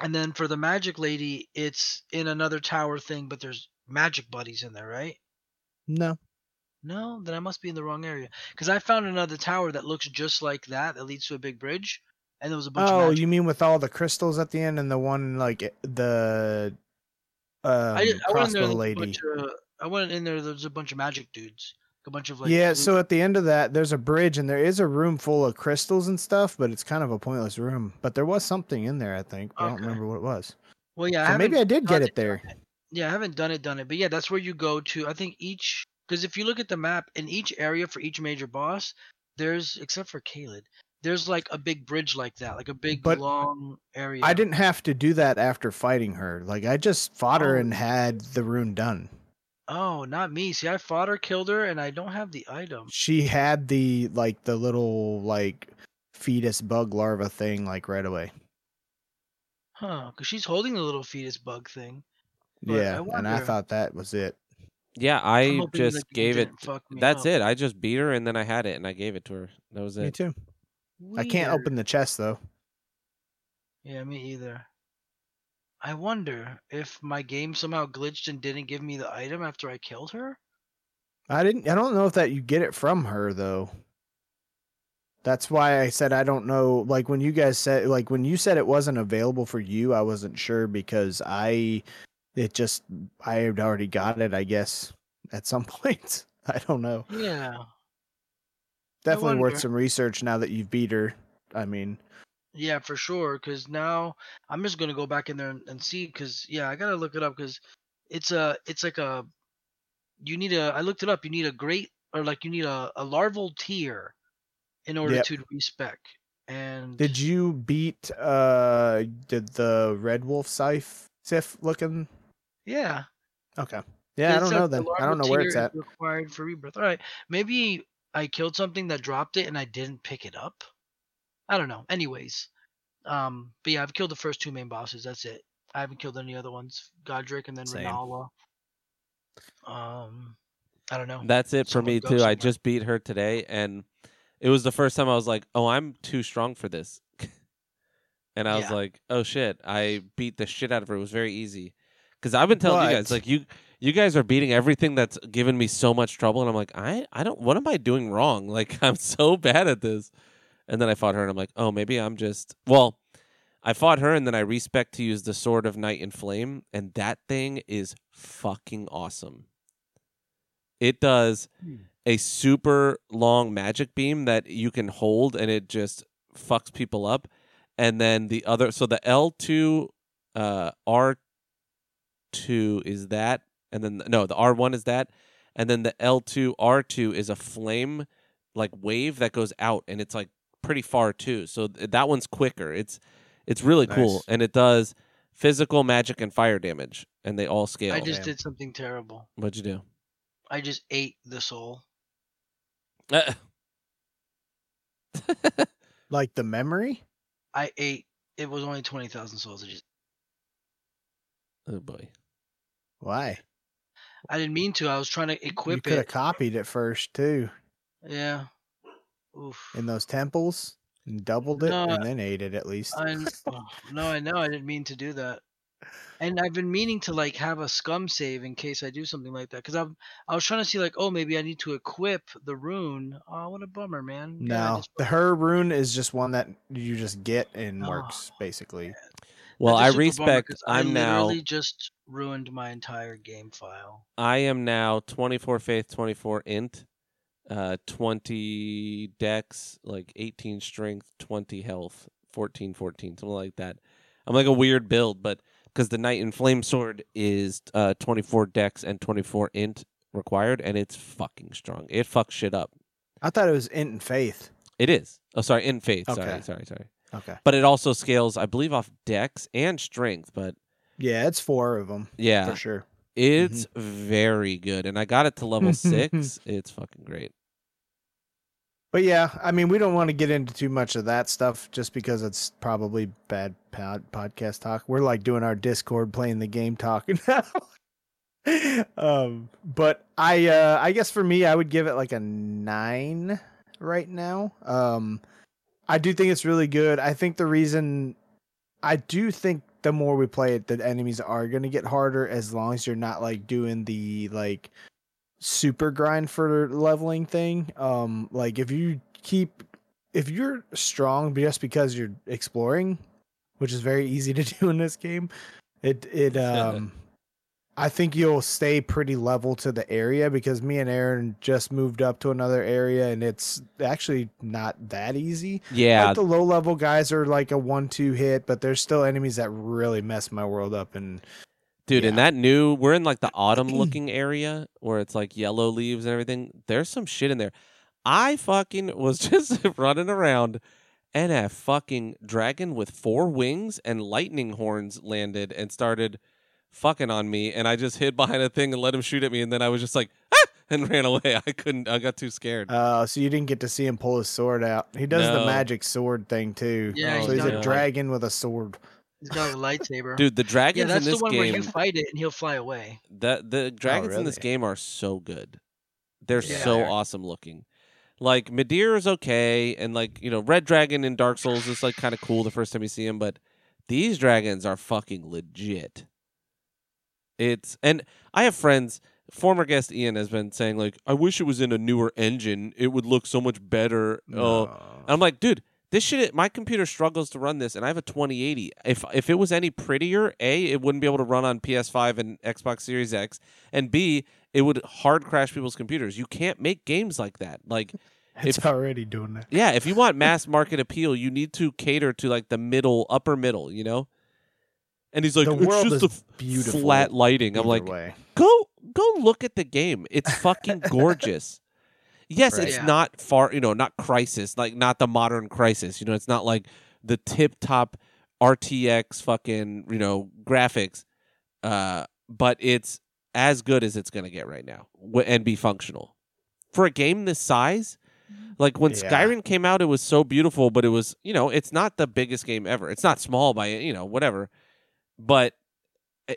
And then for the magic lady, it's in another tower thing, but there's magic buddies in there, right? No, No, then I must be in the wrong area because I found another tower that looks just like that that leads to a big bridge, and there was a bunch of oh, you mean with all the crystals at the end and the one like the um, I, did, I went in there. crossbow lady? of- I went in there. There's a bunch of magic dudes, a bunch of like. yeah, blue- so at the end of that, there's a bridge and there is a room full of crystals and stuff, but it's kind of a pointless room. But there was something in there, I think. but I don't remember what it was. well, yeah, So haven't, maybe I did get it there. yeah, I haven't done it, done it, but yeah, that's where you go to. I think each because if you look at the map in each area for each major boss, there's except for Caelid, there's like a big bridge like that, like a big But long area. I didn't have to do that after fighting her. Like I just fought her Oh. and had the rune done. Oh, not me. See, I fought her, killed her, and I don't have the item. She had the like the little like fetus bug larva thing like right away. Huh? Because she's holding the little fetus bug thing. But I yeah, and I thought that was it. Yeah, I'm I hoping, just like, gave it. fuck me That's up. it. I just beat her and then I had it and I gave it to her. That was it. Me it. I can't open the chest though. Yeah, me either. I wonder if my game somehow glitched and didn't give me the item after I killed her. I didn't. I don't know if that you get it from her though. That's why I said I don't know. Like when you guys said, like when you said it wasn't available for you, I wasn't sure because I, it just I had already got it. I guess at some point. I don't know. Yeah. Definitely worth some research now that you've beat her. I mean, Yeah, for sure. Because now I'm just gonna go back in there and, and see. Because yeah, I gotta look it up. Because it's a, it's like a, you need a. I looked it up. You need a great or like you need a, a larval tear in order Yep. to respec. And did you beat? uh Did the red wolf scythe sif looking? Yeah. Okay. Yeah, I don't know then. I don't know where it's at. Required for rebirth. All right. Maybe I killed something that dropped it and I didn't pick it up. I don't know. Anyways, Um, but yeah, I've killed the first two main bosses. That's it. I haven't killed any other ones. Godrick and then Same. Renala. Um, I don't know. That's it for me go too. I just beat her today, and it was the first time I was like, "Oh, I'm too strong for this," and I was like, "Oh shit!" I beat the shit out of her. It was very easy because I've been telling you guys like you you guys are beating everything that's given me so much trouble, and I'm like, I I don't. What am I doing wrong? Like I'm so bad at this. And then I fought her, and I'm like, oh, maybe I'm just well. I fought her, and then I respec to use the sword of night and flame, and that thing is fucking awesome. It does Hmm. a super long magic beam that you can hold, and it just fucks people up. And then the other, so the L two, uh, R two is that, and then no, the R one is that, and then the L two R two is a flame like wave that goes out, and it's like pretty far too. So th- that one's quicker. It's it's really cool, and it does physical, magic, and fire damage, and they all scale. I just man. did something terrible. What'd you do? I just ate the soul. Uh, Like the memory? I ate. It was only twenty thousand souls. I just. oh boy. Why? I didn't mean to. I was trying to equip you equip could have copied it first too Yeah. Oof. in those temples and doubled it No, and then ate it at least. I oh, no, I know. I didn't mean to do that. And I've been meaning to like have a scum save in case I do something like that. Because I'm, I was trying to see like, oh, maybe I need to equip the rune. Oh, what a bummer, man. No, just- the her rune is just one that you just get and Oh, works basically. Well, I respect. super bummer respect. 'cause I I'm now. literally just ruined my entire game file. I am now 24 faith, 24 int, uh, 20 dex, like 18 strength, 20 health, 14, 14, something like that. I'm like a weird build, but because the knight in flame sword is uh 24 dex and 24 int required, and it's fucking strong. It fucks shit up. I thought it was int and faith. It is. Oh, sorry, in faith. Okay. Sorry, sorry, sorry. Okay. But it also scales, I believe, off dex and strength. But Yeah, it's four of them yeah, for sure. It's very good, and I got it to level six. It's fucking great. But yeah, I mean, we don't want to get into too much of that stuff just because it's probably bad pod- podcast talk. We're like doing our Discord, playing the game, talking now. um, but I, uh, I guess for me, I would give it like a nine right now. Um, I do think it's really good. I think the reason I do think the more we play it, the enemies are going to get harder as long as you're not like doing the like super grind for leveling thing. Um, like if you keep if you're strong just because you're exploring, which is very easy to do in this game, it it um I think you'll stay pretty level to the area because me and Aaron just moved up to another area and it's actually not that easy. Yeah, Like the low level guys are like a one two hit, but there's still enemies that really mess my world up and dude. In that new, we're in like the autumn looking area where it's like yellow leaves and everything. There's some shit in there. I fucking was just running around, and a fucking dragon with four wings and lightning horns landed and started fucking on me, and I just hid behind a thing and let him shoot at me, and then I was just like ah! and ran away. I couldn't. I got too scared. Uh, so you didn't get to see him pull his sword out. He does No. the magic sword thing too. Yeah, so he's he's a it. dragon with a sword. He's got a lightsaber. Dude, the yeah, dragons that's in the this one where game. you fight it and he'll fly away. The the dragons in this game are so good. They're Yeah. so They're- awesome looking. Like Midir is okay, and like you know, Red Dragon in Dark Souls is like kind of cool the first time you see him, but these dragons are fucking legit. It's and I have friends. Former guest Ian has been saying like, I wish it was in a newer engine. It would look so much better. Oh, No. I'm like, dude, this shit. My computer struggles to run this, and I have a 2080. If if it was any prettier, a it wouldn't be able to run on PS5 and Xbox Series X, and b it would hard crash people's computers. You can't make games like that. Like, it's if- already doing that. yeah, if you want mass market appeal, you need to cater to like the middle, upper middle. You know. And he's like, the it's world just is a f- beautiful. flat lighting. I'm like, way. go go look at the game. It's fucking gorgeous. Yes, Right. it's Yeah. not far, you know, not Crysis, like not the modern Crysis. You know, it's not like the tip top RTX fucking, you know, graphics. Uh, but it's as good as it's going to get right now w- and be functional. For a game this size, Like when Yeah. Skyrim came out, it was so beautiful, but it was you know it's not the biggest game ever. It's not small by you know whatever, but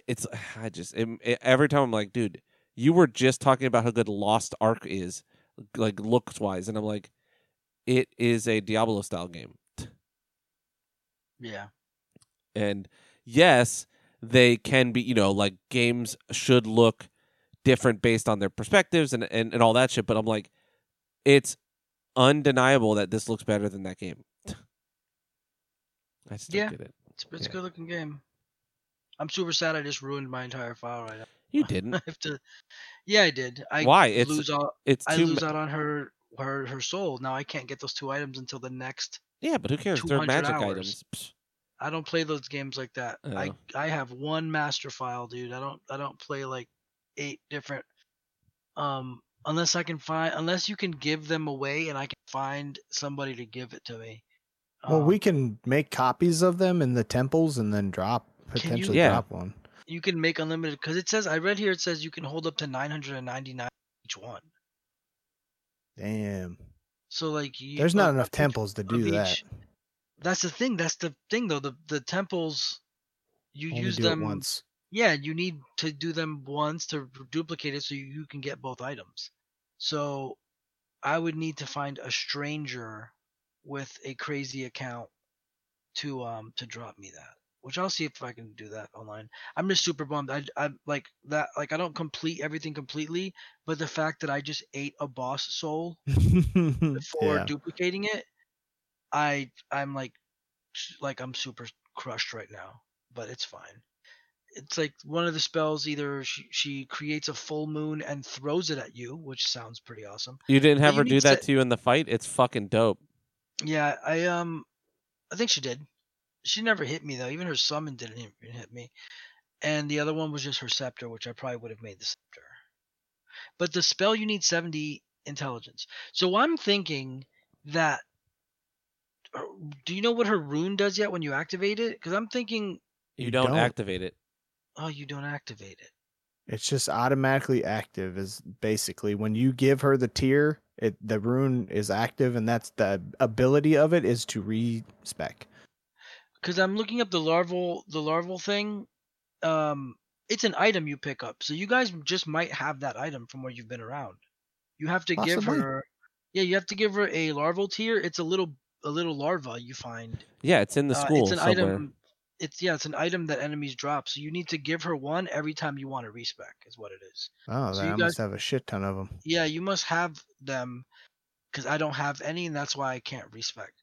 it's I just it, it- every time I'm like, dude, you were just talking about how good Lost Ark is, like looks wise, and I'm like, it is a Diablo style game, Yeah. and yes, they can be you know like games should look different based on their perspectives and and, and all that shit, but I'm like, it's undeniable that this looks better than that game. I don't Yeah. get it. It's, it's Yeah. a good looking game. I'm super sad I just ruined my entire file right now. You didn't. I have to. Yeah, I did. I Why? It's lose all. it's I lose ma- out on her her her soul. Now I can't get those two items until the next. yeah, but who cares? They're magic hours. items. Psh. I don't play those games like that. I Oh. I have one master file, dude. I don't I don't play like eight different. Um, unless I can find unless you can give them away and I can find somebody to give it to me. Well, Um, we can make copies of them in the temples and then drop you- potentially Yeah. drop one. you can make unlimited because it says I read here it says you can hold up to 999 each one. Damn. So like you, There's not enough temples to do that. each- That's the thing. That's the thing though. The the temples, you Only use them once. Yeah, you need to do them once to duplicate it so you, you can get both items. So I would need to find a stranger with a crazy account to um to drop me that. Which I'll see if I can do that online. I'm just super bummed. I I like that like I don't complete everything completely, but the fact that I just ate a boss soul before yeah. duplicating it, I I'm like like I'm super crushed right now, but it's fine. It's like one of the spells either she, she creates a full moon and throws it at you, which sounds pretty awesome. You didn't have you her do that to- to you in the fight. It's fucking dope. Yeah, I um I think she did. She never hit me though. Even her summon didn't even hit me. And the other one was just her scepter, which I probably would have made the scepter. But the spell you need 70 intelligence. So I'm thinking that uh, do you know what her rune does yet when you activate it? Because I'm thinking, You, You don't, don't. activate it. oh, you don't activate it. It's just automatically active is basically when you give her the tear, it the rune is active and that's the ability of it is to respec. Because I'm looking up the larval, the larval thing. Um, it's an item you pick up, so you guys just might have that item from where you've been around. You have to give her, yeah, you have to give her a larval tear. It's a little, a little larva you find. Yeah, it's in the Uh, school it's an somewhere. item. It's yeah, it's an item that enemies drop. So you need to give her one every time you want to respec. Is what it is. Oh, So I guys- must have a shit ton of them. Yeah, you must have them, because I don't have any, and that's why I can't respec.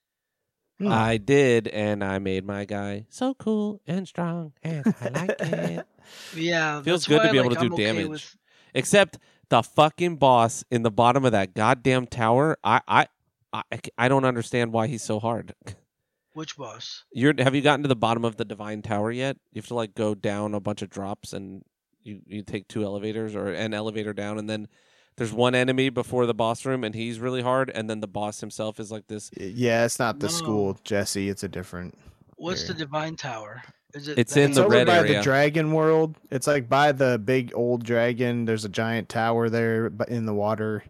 Hmm. I did, and I made my guy so cool and strong, and I like it. Yeah, Feels good to be able like, to do okay damage. with- Except the fucking boss in the bottom of that goddamn tower. I, I, I, I don't understand why he's so hard. which boss? You're have you gotten to the bottom of the divine tower yet? You have to like go down a bunch of drops and you you take two elevators or an elevator down and then there's one enemy before the boss room and he's really hard and then the boss himself is like this Yeah, it's not the No. school, Jesse. It's a different. What's the divine tower? Is it? It's that- in It's the over red by area. the dragon world. It's like by the big old dragon. There's a giant tower there, but in the water,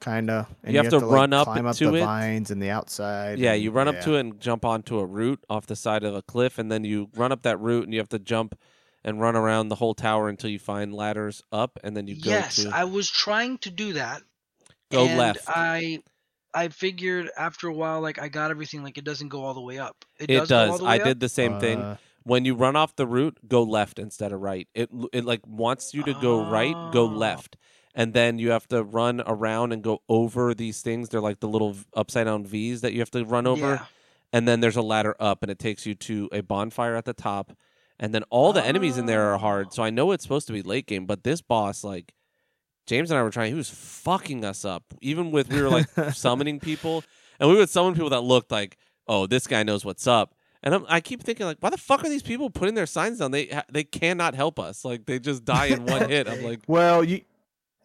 kind of. You have to run up climb up to the it. vines and the outside. Yeah, and- you run up yeah. to it and jump onto a root off the side of a cliff, and then you run up that root and you have to jump and run around the whole tower until you find ladders up, and then you go yes, to I was trying to do that. Go and left. I I figured after a while, like I got everything. Like it doesn't go all the way up. It, it does. Go all does. the I way up? did the same thing. Uh, When you run off the route, go left instead of right. It it like wants you to go right, go Oh. left, and then you have to run around and go over these things. They're like the little upside down V's that you have to run over. Yeah. and then there's a ladder up and it takes you to a bonfire at the top and then all the enemies in there are oh. hard so i know it's supposed to be late game but this boss like james and i were trying he was fucking us up even with we were like summoning people and we would summon people that looked like oh this guy knows what's up. And I'm, i keep thinking like why the fuck are these people putting their signs down? They they cannot help us. Like they just die in one hit. I'm like Well, you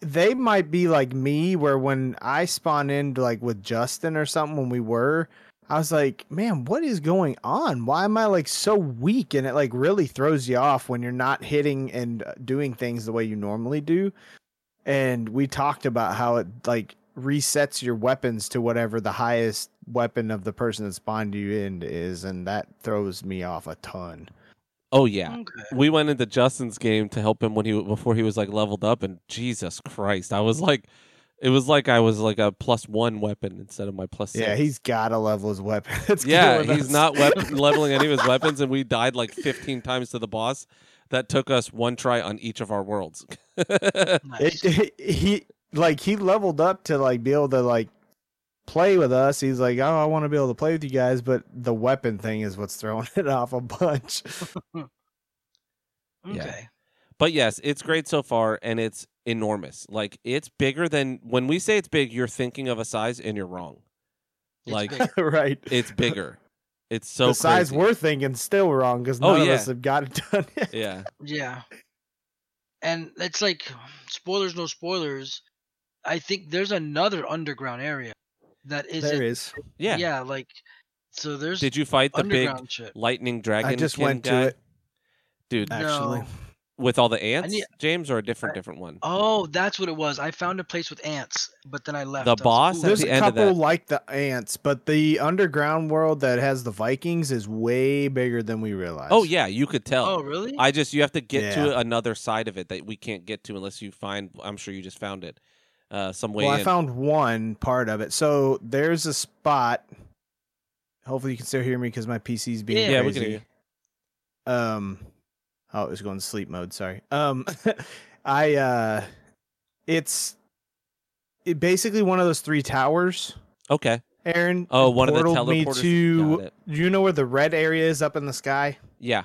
they might be like me where when I spawn in like with Justin or something when we were, I was like, man, what is going on? Why am I like so weak? And it like really throws you off when you're not hitting and uh, doing things the way you normally do. And we talked about how it like resets your weapons to whatever the highest weapon of the person that spawned you in is, and that throws me off a ton. Oh yeah. Okay. We went into Justin's game to help him when he before he was like leveled up, and Jesus Christ, I was like, it was like I was like a plus one weapon instead of my plus. Yeah, six. he's gotta level his weapon. It's yeah, he's us. not weapon, leveling any of his weapons, and we died like 15 times to the boss. That took us one try on each of our worlds. Nice. It, he like he leveled up to like be able to like play with us. He's like, oh, I want to be able to play with you guys, but the weapon thing is what's throwing it off a bunch. okay. yeah. but yes, it's great so far, and it's enormous. Like it's bigger than when we say it's big. You're thinking of a size, and you're wrong. It's Like, big. right. It's bigger. It's so the size crazy. we're thinking still wrong because Oh, none yeah. of us have got it done yet. Yeah, Yeah. And it's like spoilers, no spoilers. I think there's another underground area that isn't. There is. yeah. Yeah, like so. There's Did you fight the big shit. lightning dragon? I just went guy? to it dude. actually. No. With all the ants, need- James, or a different I- different one. Oh, that's what it was. I found a place with ants, but then I left. The I was like, boss There's the a end of couple that- like the ants, but the underground world that has the Vikings is way bigger than we realize. Oh yeah, you could tell. Oh, really? I just you have to get to another side of it that we can't get to unless you find. I'm sure you just found it. Uh, some way Well, I found one part of it. So there's a spot. Hopefully, you can still hear me because my PC's being Yeah. Yeah, crazy. we can hear Um, oh, it was going to sleep mode. Sorry. Um, I uh, it's it basically one of those three towers. okay. Aaron. Oh, It one of the portaled me teleporters? to. Got it. Do you know where the red area is up in the sky? Yeah.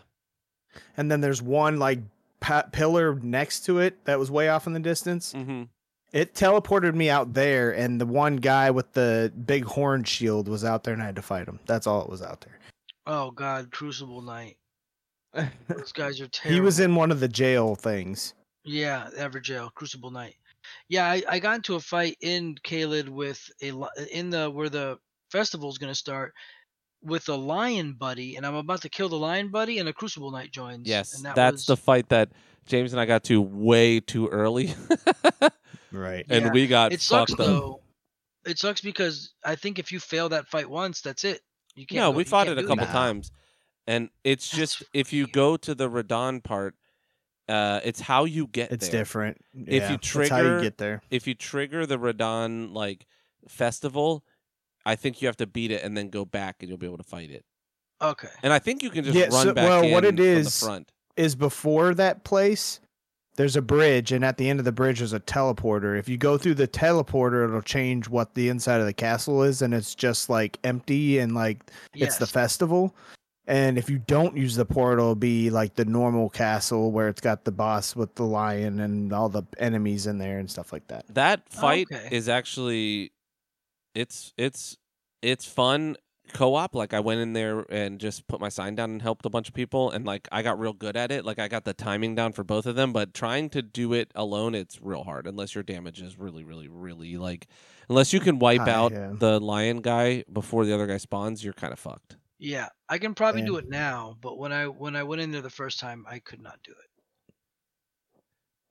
And then there's one like pa- pillar next to it that was way off in the distance. hmm It teleported me out there, and the one guy with the big horn shield was out there, and I had to fight him. That's all it was out there. oh God, Crucible Knight. There. Those guys are terrible. he was in one of the jail things. Yeah, ever jail, Crucible Knight. Yeah, I, I got into a fight in Caelid with a li- in the where the festival's gonna start with a lion buddy, and I'm about to kill the lion buddy, and a Crucible Knight joins. Yes, and that that's was, the fight that James and I got to way too early, Right. and Yeah, we got It sucks fucked up. though. It sucks because I think if you fail that fight once, that's it. You can't. No, go- we fought it a couple Nah. times, and it's just if you go to the Radahn part, uh, it's how you get It's there. different. If Yeah, you that's how you trigger- get there. If you trigger the Radahn like festival, I think you have to beat it and then go back, and you'll be able to fight it. Okay. And I think you can just Yeah, run so- back well, in what it is- front. Is before that place, there's a bridge, and at the end of the bridge, there's a teleporter. If you go through the teleporter, it'll change what the inside of the castle is, and it's just like empty and like it's the festival. And if you don't use the portal, it'll be like the normal castle where it's got the boss with the lion and all the enemies in there and stuff like that. That oh, fight Okay. is actually it's it's it's fun co-op like I went in there and just put my sign down and helped a bunch of people and like I got real good at it like I got the timing down for both of them but trying to do it alone it's real hard unless your damage is really really really like unless you can wipe High, out yeah. the lion guy before the other guy spawns you're kind of fucked. Yeah, I can probably do it now, but when I when I went in there the first time, I could not do it.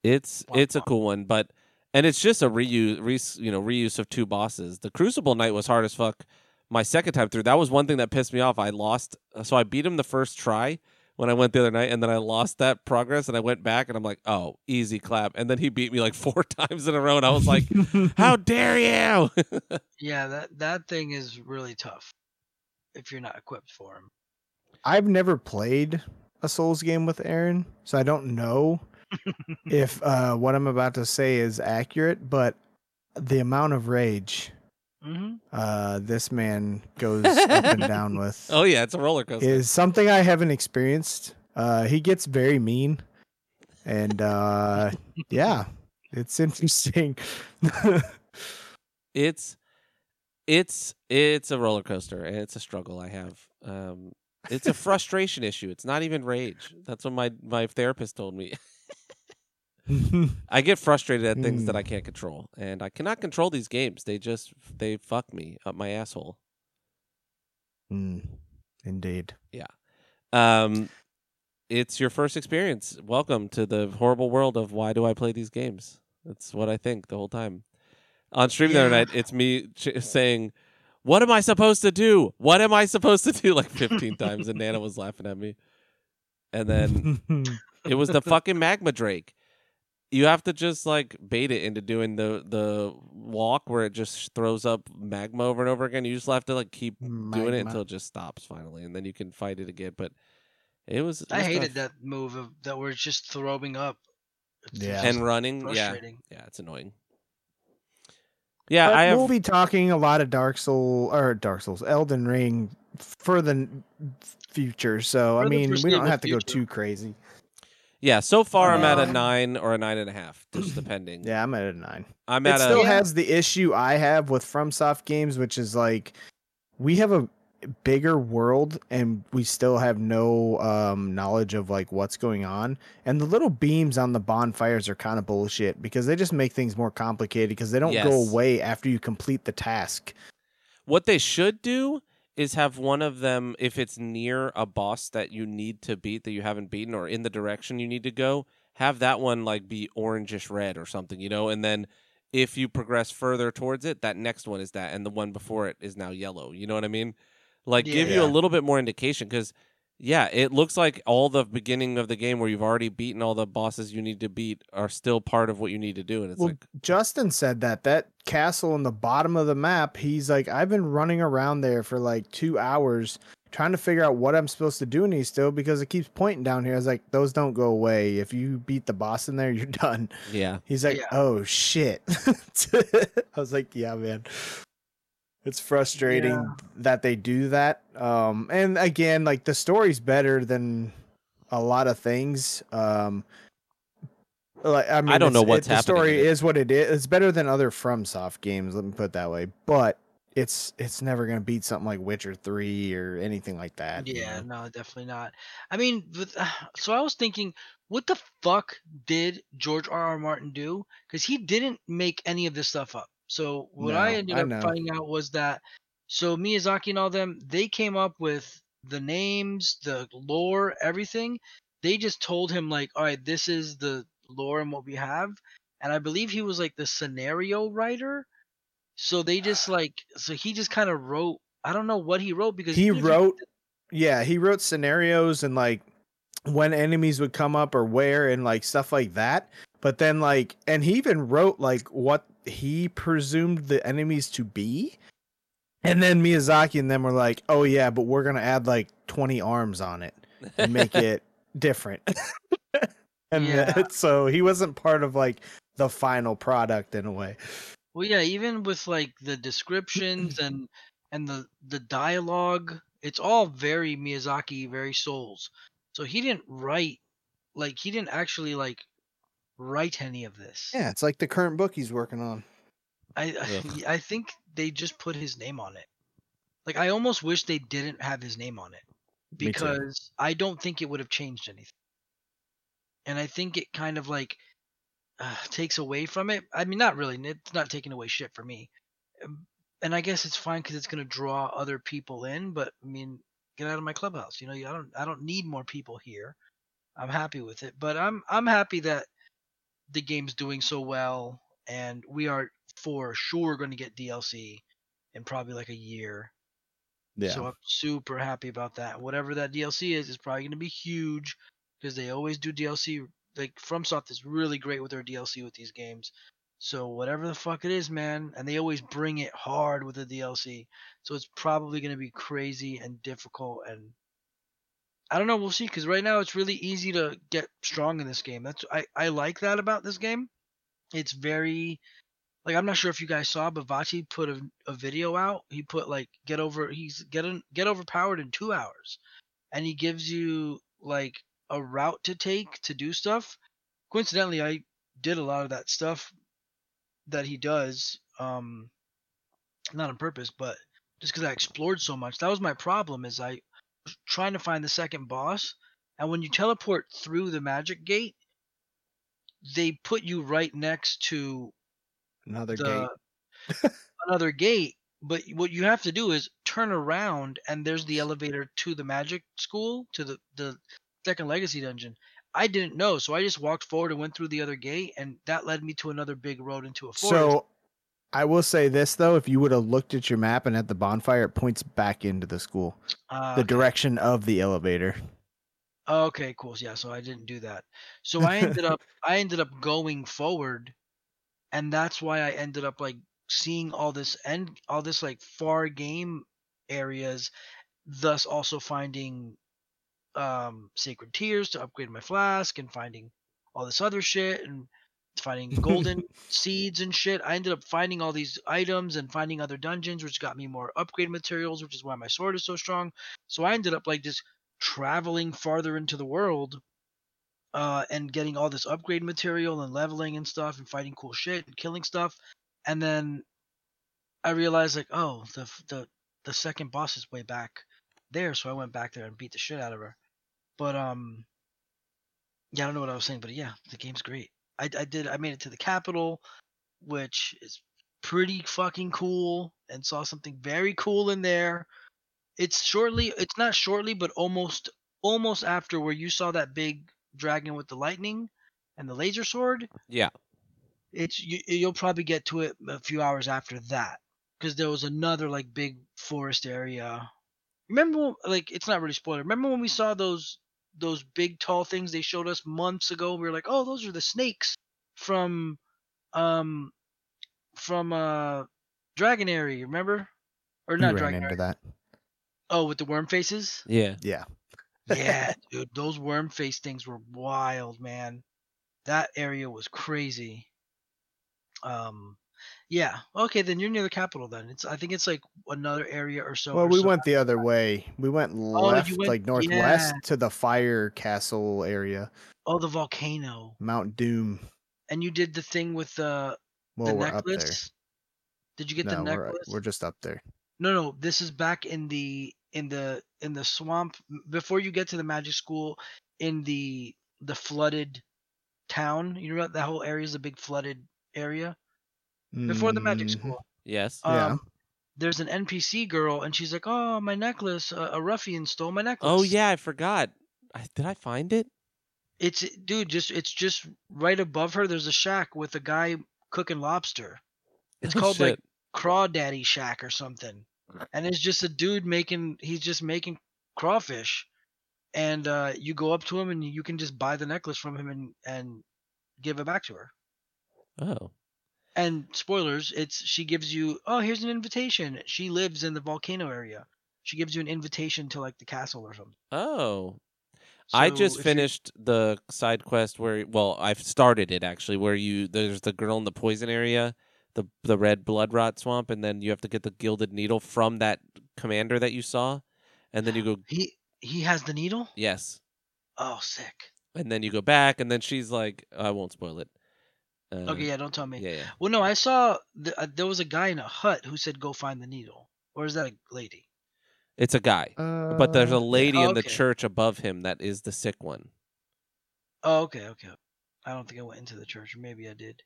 It's it's a cool one, but and it's just a reuse, re, you know, reuse of two bosses. The Crucible Knight was hard as fuck. My second time through, that was one thing that pissed me off. I lost, uh, so I beat him the first try when I went the other night, and then I lost that progress, and I went back, and I'm like, oh, easy clap, and then he beat me like four times in a row, and I was like, how dare you? Yeah, that that thing is really tough if you're not equipped for him. I've never played a Souls game with Aaron, so I don't know if uh, what I'm about to say is accurate, but the amount of rage hmm uh, this man goes up and down with oh yeah, it's a roller coaster. is something I haven't experienced. Uh, he gets very mean, and uh, yeah, it's interesting. it's it's it's a roller coaster and it's a struggle i have um it's a frustration issue it's not even rage that's what my my therapist told me i get frustrated at things that Mm. i can't control and i cannot control these games they just they fuck me up my asshole Mm, indeed. Yeah. Um it's your first experience welcome to the horrible world of why do i play these games that's what i think the whole time on stream the other night. It's me ch- saying, "What am I supposed to do? What am I supposed to do?" Like 15 times, and Nana was laughing at me. And then it was the fucking magma drake. You have to just like bait it into doing the the walk where it just throws up magma over and over again. You just have to like keep doing it until it just stops finally, and then you can fight it again. But it was it I was hated tough. that move of that we're just throwing up. It's Yeah. and running. Yeah, yeah, it's annoying. Yeah, But I have. we'll be talking a lot of Dark Soul or Dark Souls, Elden Ring for the future. So I For the mean, we don't foreseeable have to go too crazy. Yeah, so far I'm at a Uh, nine or a nine and a half, just depending. Yeah, I'm at a nine. I'm It at still a. Yeah. has the issue I have with FromSoft games, which is like we have a bigger world and we still have no um, knowledge of like what's going on. And the little beams on the bonfires are kind of bullshit because they just make things more complicated because they don't go away after you complete the task. What they should do is have one of them, if it's near a boss that you need to beat that you haven't beaten, or in the direction you need to go, have that one like be orangish red or something, you know, and then. If you progress further towards it, that next one is that, and the one before it is now yellow. You know what I mean? Like, give you a little bit more indication because Yeah, it looks like all the beginning of the game where you've already beaten all the bosses you need to beat are still part of what you need to do, and it's well, like, Justin said that that castle in the bottom of the map. He's like, I've been running around there for like two hours trying to figure out what I'm supposed to do in these still because it keeps pointing down here. I was like, those don't go away. If you beat the boss in there, you're done. yeah, He's like, Yeah. oh shit. I was like, yeah, man. It's frustrating Yeah. that they do that. Um, and again, like the story's better than a lot of things. Um, like I mean, don't know it's- what's it, the happening story in it. is what it is. It's better than other FromSoft games. Let me put it that way. But it's it's never gonna beat something like Witcher Three or anything like that. you Yeah, know? no, definitely not. I mean, with, so I was thinking, what the fuck did George R. R. Martin do? Because he didn't make any of this stuff up. So what I ended up finding out was that so Miyazaki and all them, they came up with the names, the lore, everything. They just told him like, all right, this is the lore and what we have. And I believe he was like the scenario writer. So they just ah. like, so he just kind of wrote. I don't know what he wrote because he if wrote yeah he wrote scenarios and like when enemies would come up or where and like stuff like that but then like and he even wrote like what he presumed the enemies to be and then miyazaki and them were like oh yeah but we're gonna add like 20 arms on it and make it different and Yeah. uh, so he wasn't part of like the final product in a way Well, yeah, even with like the descriptions and and the the dialogue, it's all very Miyazaki, very Souls. So he didn't write like he didn't actually like write any of this. yeah it's like the current book he's working on I Ugh. I think they just put his name on it. Like I almost wish they didn't have his name on it because I don't think it would have changed anything. And I think it kind of like uh, takes away from it. I mean, not really. It's not taking away shit for me. Um, And I guess it's fine because it's gonna draw other people in. But I mean, get out of my clubhouse. You know, I don't. I don't need more people here. I'm happy with it. But I'm I'm happy that the game's doing so well, and we are for sure going to get DLC in probably like a year. yeah So I'm super happy about that. Whatever that DLC is, is probably going to be huge because they always do DLC. Like FromSoft is really great with their DLC with these games. So whatever the fuck it is, man, and they always bring it hard with the DLC. So it's probably going to be crazy and difficult and I don't know, we'll see cuz right now it's really easy to get strong in this game. That's I I like that about this game. It's very like I'm not sure if you guys saw, but Vachi put a, a video out. He put like get over he's get in, get overpowered in two hours, and he gives you like a route to take to do stuff. Coincidentally, I did a lot of that stuff that he does, um, not on purpose, but just because I explored so much. That was my problem. Is I trying to find the second boss, and when you teleport through the magic gate, they put you right next to another the gate. another gate but what you have to do is turn around and there's the elevator to the magic school to the the second legacy dungeon. I didn't know so i just walked forward and went through the other gate and that led me to another big road into a forest. So I will say this though: if you would have looked at your map and at the bonfire, it points back into the school, Uh, the okay. direction of the elevator. Okay, cool. Yeah, so I didn't do that. So I ended up I ended up going forward and that's why I ended up like seeing all this end all this like far game areas, thus also finding um sacred tears to upgrade my flask and finding all this other shit and finding golden seeds and shit. I ended up finding all these items and finding other dungeons which got me more upgrade materials, which is why my sword is so strong. So I ended up like just traveling farther into the world uh, and getting all this upgrade material and leveling and stuff and fighting cool shit and killing stuff. And then I realized like, oh, the the the second boss is way back there, so I went back there and beat the shit out of her. But um, yeah, I don't know what I was saying, but yeah, the game's great. I I did I made it to the capital, which is pretty fucking cool, and saw something very cool in there. It's shortly, it's not shortly, but almost almost after where you saw that big dragon with the lightning and the laser sword. Yeah. It's you, you'll probably get to it a few hours after that because there was another like big forest area. Remember, like it's not really spoiler. Remember when we saw those those big tall things they showed us months ago? We were like, oh, those are the snakes from um from uh Dragonary. Remember? Or not ran Dragonary? into that. Oh, with the worm faces. Yeah. Yeah. Yeah, dude, those worm face things were wild, man. That area was crazy. Um, yeah. Okay, then you're near the capital. Then it's. I think it's like another area or so. Well, or we so went the other way. We went oh, left, went- like northwest to the fire castle area, Oh, the volcano. Mount Doom. And you did the thing with the Well, the we're up there. necklace. Did you get no, the we're, necklace? we're just up there. No, no. This is back in the in the in the swamp before you get to the magic school. In the the flooded town. You know what that whole area is a big flooded area before the magic Mhm. school. Yes. Yeah. Um, there's an NPC girl, and she's like, "Oh, my necklace! Uh, a ruffian stole my necklace." Oh yeah, I forgot. I, did I find it? it's dude, just it's just right above her. There's a shack with a guy cooking lobster. It's Oh, called like shit. Crawdaddy Shack or something, and it's just a dude making. He's just making crawfish, and uh, you go up to him and you can just buy the necklace from him and and give it back to her. Oh. And spoilers, it's she gives you oh here's an invitation. She lives in the volcano area. She gives you an invitation to like the castle or something. Oh. I just if you- finished the side quest where well, I've started it actually where you there's the girl in the poison area, the the red blood rot swamp and then you have to get the gilded needle from that commander that you saw and then you go He he has the needle. yes. Oh, sick. And then you go back and then she's like I won't spoil it. Uh, Okay, yeah, don't tell me. Yeah, yeah. Well, no, I saw th- uh, there was a guy in a hut who said go find the needle, or is that a lady? It's a guy. but there's a Uh, lady Oh, in the okay. church above him that is the sick one. Oh, okay, okay. I don't think I went into the church, or maybe I did.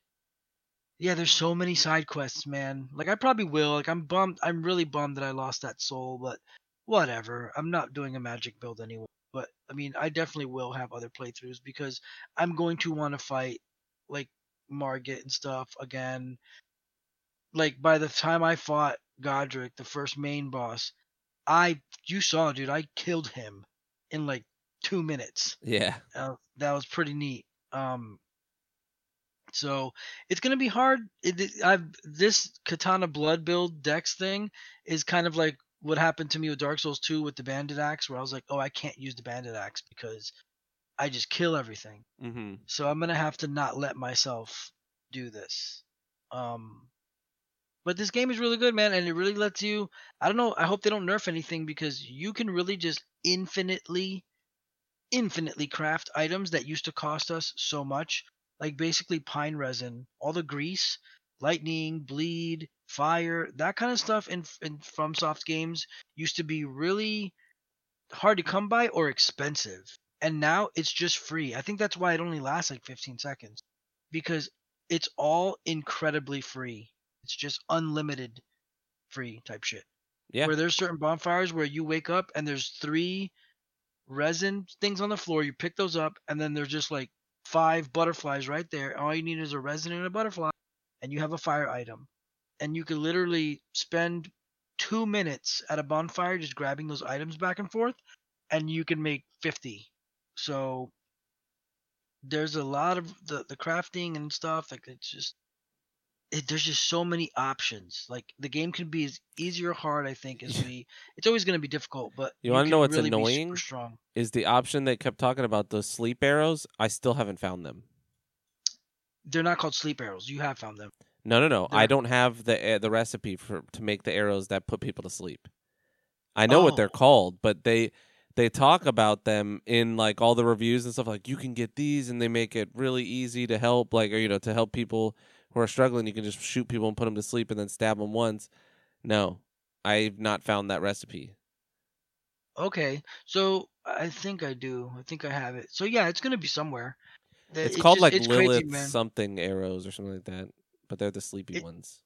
Yeah, there's so many side quests, man. Like I probably will. Like I'm bummed. I'm really bummed that I lost that soul, but whatever. I'm not doing a magic build anyway. But I mean, I definitely will have other playthroughs because I'm going to want to fight like Margit and stuff again. Like by the time I fought Godrick, the first main boss, I you saw, dude, I killed him in like two minutes. Yeah. Uh, that was pretty neat. Um, so it's gonna be hard. It, it- I've this Katana Blood build Dex thing is kind of like what happened to me with Dark Souls 2 with the Bandit Axe, where I was like, oh, I can't use the Bandit Axe because I just kill everything. Mm-hmm. So I'm gonna have to not let myself do this. Um, but this game is really good, man, and it really lets you. I don't know. I hope they don't nerf anything because you can really just infinitely, infinitely craft items that used to cost us so much, like basically pine resin, all the grease, lightning, bleed, fire, that kind of stuff in in FromSoft games used to be really hard to come by or expensive and now it's just free. I think that's why it only lasts like 15 seconds because it's all incredibly free. It's just unlimited free type shit. Yeah. Where there's certain bonfires where you wake up and there's three resin things on the floor, you pick those up and then there's just like five butterflies right there. All you need is a resin and a butterfly and you have a fire item. and you could literally spend two minutes at a bonfire just grabbing those items back and forth, and you can make fifty. So there's a lot of the the crafting and stuff. Like it's just it, there's just so many options. Like the game can be as easy or hard. I think as we. It's always going to be difficult, but You wanna know what's really annoying? strong. Is the option they kept talking about those sleep arrows? I still haven't found them. They're not called sleep arrows. You have found them. No, no, no. I They're- don't have the uh, the recipe for to make the arrows that put people to sleep. I know what they're Oh. called, but they they talk about them in like all the reviews and stuff. Like you can get these, and they make it really easy to help, like or you know to help people who are struggling. You can just shoot people and put them to sleep, and then stab them once. No, I've not found that recipe. Okay, so I think I do. I think I have it. So yeah, it's gonna be somewhere. The- It's it called just- like it's Lilith crazy, something arrows or something like that, but they're the sleepy It- ones.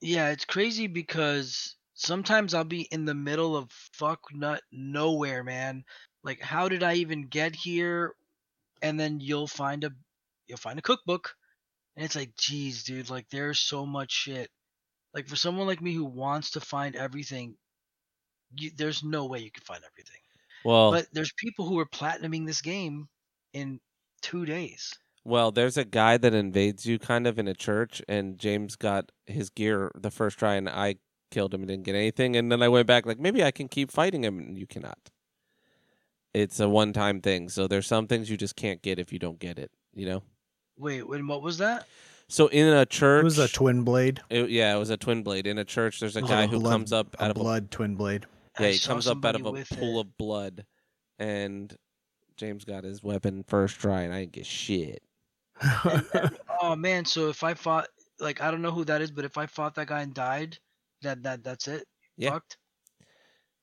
Yeah, it's crazy because sometimes I'll be in the middle of fuck nut nowhere, man. Like, how did I even get here? And then you'll find a you'll find a cookbook, and it's like, geez, dude, like there's so much shit. Like for someone like me who wants to find everything, you, there's no way you can find everything. Well, But there's people who are platinuming this game in two days. Well, there's a guy that invades you kind of in a church, and James got his gear the first try, and I killed him and didn't get anything. And then I went back, like, maybe I can keep fighting him, and you cannot. It's a one time thing. So there's some things you just can't get if you don't get it, you know? Wait, and what was that? So in a church. It was a twin blade. it- yeah, it was a twin blade. In a church, there's a guy a who blood- comes up A out of a blood twin blade. Yeah, I he comes up out of a pool it. of blood, and James got his weapon first try, and I didn't get shit. Oh man, so if I fought like I don't know who that is, but if I fought that guy and died, that that that's it. Yeah. Fucked.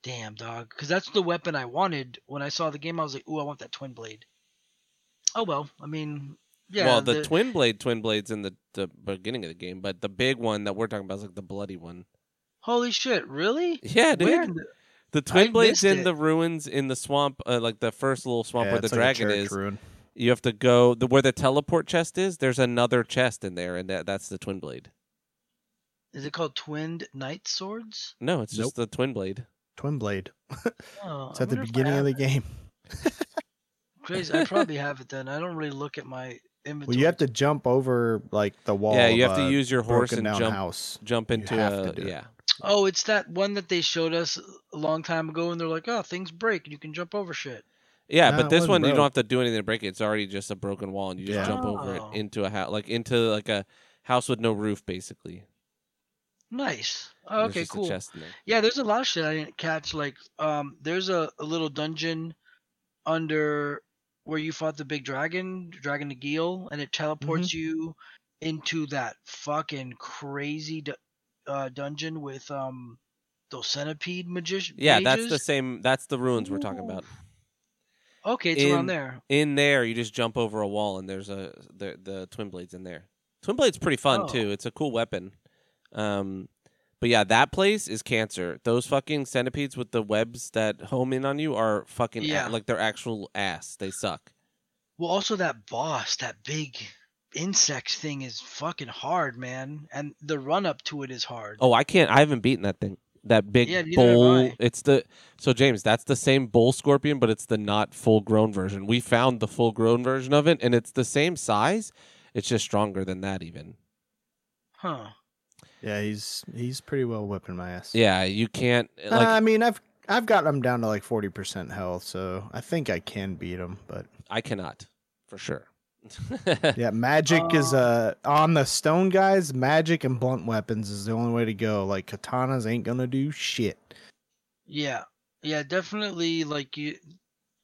Damn dog, because that's the weapon I wanted when I saw the game. I was like, ooh, I want that twin blade. Oh well, I mean, yeah. well, the, twin blade, twin blades in the, the beginning of the game, but the big one that we're talking about is like the bloody one. holy shit, really? Yeah, dude. Where? the- The twin I blades in it. the ruins in the swamp, uh, like the first little swamp Yeah, where the like dragon church is. ruin. You have to go the where the teleport chest is. There's another chest in there, and that, that's the twin blade. Is it called twinned knight swords? No, it's just the twin blade. Twin blade. Oh, It's I at the wonder if I beginning of have the it. game. Crazy. I probably have it then. I don't really look at my inventory. Well, you have to jump over like the wall. yeah, you of have to a use your horse broken and down jump house. jump into have a to do it. yeah. Oh, it's that one that they showed us a long time ago, and they're like, "Oh, things break, and you can jump over shit." Yeah, Nah, but it this wasn't one you don't broke. have to do anything to break it. It's already just a broken wall, and you just Yeah. jump over it Oh. into a house, like into like a house with no roof, basically. Nice. Oh, okay, cool. Yeah, there's a lot of shit I didn't catch. Like, um, there's a, a little dungeon under where you fought the big dragon, Dragon Agheel, and it teleports Mm-hmm. you into that fucking crazy du- uh, dungeon with um those centipede magician. Yeah, that's the same. That's the ruins we're talking about. Okay, it's in- around there. In there, you just jump over a wall, and there's a the the twin blades in there. Twin blade's pretty fun Oh. too. It's a cool weapon. Um, but yeah, that place is cancer. Those fucking centipedes with the webs that home in on you are fucking a- like they're actual ass. They suck. Well, also that boss, that big insect thing is fucking hard, man, and the run up to it is hard. Oh, I can't. I haven't beaten that thing. That big Yeah, bull. It's the so James. That's the same bull scorpion, but it's the not full grown version. We found the full grown version of it, and it's the same size. It's just stronger than that, even. Huh. Yeah, he's he's pretty well whipping my ass. Yeah, you can't Uh. I mean, I've I've got him down to like forty percent health, so I think I can beat him. But I cannot, for sure. yeah, magic is Um, uh on the stone guys. Magic and blunt weapons is the only way to go. Like katanas ain't gonna do shit. Yeah, yeah, definitely. Like you,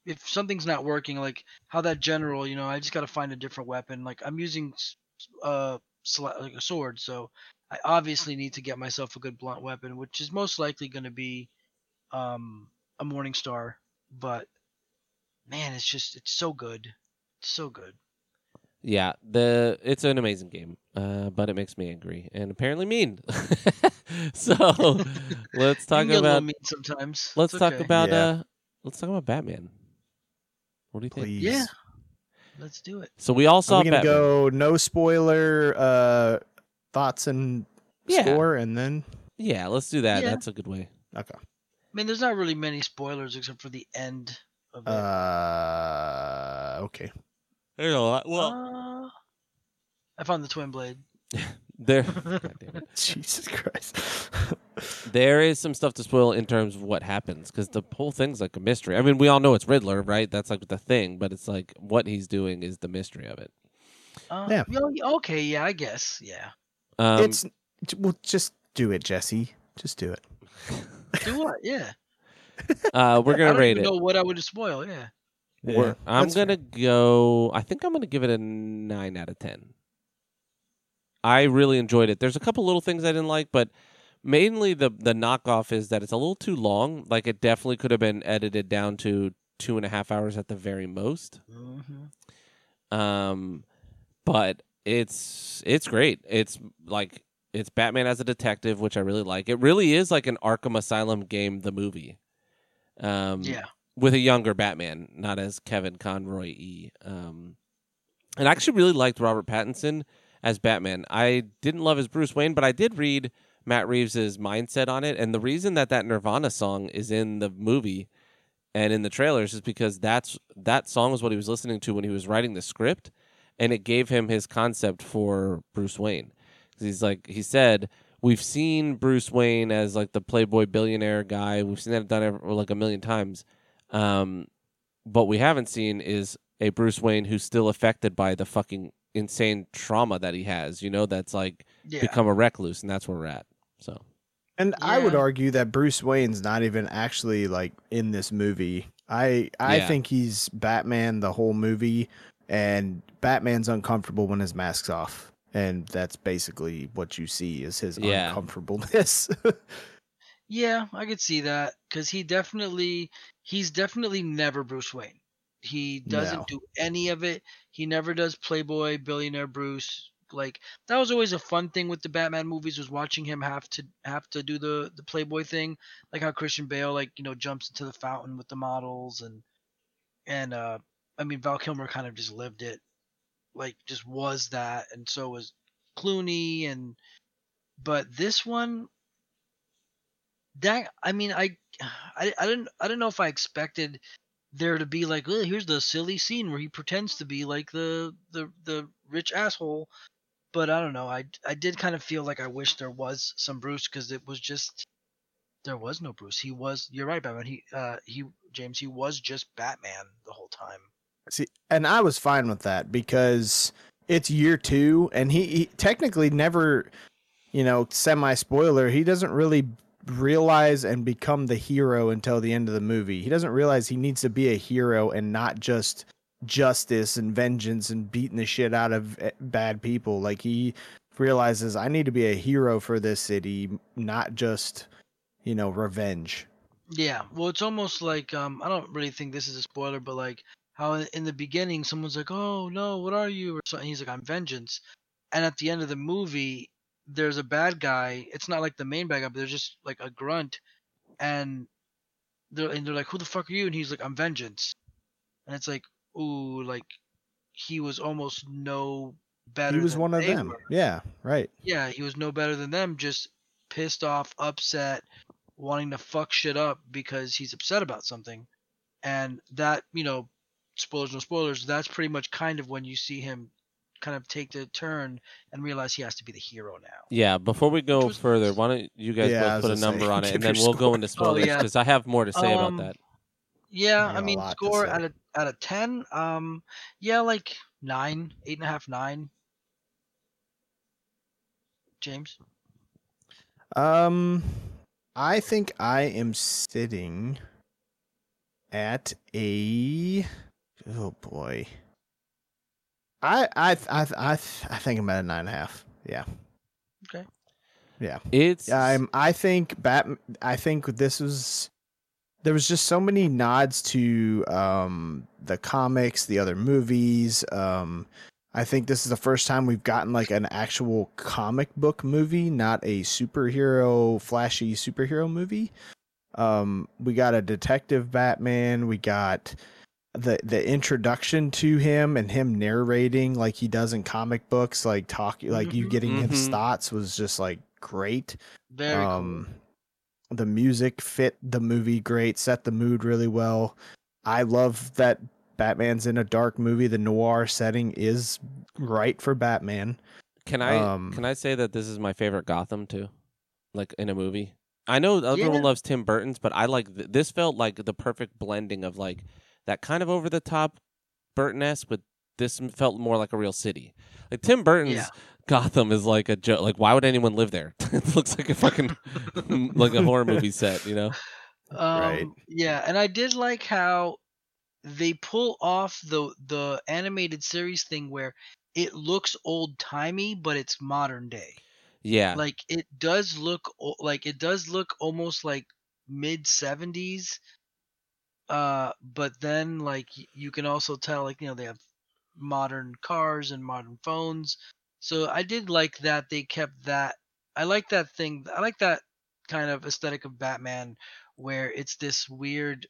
if something's not working, like how that general, you know, I just got to find a different weapon. Like I'm using, s- s- uh, sla- like a sword, so I obviously need to get myself a good blunt weapon, which is most likely going to be, um, a Morning Star. But man, it's just it's so good, it's so good. yeah, the it's an amazing game, uh, but it makes me angry and apparently mean. so let's You talk can get a about mean sometimes. let's It's talk okay. about Yeah. uh let's talk about Batman. What do you think? Please. Yeah. Let's do it. So we all Are saw we gonna Batman. go no spoiler uh thoughts and Yeah. score and then Yeah, let's do that. Yeah. That's a good way. okay. I mean, there's not really many spoilers except for the end of it. Uh, okay. There's a lot. Uh, I found the twin blade. there. God damn it. Jesus Christ. There is some stuff to spoil in terms of what happens because the whole thing's like a mystery. I mean, we all know it's Riddler, right? That's like the thing, but it's like what he's doing is the mystery of it. Uh, Yeah. yeah, Okay, yeah, I guess. Yeah. Um, it's well, just do it, Jesse. Just do it. Do what? Yeah. uh, we're gonna don't rate even it. know what I would spoil. Yeah. We're- Yeah, I'm gonna go. I think I'm gonna give it a nine out of ten. I really enjoyed it. There's a couple little things I didn't like, but mainly the the knockoff is that it's a little too long. Like it definitely could have been edited down to two and a half hours at the very most. Mm-hmm. Um, but it's it's great. It's like it's Batman as a detective, which I really like. It really is like an Arkham Asylum game, the movie. Um, Yeah. with a younger Batman, not as Kevin Conroy E. Um, and I actually really liked Robert Pattinson as Batman. I didn't love his Bruce Wayne, but I did read Matt Reeves's mindset on it, and the reason that that Nirvana song is in the movie and in the trailers is because that's that song was what he was listening to when he was writing the script, and it gave him his concept for Bruce Wayne. He's like he said, we've seen Bruce Wayne as like the playboy billionaire guy. We've seen that done ever, like a million times. Um, what we haven't seen is a Bruce Wayne who's still affected by the fucking insane trauma that he has. You know, that's like Yeah. become a recluse, and that's where we're at. So And I would argue that Bruce Wayne's not even actually like in this movie. I I Yeah. think he's Batman the whole movie, and Batman's uncomfortable when his mask's off, and that's basically what you see is his Yeah. uncomfortableness. Yeah, I could see that because he definitely he's definitely never Bruce Wayne. He doesn't No. do any of it. He never does Playboy billionaire Bruce. Like that was always a fun thing with the Batman movies was watching him have to have to do the the Playboy thing, like how Christian Bale like you know jumps into the fountain with the models and and uh I mean Val Kilmer kind of just lived it, like just was that, and so was Clooney and but this one that I mean I I I didn't I didn't know if I expected there to be like oh, here's the silly scene where he pretends to be like the the the rich asshole but I don't know I I did kind of feel like I wish there was some Bruce cuz it was just there was no Bruce he was you're right Batman he uh he James he was just Batman the whole time See, and I was fine with that because it's year two, and he, he technically never, you know, semi spoiler. He doesn't really realize and become the hero until the end of the movie. He doesn't realize he needs to be a hero and not just justice and vengeance and beating the shit out of eh, bad people. Like he realizes I need to be a hero for this city, not just, you know, revenge. Yeah, well, it's almost like um, I don't really think this is a spoiler, but like how in- the beginning someone's like, "Oh no, what are you?" or something. He's like, "I'm vengeance," and at the end of the movie, there's a bad guy. It's not like the main bad guy, but there's just like a grunt, and they're and they're like, "Who the fuck are you?" And he's like, "I'm vengeance," and it's like, ooh, like he was almost no better. He was one of them. were. Yeah, right. Yeah, he was no better than them, just pissed off, upset, wanting to fuck shit up because he's upset about something. And that, you know, spoilers no spoilers, that's pretty much kind of when you see him kind of take the turn and realize he has to be the hero now. yeah, before we go was further, why don't you guys Yeah, both put a gonna say, number on it, and then we'll go into spoilers yeah. because I have more to say Um, about that. Yeah, I mean, score out of out of ten, um, yeah, like nine, eight and a half, nine. James, Um, I think I am sitting at a. Oh boy. I I I I I think I'm at a nine and a half. Yeah, Okay. Yeah. It's I'm. I think Bat. I think this was. There was just so many nods to um the comics, the other movies. Um, I think this is the first time we've gotten like an actual comic book movie, not a superhero, flashy superhero movie. Um, we got a detective Batman. We got the the introduction to him and him narrating like he does in comic books, like talking, like you Mhm. getting his Mhm. thoughts was just like great. Very um, the music fit the movie great, set the mood really well. I love that Batman's in a dark movie. The noir setting is right for Batman. Can I Um, can I say that this is my favorite Gotham too, like in a movie? I know everyone Yeah. loves Tim Burton's, but I like th- this felt like the perfect blending of like that kind of over the top Burton esque, but this felt more like a real city. Like Tim Burton's Yeah. Gotham is like a joke. Like why would anyone live there? it looks like a fucking like a horror movie set, you know? Um, Right. Yeah, and I did like how they pull off the the animated series thing where it looks old timey, but it's modern day. Yeah, Like it does look like it does look almost like mid seventies. Uh, but then like you can also tell like you know they have modern cars and modern phones. So I did like that they kept that. I like that thing. I like that kind of aesthetic of Batman where it's this weird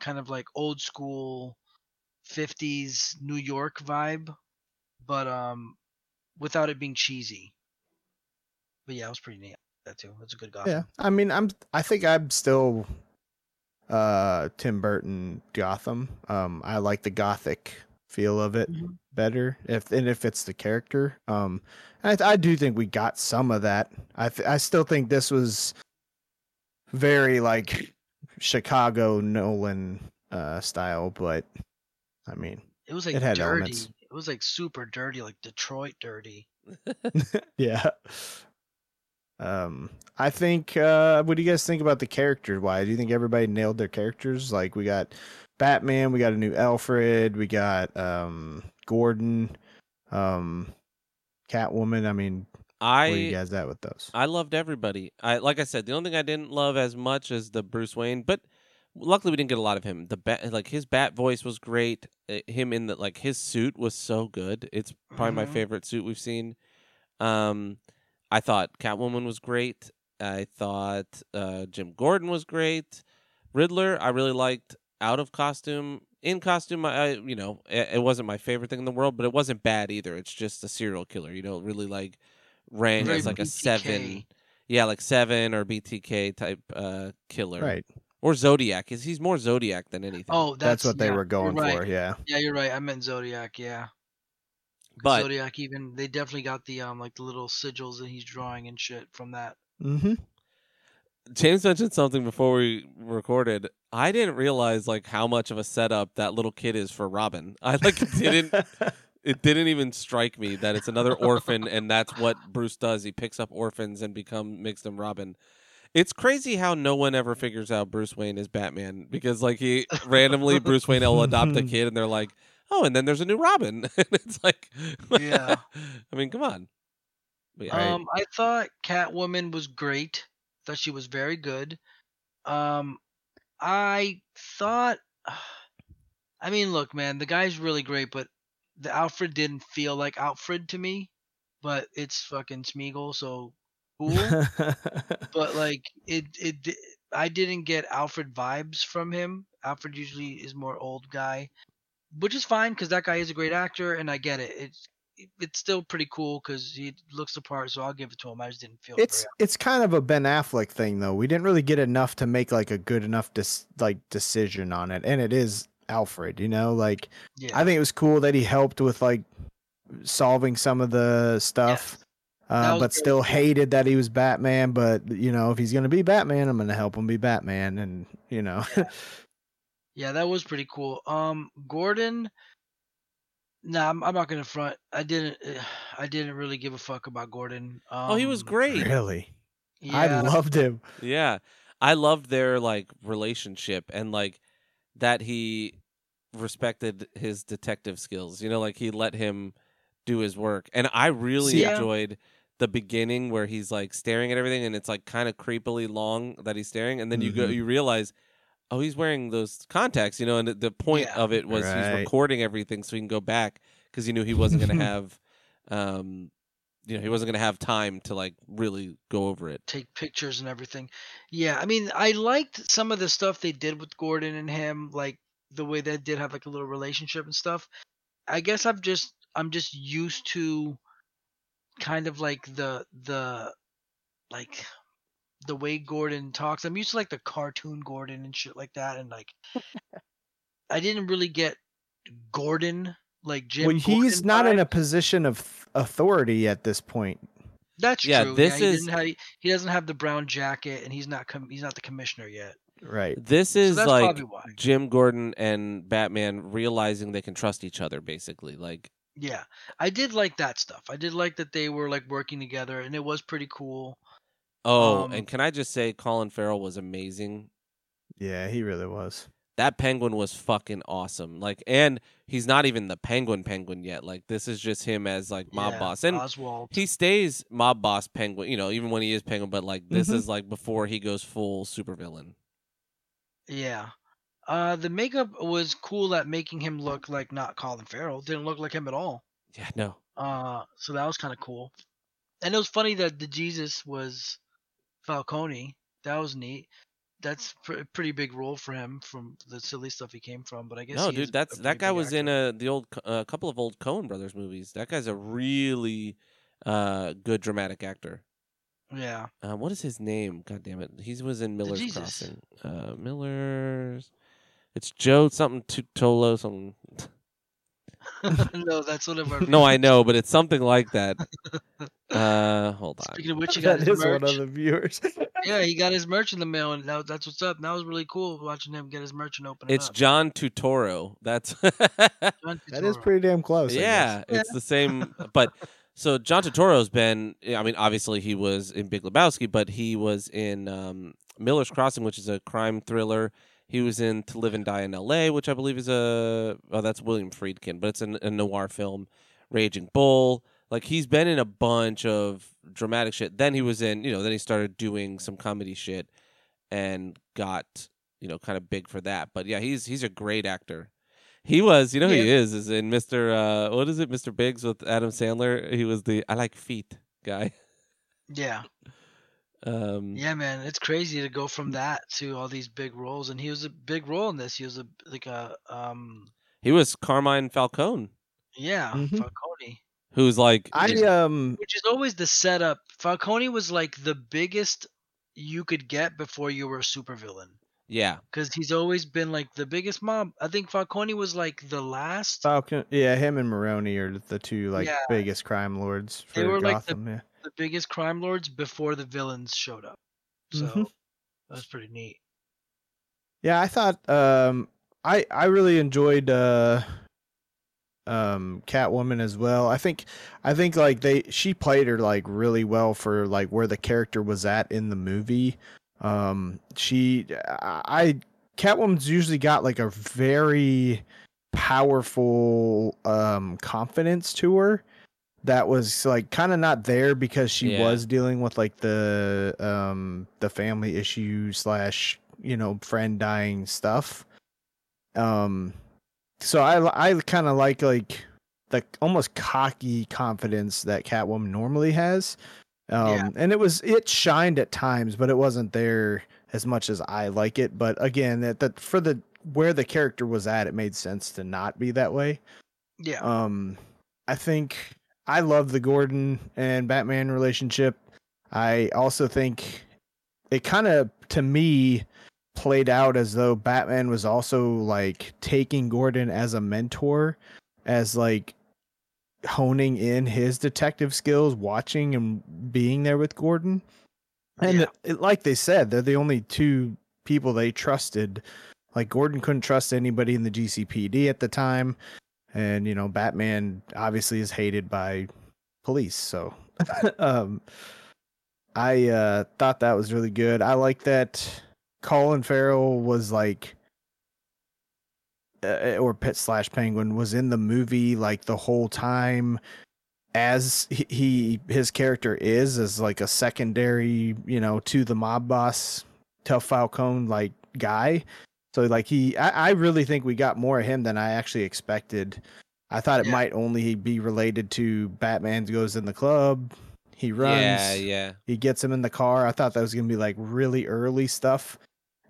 kind of like old school 50s New York vibe but um without it being cheesy. But yeah, it was pretty neat. That too. That's a good Gotham. Yeah, I mean, I'm. I think I'm still uh Tim Burton Gotham. Um, I like the gothic feel of it Mhm. better if and if it's the character. Um, I I do think we got some of that. I th- I still think this was very like Chicago Nolan uh style, but I mean, It was like It had dirty. elements. It was like super dirty, like Detroit dirty. yeah. Um, I think. Uh, what do you guys think about the character? Why do you think everybody nailed their characters? Like we got Batman, we got a new Alfred, we got um Gordon, um Catwoman. I mean, I where you guys at with those? I loved everybody. I like I said, the only thing I didn't love as much as the Bruce Wayne, but luckily we didn't get a lot of him. The bat, like his bat voice was great. Uh, Him in the like his suit was so good. It's probably my Mhm. favorite suit we've seen. Um, I thought Catwoman was great. I thought uh, Jim Gordon was great. Riddler, I really liked out of costume. In costume, I, I you know it, it wasn't my favorite thing in the world, but it wasn't bad either. It's just a serial killer. You don't really like rang Very as like a seven. Yeah, like seven or BTK type uh, killer, Right. Or Zodiac. Is he's more Zodiac than anything. Oh, That's, that's, what they yeah, were going right. for. Yeah. Yeah, you're right. I meant Zodiac. Yeah, but Zodiac. Even they definitely got the um like the little sigils that he's drawing and shit from that. Mm-hmm. James mentioned something before we recorded. I didn't realize like how much of a setup that little kid is for Robin. I like didn't it didn't even strike me that it's another orphan and that's what Bruce does. He picks up orphans and become makes them Robin. It's crazy how no one ever figures out Bruce Wayne is Batman because like he randomly Bruce Wayne will adopt a kid and they're like, "Oh, and then there's a new Robin." it's like Yeah. I mean, come on. But yeah, Um, I thought Catwoman was great. Thought she was very good. Um, I thought, I mean, look, man, the guy's really great, but the Alfred didn't feel like Alfred to me. But it's fucking Smeagol, so cool. but like it, it, I didn't get Alfred vibes from him. Alfred usually is more old guy, which is fine because that guy is a great actor, and I get it. It's it's still pretty cool because he looks the part, so I'll give it to him. I just didn't feel it it's it's kind of a Ben Affleck thing though. We didn't really get enough to make like a good enough dis- like decision on it, and it is Alfred. You know, like very, I think it was cool that he helped with like solving some of the stuff. That Uh, but still hated that he was Batman. But you know, if he's gonna be Batman, I'm gonna help him be Batman. And you know, yeah, that was pretty cool. Um, Gordon. Nah, I'm, I'm not gonna front. I didn't. I didn't really give a fuck about Gordon. Um, oh, he was great. really, Yeah, I loved him. Yeah. I loved their like relationship and like that he respected his detective skills. You know, like he let him do his work. And I really yeah. enjoyed the beginning where he's like staring at everything and it's like kind of creepily long that he's staring and then you go you realize oh he's wearing those contacts, you know, and the- the point Yeah. of it was he's recording everything so he can go back cuz he knew he wasn't going to have um you know, he wasn't going to have time to like really go over it. take pictures and everything. Yeah, I mean, I liked some of the stuff they did with Gordon and him, like the way they did have like a little relationship and stuff. I guess I'm just I'm just used to kind of like the the like the way Gordon talks. I'm used to like the cartoon Gordon and shit like that, and like I didn't really get Gordon like Jim. well, he's Gordon not in a position of authority at this point. That's Yeah, true. this he is- doesn't have, he doesn't have the brown jacket, and he's not com- he's not the commissioner yet. Right. This is that's like. Jim Gordon and Batman realizing they can trust each other, basically. Like, Yeah, I did like that stuff. I did like that they were like working together, and it was pretty cool. Oh, Um, and can I just say, Colin Farrell was amazing. Yeah, he really was. That penguin was fucking awesome. Like, and he's not even the penguin penguin yet. Like, this is just him as like mob Yeah, boss, and Oswald. he stays mob boss penguin. You know, even when he is penguin, but like this Mhm. is like before he goes full supervillain. Yeah. Uh, the makeup was cool at making him look like not Colin Farrell. Didn't look like him at all. Yeah, no. Uh, so that was kind of cool. And it was funny that the Jesus was Falcone. That was neat. That's pr- pretty big role for him from the silly stuff he came from. But I guess No, dude, that's a that guy was in a the old a couple of old Coen Brothers movies. That guy's a really uh good dramatic actor. Yeah. Uh, what is his name? God damn it, he was in Miller's Jesus. Crossing. Uh, Miller's. It's Joe something Tutolo something. no, that's one of our. No, I know, but it's something like that. Uh, hold on. Speaking of which, he got That his is one of the viewers. Yeah, he got his merch in the mail, and that, that's what's up. And that was really cool watching him get his merch and open it It's up. John Tutoro. That's John that is Turturro. pretty damn close. I guess. yeah, it's the same. But so John Turturro's been. I mean, obviously he was in Big Lebowski, but he was in um, Miller's Crossing, which is a crime thriller. He was in To Live and Die in L.A., which I believe is a. Oh, that's William Friedkin, but it's an, a noir film. Raging Bull. Like he's been in a bunch of dramatic shit. Then he was in, you know, then he started doing some comedy shit, and got you know kind of big for that. But yeah, he's he's a great actor. He was, you know, who he is is in Mister. Uh, what is it, Mister Biggs with Adam Sandler? He was the I like feet guy. Yeah, Um, yeah, man, it's crazy to go from that to all these big roles, and he was a big role in this. He was a like a um, he was Carmine Falcone, yeah, Mhm. Falcone, who's like, I um which is always the setup. Falcone was like the biggest you could get before you were a supervillain, yeah, because he's always been like the biggest mob. I think Falcone was like the last. Falcon. Yeah, him and Maroni are the two like Yeah. biggest crime lords for They were, like, the- Gotham. yeah. The biggest crime lords before the villains showed up. So Mhm. that was pretty neat. Yeah, I thought um I I really enjoyed uh um Catwoman as well. I think I think like they she played her like really well for like where the character was at in the movie. Um she I I- Catwoman's usually got like a very powerful um confidence to her that was like kind of not there because she Yeah. was dealing with like the um the family issue slash you know friend dying stuff um so i i kind of like like the almost cocky confidence that catwoman normally has um Yeah. and it was it shined at times but it wasn't there as much as i like it but again that, that for the where the character was at it made sense to not be that way Yeah. um, I think I love the Gordon and Batman relationship. I also think it kind of, to me, played out as though Batman was also like taking Gordon as a mentor, as like honing in his detective skills, watching and being there with Gordon. And Yeah. it, like they said, they're the only two people they trusted. Like Gordon couldn't trust anybody in the GCPD at the time and you know batman obviously is hated by police so um i uh thought that was really good. I like that colin farrell was like uh, or pit slash penguin was in the movie like the whole time as he, he his character is as like a secondary you know to the mob boss tough falcone like guy so like he I, I really think we got more of him than i actually expected i thought it Yeah. might only be related to batman goes in the club he runs yeah, yeah. he gets him in the car i thought that was gonna be like really early stuff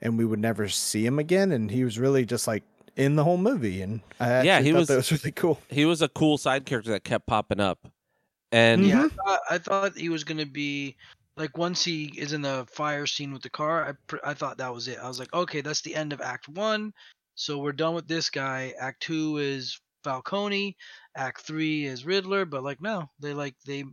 and we would never see him again and he was really just like in the whole movie and i Yeah, he thought was- that was really cool He was a cool side character that kept popping up, and. Yeah, I mm-hmm. thought, I thought he was gonna be Like once he is in the fire scene with the car, I pr- I thought that was it. I was like, okay, that's the end of Act One, so we're done with this guy. Act Two is Falcone, Act Three is Riddler, but like no, they like they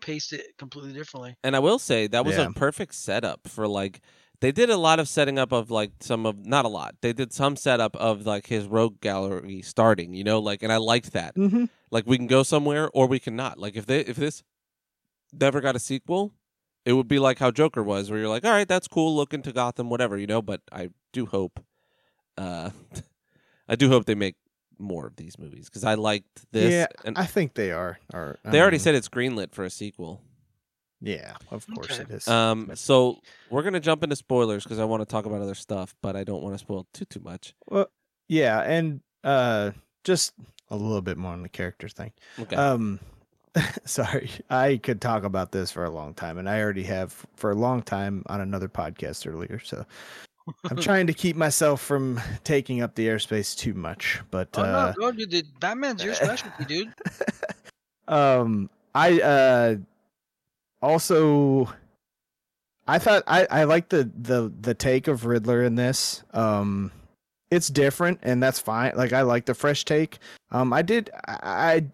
paced it completely differently. And I will say that was Yeah. a perfect setup for like they did a lot of setting up of like some of not a lot. They did some setup of like his rogue gallery starting, you know, like and I liked that. Mm-hmm. Like we can go somewhere or we can not. Like if they if this never got a sequel, it would be like how Joker was, where you're like, all right, that's cool, look into Gotham, whatever, you know. But I do hope, uh, I do hope they make more of these movies because I liked this. Yeah, and I think they are. Or they already um, said it's greenlit for a sequel. Yeah, of course Okay. it is. Um, so we're gonna jump into spoilers because I want to talk about other stuff, but I don't want to spoil too too much. well, yeah, and uh, just a little bit more on the character thing. Okay. Um, sorry, I could talk about this for a long time, and I already have for a long time on another podcast earlier. So I'm trying to keep myself from taking up the airspace too much. But Oh uh, no, go dude, Batman's your specialty, dude. um, I uh also I thought I I like the the the take of Riddler in this. Um, it's different, and that's fine. Like I like the fresh take. Um, I did I.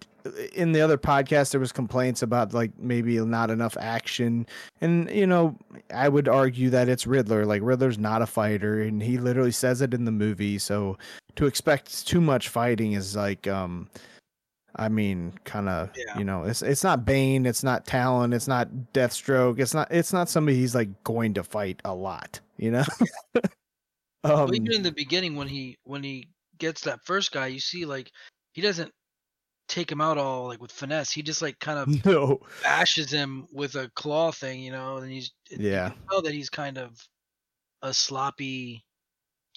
In the other podcast there was complaints about like maybe not enough action. And you know i would argue that it's riddler. Like riddler's not a fighter and he literally says it in the movie. So to expect too much fighting is like um i mean kind of Yeah. you know it's it's not bane it's not talon it's not deathstroke it's not it's not somebody he's like going to fight a lot you know? Um even in the beginning when he when he gets that first guy, you see like he doesn't take him out all like with finesse. He just like kind of no bashes him with a claw thing, you know, and he's you yeah can tell that he's kind of a sloppy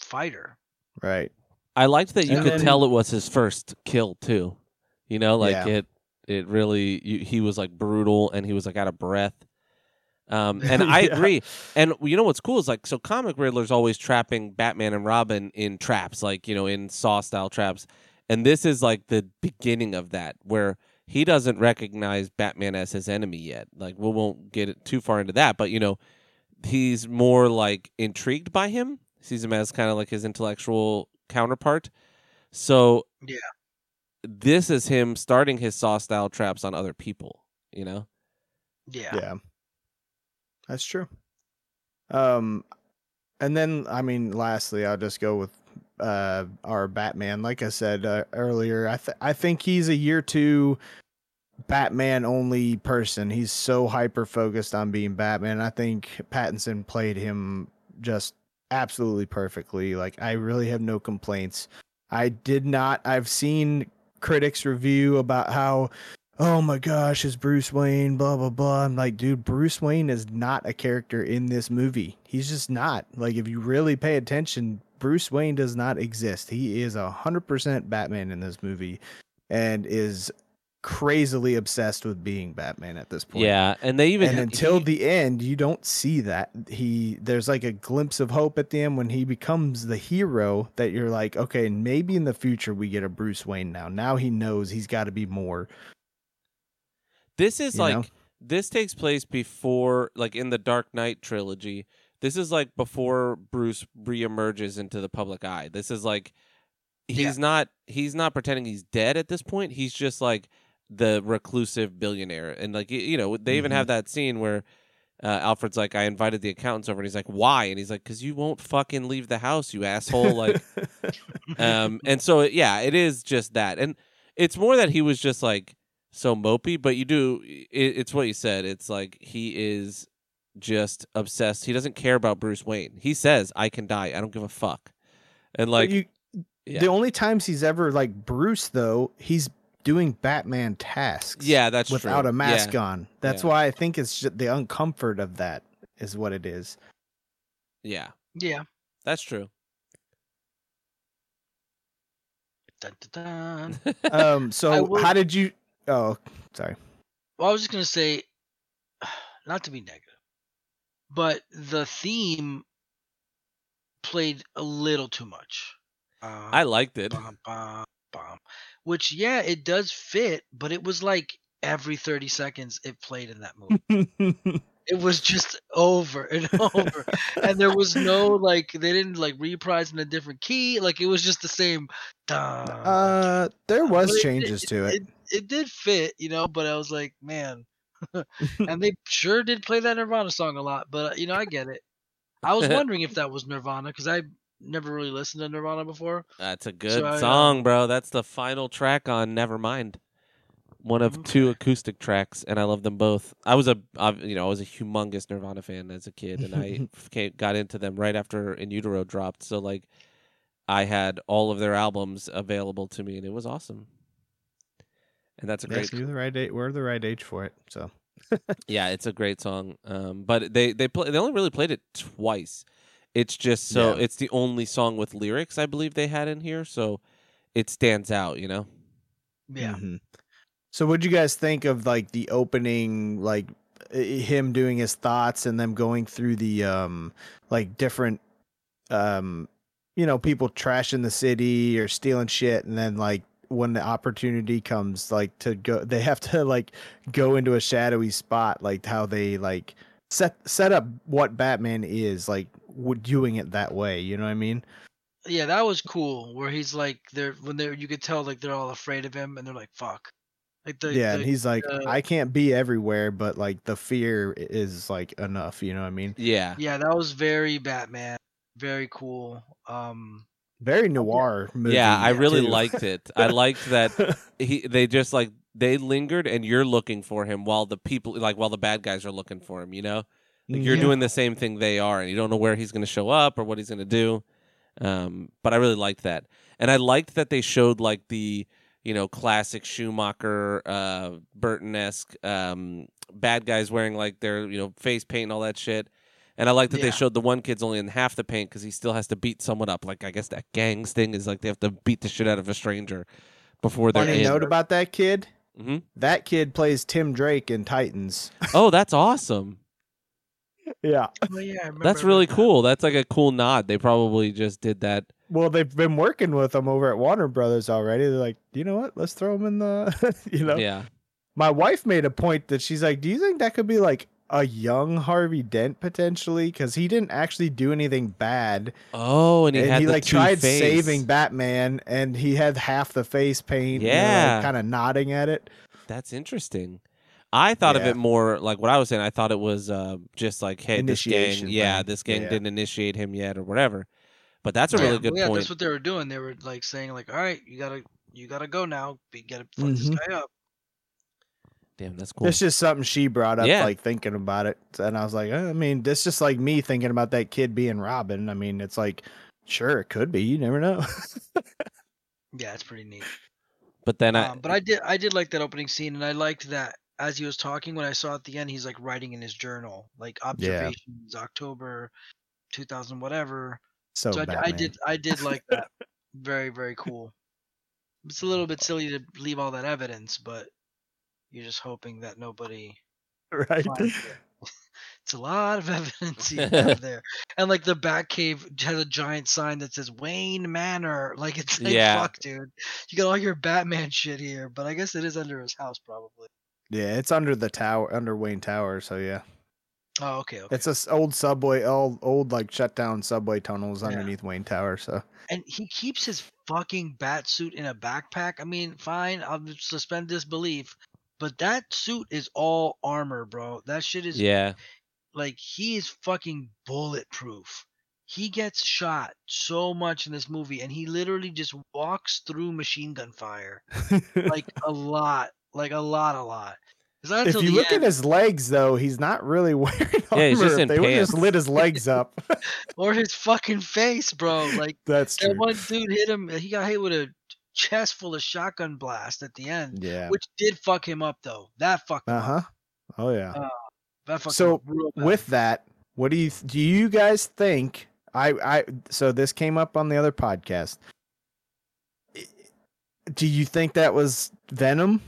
fighter. right I liked that you And could then- tell it was his first kill too. You know, like Yeah. it. It really. You, he was like brutal, and he was like out of breath. Um, and I Yeah. agree. And you know what's cool is like so comic Riddler's always trapping Batman and Robin in traps, like you know in Saw style traps. And this is like the beginning of that, where he doesn't recognize Batman as his enemy yet. Like we won't get it too far into that, but you know, he's more like intrigued by him. Sees him as kind of like his intellectual counterpart. So Yeah. this is him starting his saw style traps on other people. You know, Yeah. yeah that's true um and then i mean lastly i'll just go with uh our batman like i said uh, earlier i th- i think he's a year two batman only person he's so hyper focused on being batman i think pattinson played him just absolutely perfectly like i really have no complaints i did not i've seen critics review about how oh my gosh, is Bruce Wayne, blah, blah, blah. I'm like, dude, Bruce Wayne is not a character in this movie. He's just not. Like, if you really pay attention, Bruce Wayne does not exist. He is a 100% Batman in this movie and is crazily obsessed with being Batman at this point. yeah. And they even And until he- the end, you don't see that. He there's like a glimpse of hope at the end when he becomes the hero that you're like, okay, maybe in the future we get a Bruce Wayne now. Now he knows he's got to be more. This is like know? this takes place before like in the Dark Knight trilogy. This is like before Bruce reemerges into the public eye. This is like he's Yeah. not he's not pretending he's dead at this point. He's just like the reclusive billionaire. And like you know, they even Mhm. have that scene where uh, Alfred's like, I invited the accountants over, and he's like, "Why?" And he's like, "Cause you won't fucking leave the house, you asshole!" Like, um, and so yeah, it is just that, and it's more that he was just like so mopey, but you do it, it's what you said. It's like he is just obsessed. He doesn't care about Bruce Wayne. He says, "I can die. I don't give a fuck." And like, you, yeah. the only times he's ever like Bruce though, he's doing Batman tasks. yeah, that's without true. a mask Yeah, on. That's Yeah. why I think it's just the uncomfort of that is what it is. yeah, Yeah. that's true. Dun, dun, dun. Um. So will- how did you? Oh, sorry. Well, I was just gonna say, not to be negative, but the theme played a little too much. Uh, I liked it. bum, bum, bum. Which, yeah, it does fit, but it was like every 30 seconds it played in that movie. it was just over and over, and there was no like they didn't like reprise in a different key. Like it was just the same. Dun, Uh, there was But it- changes to it. it, it did fit, you know, but I was like, man. and they sure did play that Nirvana song a lot, but uh, you know, I get it. I was wondering if that was Nirvana because I never really listened to Nirvana before. That's a good I, uh, song, bro. That's the final track on Nevermind. One of two acoustic tracks, and I love them both. I was a, I, you know, I was a humongous Nirvana fan as a kid, and I came, got into them right after In Utero dropped. So like, I had all of their albums available to me, and it was awesome. And that's a great Yes, you're the right age. We're the right age for it. So Yeah, it's a great song. Um, but they they play they only really played it twice. It's just so Yeah. it's the only song with lyrics I believe they had in here, so it stands out. You know. Yeah. Mhm. So, what'd you guys think of like the opening, like him doing his thoughts and them going through the um, like different, um, you know, people trashing the city or stealing shit, and then like when the opportunity comes, like to go, they have to like go into a shadowy spot, like how they like set set up what Batman is, like doing it that way. You know what I mean? Yeah, that was cool. Where he's like, they're when they're you could tell like they're all afraid of him, and they're like, "Fuck." Like the yeah, the- and he's like, uh, I can't be everywhere, but like the fear is like enough. You know what I mean? Yeah. yeah, that was very Batman, very cool. Um, Very noir movie. Yeah, I really too. liked it. I liked that he they just like they lingered and you're looking for him while the people like while the bad guys are looking for him, you know? Like you're Mhm. doing the same thing they are and you don't know where he's going to show up or what he's going to do. Um, but I really liked that. And I liked that they showed like the, you know, classic Schumacher uh Burton-esque um bad guys wearing like their, you know, face paint and all that shit. And I like that they showed the one kid's only in half the paint because he still has to beat someone up. Like I guess that gangs thing is like they have to beat the shit out of a stranger before they're Funny in. note about that kid. Mhm. That kid plays Tim Drake in Titans. Oh, that's awesome. yeah. oh yeah, I That's really that. cool. That's like a cool nod. They probably just did that. Well, they've been working with him over at Warner Brothers already. They're like, you know what? Let's throw him in the. you know. Yeah. My wife made a point that she's like, "Do you think that could be like a young Harvey Dent potentially? Because he didn't actually do anything bad, Oh, and he and had he the like tried two-face. saving Batman, and he had half the face paint. Yeah. kind of nodding at it. That's interesting. I thought of it more like what I was saying. I thought it was uh, just like, hey, this gang, yeah, thing. this gang Yeah. didn't initiate him yet or whatever. But that's a Yeah, really good well, yeah, point. that's what they were doing. They were like saying like, "All right, you gotta, you gotta go now. You gotta fuck this Mhm. guy up." Damn, that's cool. It's just something she brought up, Yeah. like thinking about it, and I was like, uh, I mean, this just like me thinking about that kid being Robin. I mean, it's like, sure, it could be. You never know. Yeah, it's pretty neat. but then I, Um, but I did, I did like that opening scene, and I liked that as he was talking. When I saw at the end, he's like writing in his journal, like observations, October, two thousand, whatever. so, so I, I did, I did like that. very, very cool. It's a little bit silly to leave all that evidence, but you're just hoping that nobody right. finds it. It's a lot of evidence you have there, and like the Batcave has a giant sign that says Wayne Manor. Like it's like Yeah. fuck, dude. You got all your Batman shit here, but I guess it is under his house probably. Yeah, it's under the tower, under Wayne Tower. So yeah, Oh, okay, okay. it's a old subway, old old like shut down subway tunnels Yeah. underneath Wayne Tower. So and he keeps his fucking bat suit in a backpack. I mean, fine, I'll suspend disbelief, but that suit is all armor, bro. That shit is yeah, like he is fucking bulletproof. He gets shot so much in this movie, and he literally just walks through machine gun fire like a lot, like a lot, a lot. if you look end, at his legs, though, he's not really wearing armor. Yeah, he's just in they would just lit his legs up. or his fucking face, bro. Like That's that one dude hit him. He got hit with a chest full of shotgun blast at the end, Yeah. which did fuck him up though. That fucked him Uh up. Oh yeah. That fucked so with that, what do you do? You guys think? I I so this came up on the other podcast. Do you think that was venom,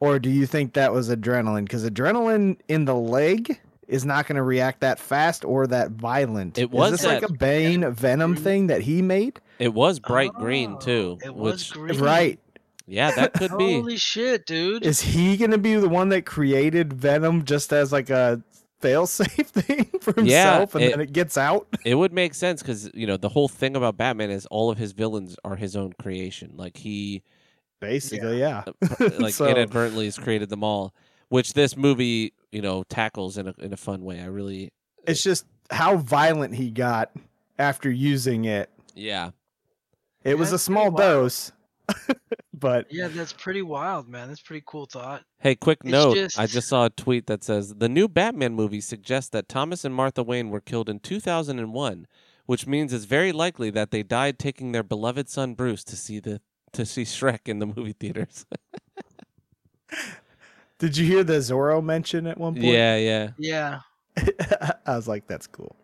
or do you think that was adrenaline? Because adrenaline in the leg is not going to react that fast or that violent. It was Is this like a Bane Venom thing that he made? it was bright green Oh, too. It was which, green. Right. yeah, that could be. Holy shit, dude. Is he going to be the one that created Venom just as like a failsafe thing for Yeah, himself, and it- then it gets out. it would make sense because you know the whole thing about Batman is all of his villains are his own creation. Like he Basically, yeah. Uh, like So- inadvertently has created them all, which this movie you know tackles in a in a fun way. I really uh, It's just how violent he got after using it. yeah It was a small dose, but Yeah, that's pretty wild, man. That's a pretty cool thought. Hey, quick It's note. just- I just saw a tweet that says the new Batman movie suggests that Thomas and Martha Wayne were killed in 2001, which means it's very likely that they died taking their beloved son Bruce to see the to see Shrek in the movie theaters. did you hear the Zorro mention at one point? yeah, yeah. Yeah. I was like, that's cool.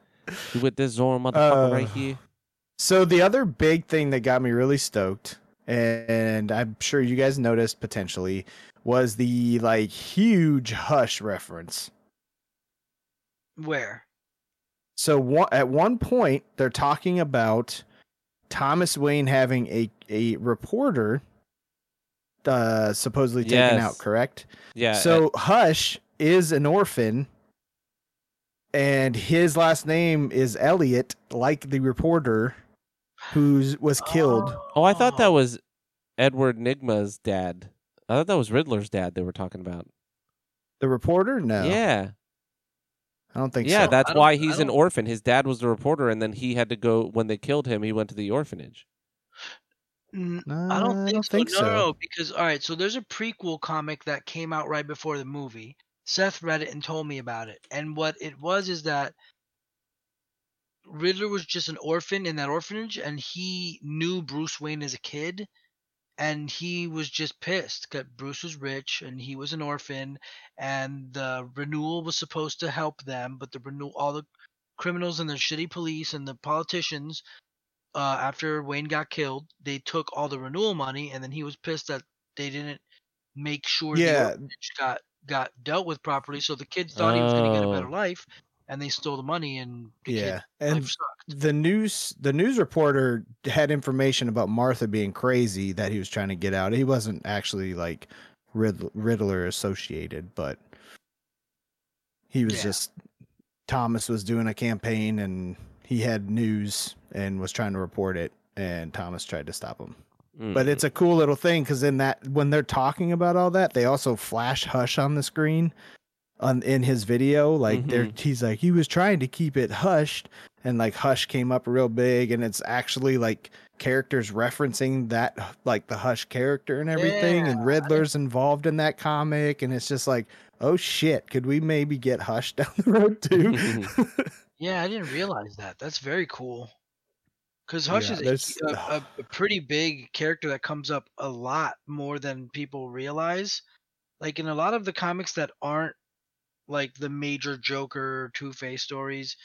With this Zorro motherfucker Uh, right here? So the other big thing that got me really stoked, and I'm sure you guys noticed potentially, was the like huge hush reference. Where? So one, at one point, they're talking about Thomas Wayne having a a reporter uh, supposedly taken Yes. out. Correct. Yeah. so Hush is an orphan, and his last name is Elliot, like the reporter who was killed. oh, I thought that was Edward Nygma's dad. I thought that was Riddler's dad they were talking about. The reporter? No. Yeah. I don't think Yeah, so. that's why he's an orphan. His dad was the reporter and then he had to go when they killed him, he went to the orphanage. Mm, no, I don't think, so. think no, so. no, no, because all right, so there's a prequel comic that came out right before the movie. Seth read it and told me about it. And what it was is that Riddler was just an orphan in that orphanage and he knew Bruce Wayne as a kid and he was just pissed that Bruce was rich and he was an orphan and the renewal was supposed to help them, but the renewal all the criminals and the shitty police and the politicians uh, after Wayne got killed, they took all the renewal money, and then he was pissed that they didn't make sure Yeah. the got got dealt with properly. So the kids thought he was going to get a better Oh. life, and they stole the money, and the Yeah, and life sucked. the news the news reporter had information about Martha being crazy that he was trying to get out. He wasn't actually like Riddler, Riddler associated, but he was Yeah. just Thomas was doing a campaign and he had news and was trying to report it and Thomas tried to stop him. Mm. But it's a cool little thing because in that when they're talking about all that, they also flash hush on the screen on in his video. Like they're he's like he was trying to keep it hushed, and like hush came up real big, and it's actually like characters referencing that like the hush character and everything, Yeah, and Riddler's involved in that comic, and it's just like oh shit, could we maybe get hush down the road too? Yeah, I didn't realize that. That's very cool. Because Hush Yeah, is a, a, a pretty big character that comes up a lot more than people realize. Like in a lot of the comics that aren't like the major Joker, Two Face stories,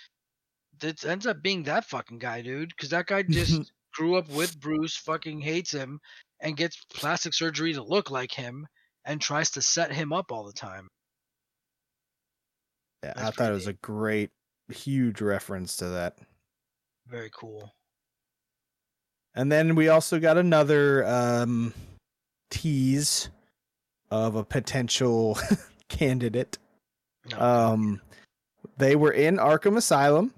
that ends up being that fucking guy, dude. Because that guy just grew up with Bruce, fucking hates him, and gets plastic surgery to look like him, and tries to set him up all the time. yeah, I thought it was a great, huge reference to that. Very cool. And then we also got another um, tease of a potential candidate. No, Um, they were in Arkham Asylum,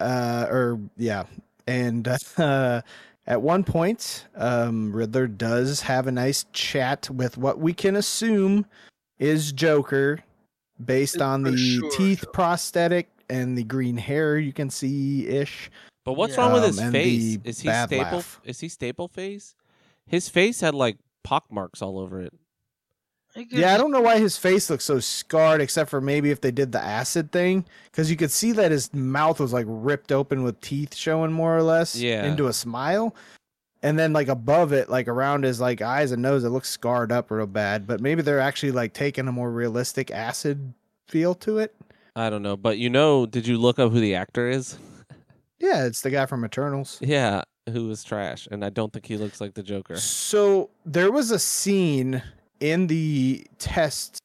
uh, or yeah, and uh, at one point, um, Riddler does have a nice chat with what we can assume is Joker, based on the sure teeth prosthetic and the green hair you can see ish. But what's Yeah. wrong with Um, his and face? Is he staple? laugh. Is he staple face? His face had like pock marks all over it. he could Yeah, I don't know why his face looks so scarred, except for maybe if they did the acid thing, because you could see that his mouth was like ripped open with teeth showing more or less Yeah. into a smile, and then like above it, like around his like eyes and nose, it looks scarred up real bad. But maybe they're actually like taking a more realistic acid feel to it. I don't know, but you know, did you look up who the actor is? Yeah, it's the guy from Eternals. yeah, who was trash, and I don't think he looks like the Joker. So there was a scene in the test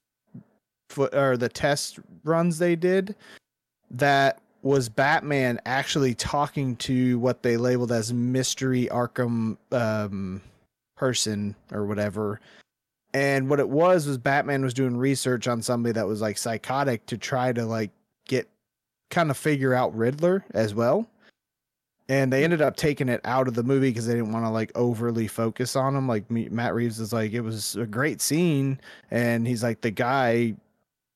foot or the test runs they did that was Batman actually talking to what they labeled as mystery Arkham um, person or whatever, And what it was was Batman was doing research on somebody that was like psychotic to try to like get kind of figure out Riddler as well. And they ended up taking it out of the movie because they didn't want to like overly focus on him. Like Matt Reeves is like, it was a great scene, and he's like the guy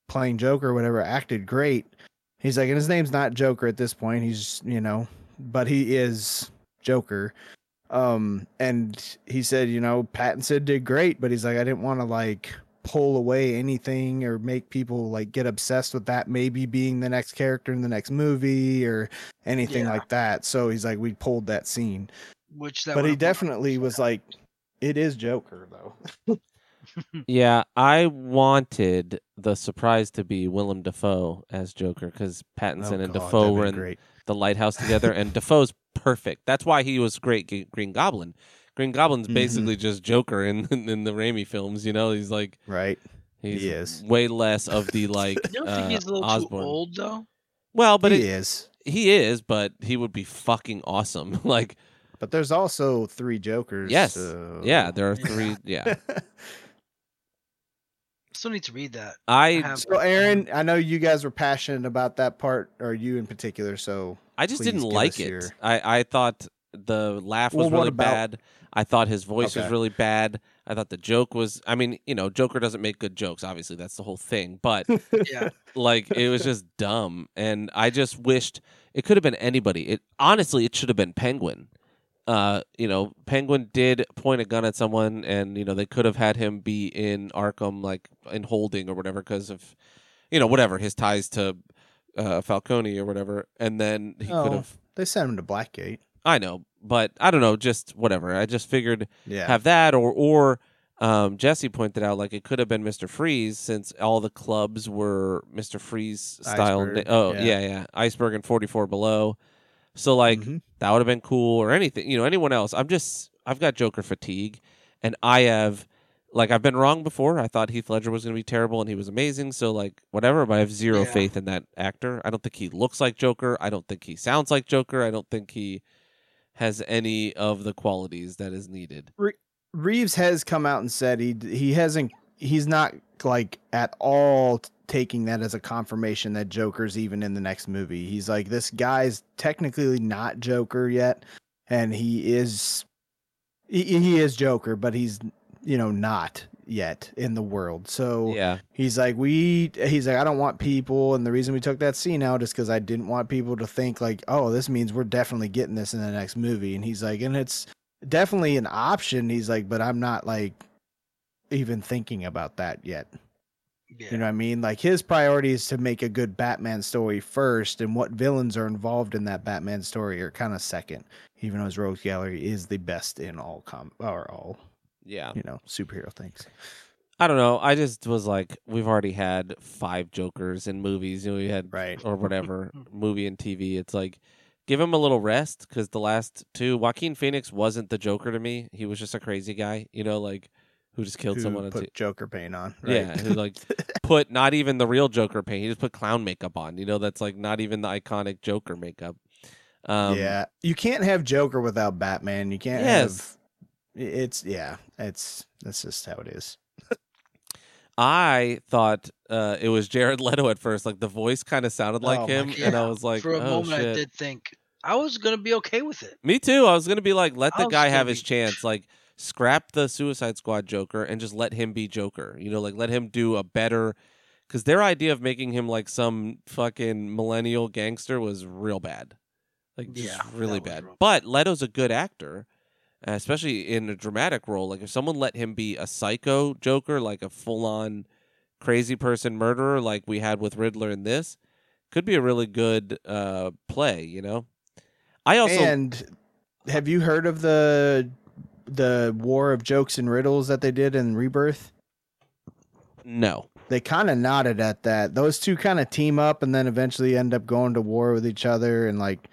playing Joker or whatever acted great. He's like, and his name's not Joker at this point. He's you know, but he is Joker. Um, and he said, you know, Pattinson did great, but he's like, I didn't want to like pull away anything or make people like get obsessed with that maybe being the next character in the next movie or anything Yeah. like that. So he's like, we pulled that scene, Which that but he definitely was like, it is Joker though. Yeah, I wanted the surprise to be Willem Dafoe as Joker because Pattinson Oh, and God, Dafoe were in great. the lighthouse together, and Dafoe's perfect. That's why he was great. G- Green Goblin. Green Goblin's Mhm. basically just Joker in in the Raimi films. You know, he's like Right. he's He is. way less of the like You don't uh, think he's a little Osborn. too old though? Well, but he it, is. he is, but he would be fucking awesome. like, But there's also three Jokers. yes, so- yeah, there are three. Yeah, Still need to read that. I have- so Aaron, I know you guys were passionate about that part, or you in particular. So I just didn't like it. your- I, I thought the laugh was Well, really about- bad. I thought his voice was really bad. I thought the joke was. I mean, you know, Joker doesn't make good jokes. Obviously, that's the whole thing. But Yeah. like, it was just dumb, and I just wished it could have been anybody. It honestly, it should have been Penguin. Uh, you know, Penguin did point a gun at someone, and you know they could have had him be in Arkham, like in holding or whatever, because of, you know, whatever his ties to uh, Falcone or whatever, and then he Oh. could have. they sent him to Blackgate. I know, but I don't know, just whatever. I just figured Yeah. have that or or um, Jesse pointed out like it could have been Mr. Freeze since all the clubs were Mr. Freeze style. Iceberg, oh yeah. yeah, yeah, Iceberg and Forty Four Below. So like Mhm. that would have been cool or anything. You know, anyone else. I'm just I've got Joker fatigue, and I have like I've been wrong before. I thought Heath Ledger was going to be terrible, and he was amazing. So like whatever, but I have zero Yeah. faith in that actor. I don't think he looks like Joker. I don't think he sounds like Joker. I don't think he has any of the qualities that is needed. Reeves has come out and said he he hasn't he's not like at all taking that as a confirmation that Joker's even in the next movie. He's like this guy's technically not Joker yet and he is he, he is Joker but he's you know not yet in the world. So Yeah, he's like we he's like i don't want people. And the reason we took that scene out is because i didn't want people to think like oh this means we're definitely getting this in the next movie. And he's like and it's definitely an option. He's like but i'm not like even thinking about that yet. Yeah. you know what i mean? Like his priority is to make a good batman story first and what villains are involved in that batman story are kind of second even though his rogues gallery is the best in all com or all yeah. you know superhero things I don't know. I just was like, we've already had five Jokers in movies. You know, we had right or whatever movie and TV. It's like give him a little rest because the last two, Joaquin Phoenix wasn't the Joker to me. He was just a crazy guy. You know, like who just killed Who someone. put t- joker paint on right? Yeah, who like put not even the real Joker paint. He just put clown makeup on. You know, that's like not even the iconic Joker makeup. Um, yeah, you can't have Joker without Batman. You can't Yes. have. It's yeah, it's that's just how it is. I thought uh, it was Jared Leto at first. Like the voice kind of sounded like Oh him, God. and I was like, for a "Oh moment, shit!" I did think I was gonna be okay with it. Me too. I was gonna be like, let the guy gonna have his be- chance. Like, scrap the Suicide Squad Joker and just let him be Joker. You know, like let him do a better. Because their idea of making him like some fucking millennial gangster was real bad, like just Yeah, really that was bad. But Leto's a good actor, especially in a dramatic role. Like if someone let him be a psycho Joker, like a full on crazy person murderer, like we had with Riddler in this, could be a really good uh, play. You know, I also and have you heard of the the war of jokes and riddles that they did in Rebirth? no. They kind of nodded at that. Those two kind of team up and then eventually end up going to war with each other. And like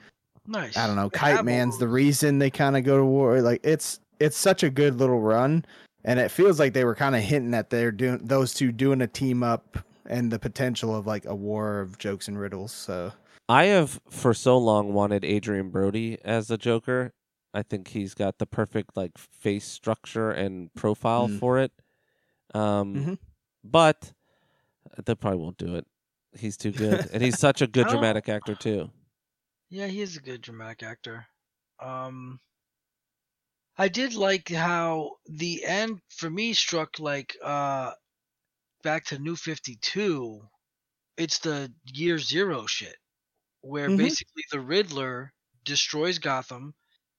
Nice. I don't know, Kite have Man's the reason they kind of go to war. Like it's it's such a good little run, and it feels like they were kind of hinting that they're doing those two doing a team up and the potential of like a war of jokes and riddles. So I have for so long wanted Adrien Brody as a Joker. I think he's got the perfect like face structure and profile Mm. for it. Um, Mhm. but they probably won't do it. He's too good, and he's such a good dramatic actor too. Yeah, he is a good dramatic actor. Um, I did like how the end for me struck like uh, back to New Fifty Two. It's the Year Zero shit, where Mhm. basically the Riddler destroys Gotham,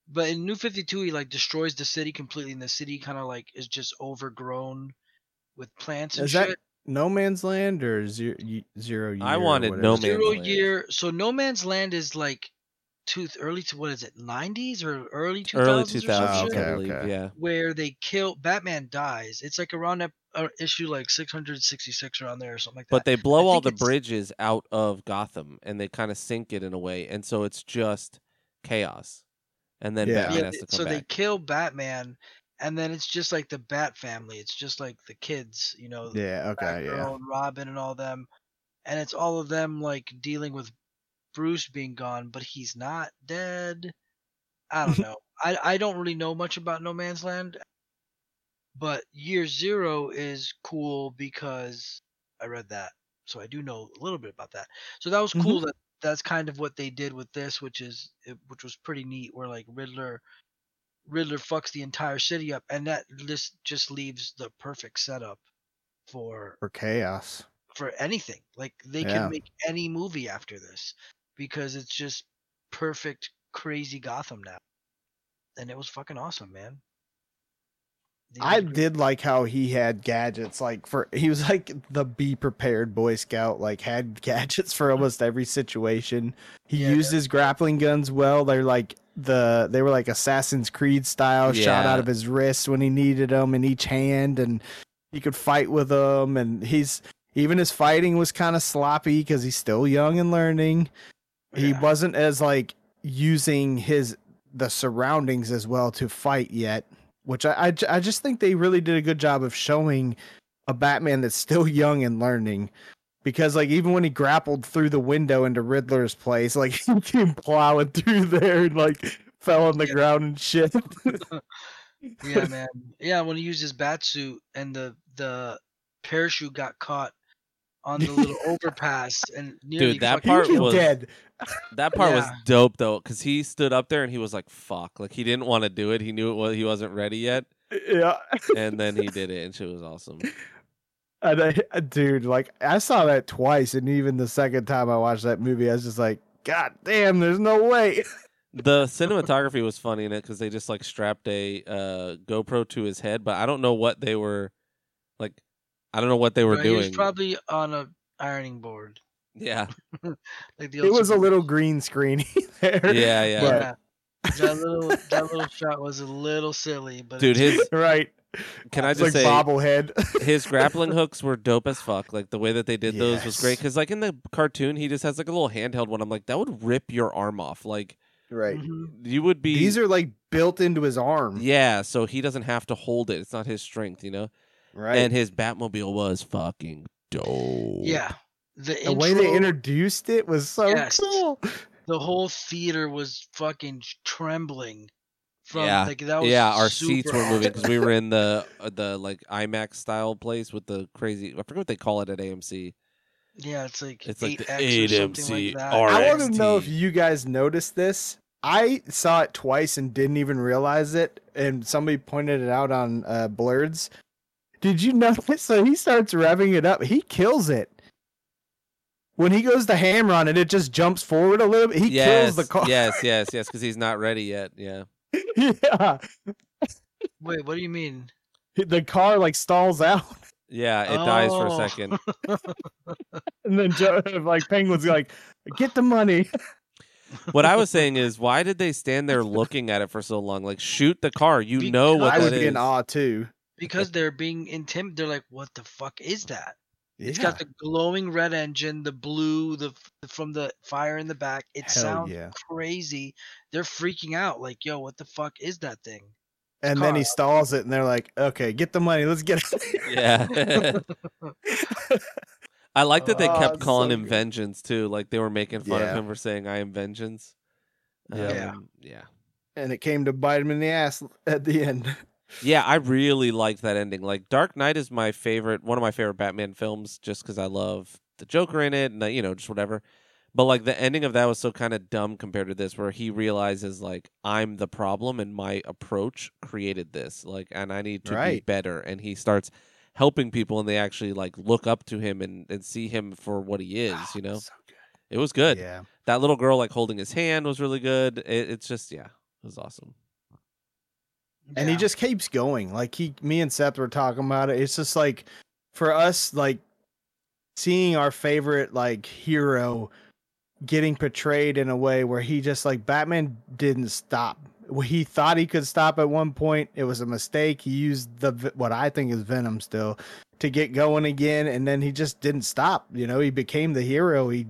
but in New Fifty Two he like destroys the city completely, and the city kind of like is just overgrown with plants and Is shit. that No Man's Land or Zero, zero Year? I wanted? No Man's Zero Land. year. So No Man's Land is like two early to what is it? Nineties or early two Early thousands? two thousands, Okay, I believe. okay. Yeah, Where they kill Batman dies. It's like around ep- uh, issue like six hundred sixty six around there or something like that. but they blow all the it's- bridges out of Gotham, and they kind of sink it in a way, and so it's just chaos. And then Yeah. Batman yeah, has to come so they kill Batman, and then it's just like the Bat family. It's just like the kids, you know, Yeah. Okay. Yeah. And Robin and all them, and it's all of them like dealing with Bruce being gone, but he's not dead. I don't know. I I don't really know much about No Man's Land, but Year Zero is cool because I read that, so I do know a little bit about that. So that was cool mm-hmm. that that's kind of what they did with this, which is which was pretty neat. Where like Riddler. Riddler fucks the entire city up, and that this just leaves the perfect setup for For chaos. for anything. Like they Yeah. can make any movie after this because it's just perfect, crazy Gotham now, and it was fucking awesome, man. I did like how he had gadgets. Like for he was like the be prepared Boy Scout. Like had gadgets for almost every situation. He Yeah. used his grappling guns well. They're like the they were like Assassin's Creed style, shot out of his wrist when he needed them in each hand, and he could fight with them. And he's even his fighting was kind of sloppy because he's still young and learning. He wasn't as like using his the surroundings as well to fight yet which I I just think they really did a good job of showing a Batman that's still young and learning. Because like even when he grappled through the window into Riddler's place, like he came plowing through there and like fell on the Yeah. ground and shit. Yeah, man. Yeah, when he used his bat suit and the the parachute got caught on the little overpass and nearly that part was- dead. That part was dope though, because he stood up there and he was like, "Fuck!" Like he didn't want to do it. He knew it was he wasn't ready yet, Yeah. and then he did it, and shit was awesome. And I, dude, like I saw that twice, and even the second time I watched that movie, I was just like, God damn, there's no way. The cinematography was funny in it because they just like strapped a uh, GoPro to his head, but I don't know what they were like. I don't know what they were doing. He was probably on a ironing board. yeah, Like the It old was a little green screen there. yeah, yeah. But- Yeah. that little that little shot was a little silly, but Dude, his right. can I just like say bobblehead. his grappling hooks were dope as fuck. Like the way that they did those was great. Because like in the cartoon, he just has like a little handheld one. I'm like, that would rip your arm off. Like right. Mhm. you would be. These are like built into his arm. yeah, so he doesn't have to hold it. It's not his strength, you know. Right. And his Batmobile was fucking dope. yeah. The, the way they introduced it was so Yes. cool. the whole theater was fucking trembling from Yeah. like that was yeah, our seats were moving because we were in the uh, the like IMAX style place with the crazy. I forget what they call it at AMC. yeah it's like It's like the 8X or something AMC like that. R- I want to know if you guys noticed this. I saw it twice and didn't even realize it, and somebody pointed it out on uh, Blurs. Did you notice? So he starts revving it up. He kills it. When he goes to hammer on it, it just jumps forward a little bit. He yes, kills the car. yes, yes, yes, because he's not ready yet. Yeah. yeah. Wait, what do you mean? The car like stalls out, Yeah, it dies for a Oh. second. and then Joe, like Penguin's like, "Get the money." What I was saying is, why did they stand there looking at it for so long? Like, shoot the car. You know what I that would be is. in awe too. Because they're being intimidated. They're like, "What the fuck is that?" It's got the glowing red engine, the blue, the from the fire in the back. It Hell sounds yeah. crazy. They're freaking out. Like, "Yo, what the fuck is that thing?" and then he stalls it, and they're like, "Okay, get the money. Let's get it." Yeah. I like that they Oh, kept it's calling so him good. Vengeance too. Like they were making fun Yeah. of him for saying "I am Vengeance." Yeah. Yeah. Um, yeah. and it came to bite him in the ass at the end. Yeah, I really liked that ending. Like Dark Knight is my favorite, one of my favorite Batman films, just because I love the Joker in it, and you know, just whatever. But like the ending of that was so kind of dumb compared to this, where he realizes like I'm the problem and my approach created this, like, and I need to be better. And he starts helping people, and they actually like look up to him and and see him for what he is. You know, So it was good. Yeah. That little girl like holding his hand was really good. It, it's just yeah, it was awesome. And he just keeps going. Like he, me and Seth were talking about it. It's just like for us, like seeing our favorite like hero getting portrayed in a way where he just like Batman didn't stop. He thought he could stop at one point. It was a mistake. He used the what I think is Venom still to get going again, and then he just didn't stop. You know, he became the hero. He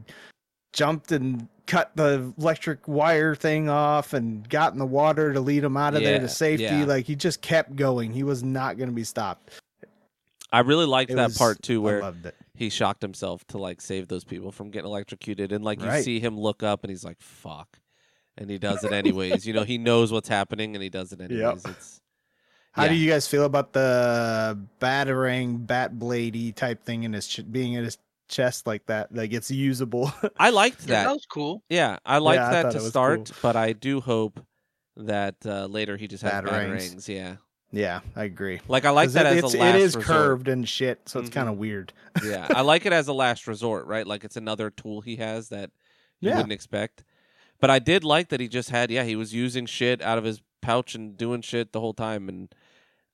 jumped and cut the electric wire thing off and got in the water to lead him out of there to safety. yeah. Like he just kept going. He was not going to be stopped. I really liked It that was- part too, where he shocked himself to like save those people from getting electrocuted and like you Right. see him look up and he's like fuck and he does it anyways you know he knows what's happening and he does it anyways it's How yeah. do you guys feel about the battering bat bladey type thing in his ch- being in his chest like that? Like it's usable. i liked Yeah, that that was cool. yeah i liked I that to start cool. but i do hope that uh, later he just has Batarangs. batarangs yeah yeah, I agree. like i like that it, as it's, a last it is resort. curved and shit, so it's Mhm. kind of weird. yeah i like it as a last resort right like it's another tool he has that you Yeah. wouldn't expect but i did like that he just had yeah he was using shit out of his pouch and doing shit the whole time and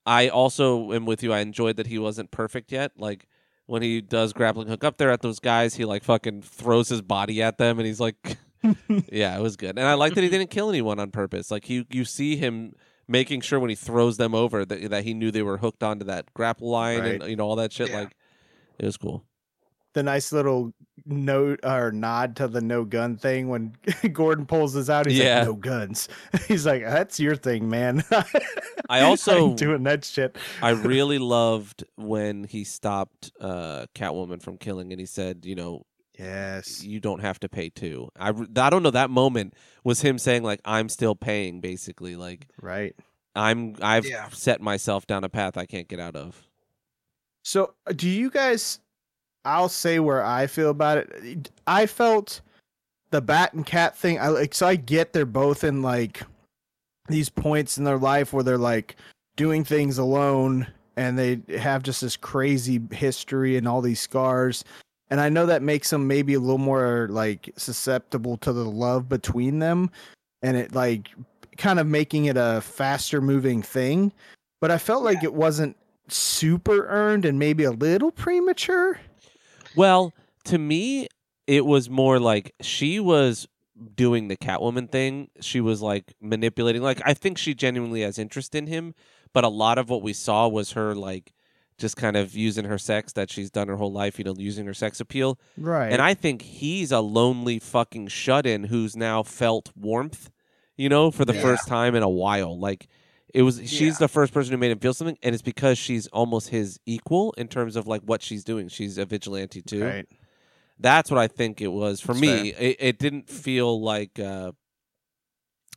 i also am with you i enjoyed that he wasn't perfect yet like when he does grappling hook up there at those guys he like fucking throws his body at them and he's like yeah it was good. And i like that he didn't kill anyone on purpose. Like you you see him making sure when he throws them over that, that he knew they were hooked onto that grapple line and you know all that shit. Yeah. like it was cool. The nice little note or nod to the no gun thing when Gordon pulls this out. He's Yeah. like, no guns. He's like, that's your thing, man. I also- ain't doing that shit. I really loved when he stopped uh, Catwoman from killing, and he said, "You know, Yes. you don't have to pay too." I I don't know. That moment was him saying, "Like I'm still paying," basically. Like Right. I'm I've Yeah. set myself down a path I can't get out of. So, uh, do you guys? I'll say where I feel about it. I felt the bat and cat thing. I like. So I get they're both in like these points in their life where they're like doing things alone, and they have just this crazy history and all these scars. And I know that makes them maybe a little more like susceptible to the love between them, and it like kind of making it a faster moving thing. But I felt like it wasn't super earned and maybe a little premature. Well, to me, it was more like she was doing the Catwoman thing. She was like manipulating. Like I think she genuinely has interest in him, but a lot of what we saw was her like just kind of using her sex that she's done her whole life, you know, using her sex appeal. Right. And I think he's a lonely fucking shut in who's now felt warmth, you know, for the Yeah. first time in a while. Like it was she's Yeah. the first person who made him feel something, and it's because she's almost his equal in terms of like what she's doing. She's a vigilante too. right. That's what I think it was. For That's me, it, it didn't feel like uh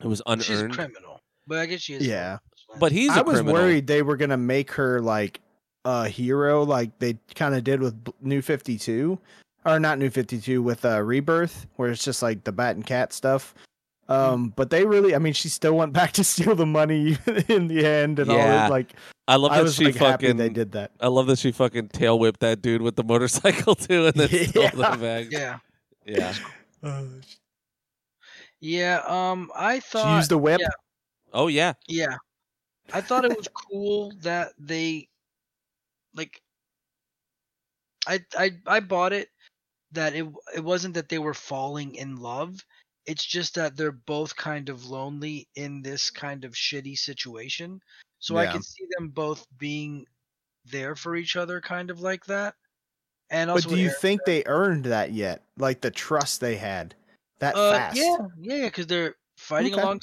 it was unearned. She's a criminal, but I guess she is. Yeah. But he's a I was criminal. worried they were gonna make her like a hero, like they kind of did with New Fifty Two, or not New Fifty Two with uh, Rebirth, where it's just like the Bat and Cat stuff. Um, but they really, I mean, she still went back to steal the money in the end, and all that. Like, I love I that was she like happy fucking they did that. I love that she fucking tail whipped that dude with the motorcycle too and then stole Yeah. the bag. Yeah. Yeah. Yeah. Um, I she thought. used a whip. yeah. Oh yeah. Yeah. I thought it was cool that they like I I I bought it that it it wasn't that they were falling in love. It's just that they're both kind of lonely in this kind of shitty situation. So I can see them both being there for each other kind of like that. And But do you think they earned that yet? Like the trust they had that Uh, fast? Yeah, yeah, because they're fighting Okay. along.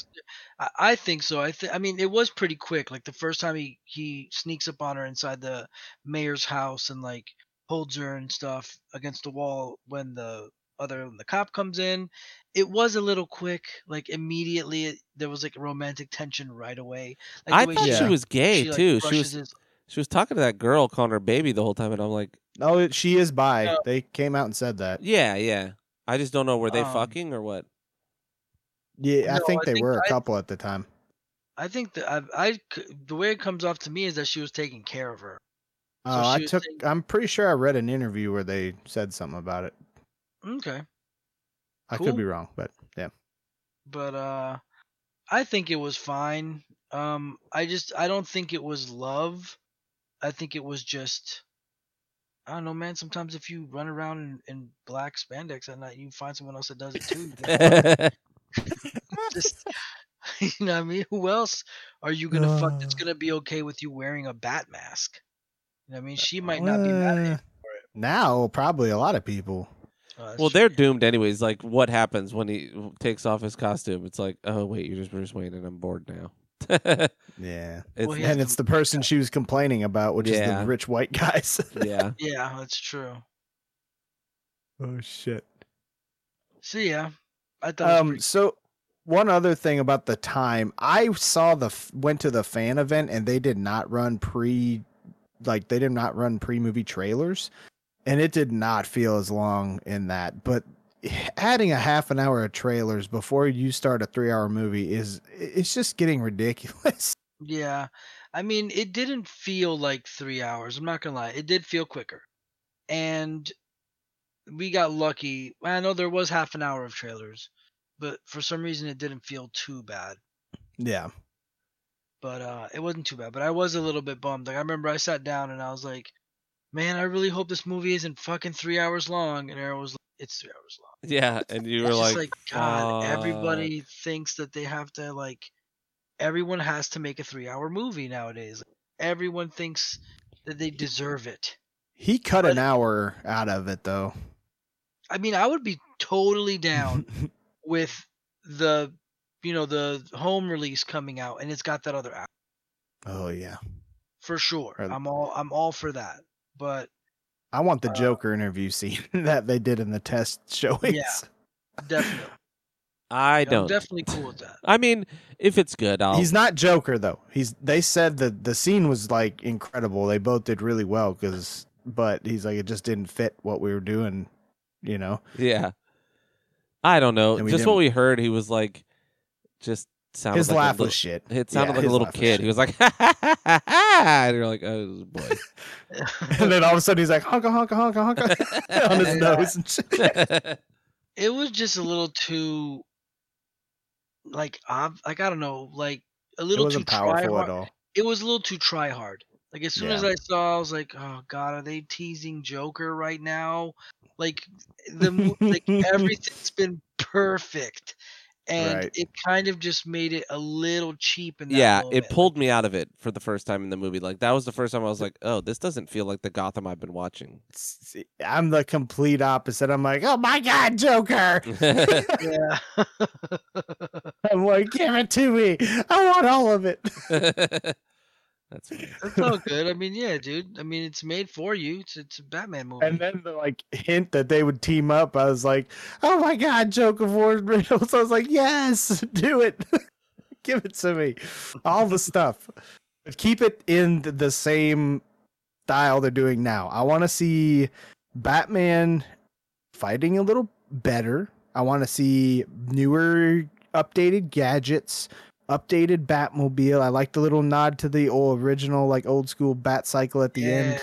I, I think so. I think. I mean, it was pretty quick. Like the first time he he sneaks up on her inside the mayor's house and like holds her and stuff against the wall when the other than the cop comes in. It was a little quick. Like immediately, it, there was like romantic tension right away. Like I the thought she Yeah. was gay she, like, too. She was his- she was talking to that girl, calling her baby the whole time, and I'm like, no it- she is bi. No. They came out and said that. yeah, yeah. I just don't know were they Um, fucking or what. Yeah, I No, think I they think were a I- couple at the time. I think that I, the way it comes off to me is that she was taking care of her. So Oh, I took. saying- I'm pretty sure I read an interview where they said something about it. Okay. I Cool. could be wrong, but yeah. but uh I think it was fine. Um I just I don't think it was love. I think it was just I don't know, man. Sometimes if you run around in, in black spandex at night, you find someone else that does it too. just you know what I mean? Who else are you gonna fuck that's Uh. gonna be okay with you wearing a bat mask? You know what I mean? She might not be mad at you. Uh, Now, probably a lot of people. Oh, well, true. they're doomed anyways. Like, what happens when he takes off his costume? It's like, oh wait, you're just Bruce Wayne, and I'm bored now. it's, Yeah. Well, And it's the person she was complaining about, which is the rich white guys. yeah. Yeah, that's true. oh shit. See yeah. I thought Um. pretty- So one other thing about the time, I saw the f- went to the fan event and they did not run pre, like they did not run pre movie trailers, and it did not feel as long in that. But adding a half an hour of trailers before you start a three hour movie is it's just getting ridiculous. Yeah. I mean, it didn't feel like three hours. I'm not going to lie. It did feel quicker. And we got lucky. I know there was half an hour of trailers, but for some reason it didn't feel too bad. yeah. But uh, it wasn't too bad. But I was a little bit bummed. Like, I remember I sat down and I was like, man, I really hope this movie isn't fucking three hours long. And Aaron was like, it's three hours long. Yeah, and you were It's just like, God, "Fuck." everybody thinks that they have to like everyone has to make a 3-hour movie nowadays. Everyone thinks that they deserve it. He cut an hour out of it though. I mean, I would be totally down with the you know, the home release coming out and it's got that other hour oh yeah. for sure. Or- I'm all I'm all for that. But I want the Uh, Joker interview scene that they did in the test showings. Yeah, definitely I I'm don't. definitely cool with that. I mean, if it's good, I'll. He's not Joker though. He's they said that the scene was like incredible. They both did really well cuz but he's like it just didn't fit what we were doing, you know. Yeah. I don't know. Just what didn't- we heard, he was like, just sounded His like laugh little- was shit. It sounded Yeah, like a little laugh was kid. He was like, ha ha ha ha, ha and you're like, oh boy. and then all of a sudden he's like honka honka honka honka on his Yeah. nose and shit. it was just a little too like ob- like I don't know, like a little too wasn't try powerful hard. at all. It was a little too try hard. Like as soon as I saw, I was like, "Oh God, are they teasing Joker right now?" Like the like everything's been perfect, and Right. it kind of just made it a little cheap in that yeah, moment. it pulled me out of it for the first time in the movie. Like that was the first time I was like, oh, this doesn't feel like the Gotham I've been watching. See, I'm the complete opposite. I'm like, "Oh my god, Joker." Yeah. I'm like, "Give it to me. I want all of it." That's funny. That's all good. I mean, yeah, dude. I mean, it's made for you. It's it's a Batman movie. And then the like hint that they would team up, I was like, "Oh my god, Joker Ward Riddles!" I was like, "Yes, do it, give it to me, all the stuff, but keep it in the same style they're doing now. I want to see Batman fighting a little better. I want to see newer, updated gadgets." Updated Batmobile. I like the little nod to the old original, like old school Bat cycle at the end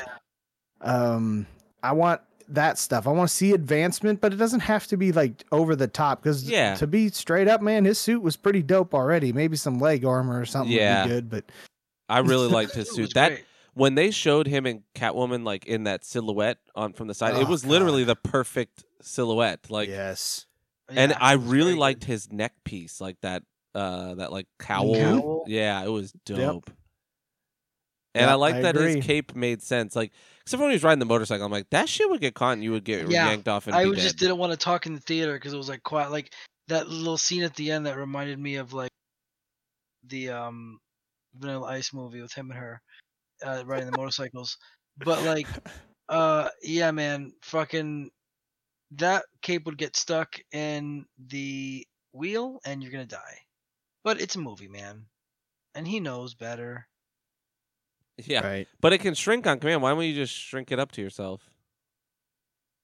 um i want that stuff i want to see advancement but it doesn't have to be like over the top because Yeah. to be straight up man his suit was pretty dope already maybe some leg armor or something Yeah. would be good but I really liked his suit. That great. when they showed him and Catwoman like in that silhouette on from the side, it Oh, was literally the perfect silhouette. Like, yes and Yeah, I really very liked his neck piece, like that, uh, that like cowl. cowl? Yeah, it was Yep. dope. And I like I that agree. his cape made sense. Like, except when he was riding the motorcycle, I'm like, that shit would get caught and you would get Yeah, yanked off and I be just dead. didn't want to talk in the theater because it was like quiet. Like that little scene at the end that reminded me of like the um Vanilla Ice movie with him and her uh, riding the motorcycles. But like, uh, yeah, man, fucking that cape would get stuck in the wheel and you're gonna die. But it's a movie, man, and he knows better. Yeah, Right. but it can shrink on command. Why don't you just shrink it up to yourself?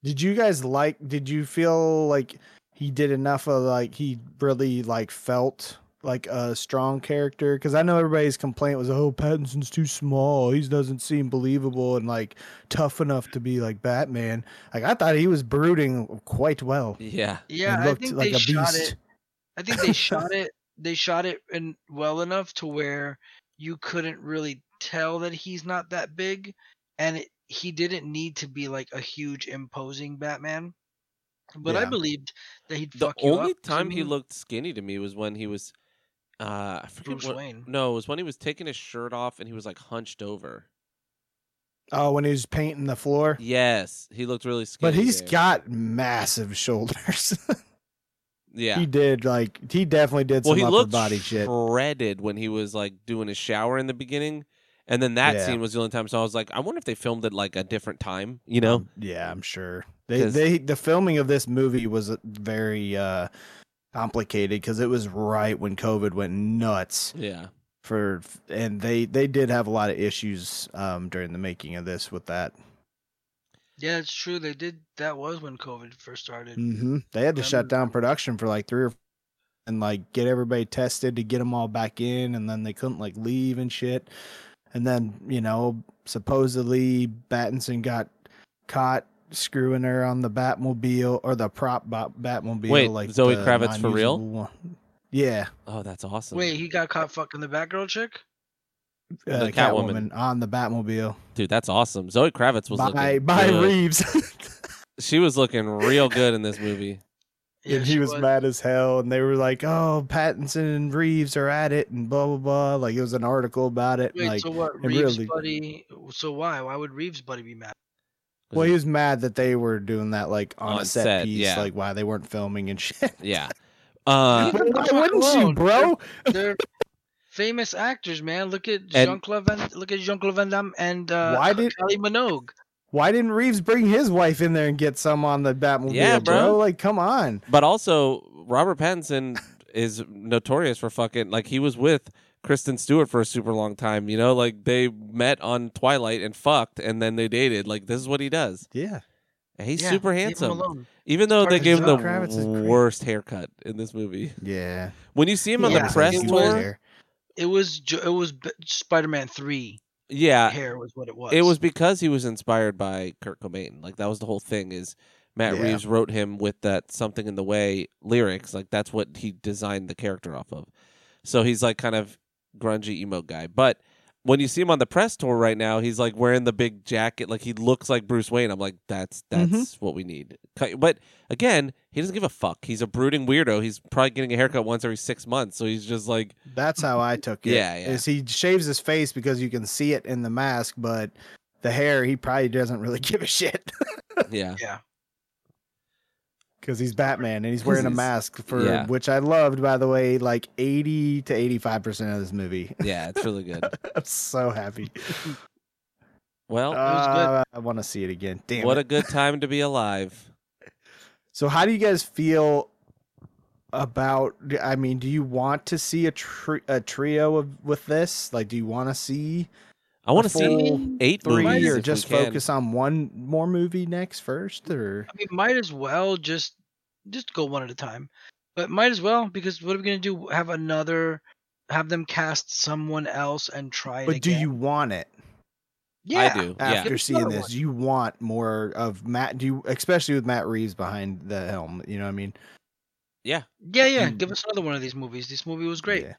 Did you guys like? Did you feel like he did enough of like he really like felt like a strong character? Because I know everybody's complaint was, "Oh, Pattinson's too small. He doesn't seem believable and like tough enough to be like Batman." Like I thought he was brooding quite well. Yeah, Yeah, He I looked think like they a shot beast. it. I think they shot it. They shot it in well enough to where you couldn't really tell that he's not that big, and it, he didn't need to be like a huge imposing Batman. But I believed that he'd the fuck you only up. 'cause, I time he looked skinny to me was when he was, uh, I forget Bruce what. Wayne. No, it was when he was taking his shirt off and he was like hunched over. Oh, when he was painting the floor. Yes, he looked really skinny. But he's there. got massive shoulders. yeah. he did like he definitely did well, some he upper looked body shit. shredded when he was like doing his shower in the beginning, and then that Yeah. scene was the only time. So I was like, I wonder if they filmed it like a different time. You know? Um, yeah, I'm sure. They 'Cause- they the filming of this movie was uh, very uh complicated because it was right when COVID went nuts yeah. for and they they did have a lot of issues um during the making of this with that. Yeah, it's true. They did. That was when COVID first started. hmm They had to I shut down production for like three or and like get everybody tested to get them all back in, and then they couldn't like leave and shit. And then you know supposedly Battinson got caught screwing her on the Batmobile or the prop Bat- Batmobile. Wait, like Zoe Kravitz for real? one. Yeah, Oh, that's awesome. Wait, he got caught fucking the Batgirl chick. Uh, The Catwoman. Catwoman on the Batmobile dude, that's awesome. Zoe Kravitz was by looking by good. Reeves. She was looking real good in this movie. Yeah, and he she was, mad as hell, and they were like, "Oh, Pattinson and Reeves are at it," and blah blah blah. Like it was an article about it. Wait, like, so what? Reeves' really- buddy. So why? Why would Reeves' buddy be mad? well, he was mad that they were doing that like on, On a set, set, piece, yeah. like why they weren't filming and shit. yeah. Uh, why wouldn't you, alone. bro? They're famous actors, man. Look at And- Jean Claude Van. Look at Jean Claude Van Damme and uh, Why did- Kylie Minogue. Why didn't Reeves bring his wife in there and get some on the Batmobile, Yeah, bro. Like, come on. but also Robert Pattinson is notorious for fucking like he was with Kristen Stewart for a super long time. You know, like they met on Twilight and fucked, and then they dated. Like this is what he does. Yeah, And he's Yeah, super handsome. Even though they gave him the Zoe Kravitz is great. worst haircut in this movie. yeah. When you see him on Yeah, the press tour, was- It was it was Spider-Man three yeah, hair was what it was. It was because he was inspired by Kurt Cobain. Like that was the whole thing. Is Matt Yeah. Reeves wrote him with that "Something in the Way" lyrics. Like that's what he designed the character off of. So he's like kind of grungy emo guy. But when you see him on the press tour right now, he's like wearing the big jacket. Like he looks like Bruce Wayne. I'm like, that's that's Mhm. what we need. But again, he doesn't give a fuck. He's a brooding weirdo. He's probably getting a haircut once every six months. So he's just like, That's how I took it. Yeah, yeah. Is he shaves his face because you can see it in the mask, but the hair he probably doesn't really give a shit yeah, yeah. Because he's Batman and he's wearing a mask for yeah. which I loved by the way. Like eighty to eighty five percent of this movie. yeah, it's really good. I'm so happy. Well, was good. Uh, I want to see it again. Damn what it. a good time to be alive. So how do you guys feel about I mean, do you want to see a tri- a trio of with this? Like do you want to see I want to a full see eight three movies or just focus on one more movie next first or I mean, might as well just just go one at a time. But might as well because what are we gonna do? Have another? Have them cast someone else and try it But do you want it Yeah. I do. After Give us seeing this? one. You want more of Matt do you especially with Matt Reeves behind the helm, you know what I mean? Yeah. Yeah, yeah. Mm. Give us another one of these movies. This movie was great. Yeah.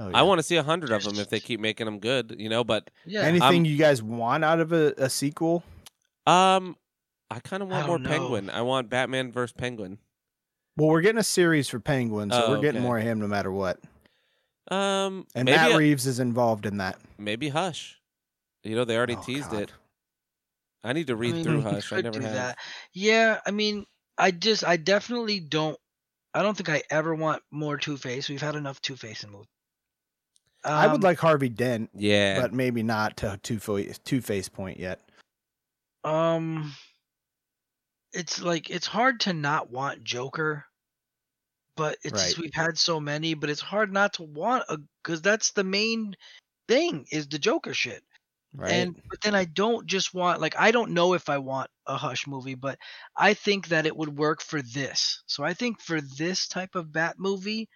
Oh, I want to see a hundred of them if they keep making them good, you know. But Yeah. anything I'm- you guys want out of a, a sequel? um, I kind of want more know. Penguin. I want Batman versus Penguin. Well, we're getting a series for Penguin, so Oh, we're getting okay. more of him no matter what. Um, And maybe Matt a- Reeves is involved in that. maybe Hush. You know, they already Oh, teased God. it. I need to read I mean, through we Hush. I could never do have. that. Yeah, I mean, I just, I definitely don't. I don't think I ever want more Two Face. We've had enough Two Face in movies. I would Um, like Harvey Dent, Yeah, but maybe not to two Two Face point yet. Um, it's like it's hard to not want Joker, but it's just Right. we've had so many, but it's hard not to want a because that's the main thing is the Joker shit. Right. And but then I don't just want like I don't know if I want a Hush movie, but I think that it would work for this. So I think for this type of Bat movie,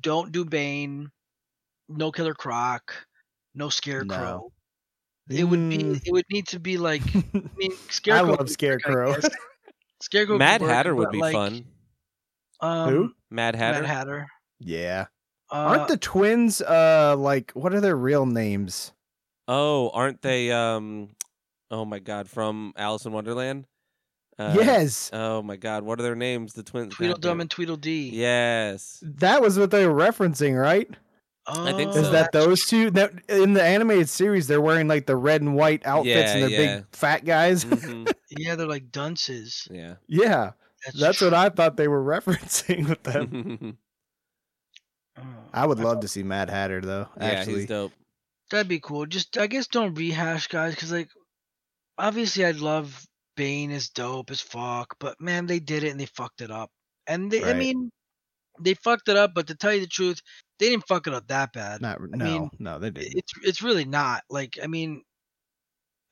don't do Bane, no Killer Croc, no Scarecrow. It would be Mm. it would need to be like I mean I love could work, I Scarecrow. Scarecrow. Mad work, Hatter would be like, fun. Um, Who? Mad Hatter. Mad Hatter. yeah. Uh, Aren't the twins uh like what are their real names? Oh, aren't they? Um, oh my God, from Alice in Wonderland. Uh, yes. Oh my God, what are their names? The twins. Tweedledum and Tweedledee? Yes. That was what they were referencing, right? I think Oh, so. Is that those two? That in the animated series, they're wearing like the red and white outfits Yeah, and they're yeah. big fat guys. Mhm. Yeah, they're like dunces. Yeah. yeah, That's, that's what. I thought they were referencing with them. Mm-hmm. Oh, I would love to see Mad Hatter though. yeah, Actually, he's dope. That'd be cool. Just I guess don't rehash guys, because like obviously I'd love Bane is dope as fuck, but man, they did it and they fucked it up. And they, I mean, they fucked it up, but to tell you the truth, they didn't fuck it up that bad. not no, mean, no, they didn't. it's it's really not like I mean,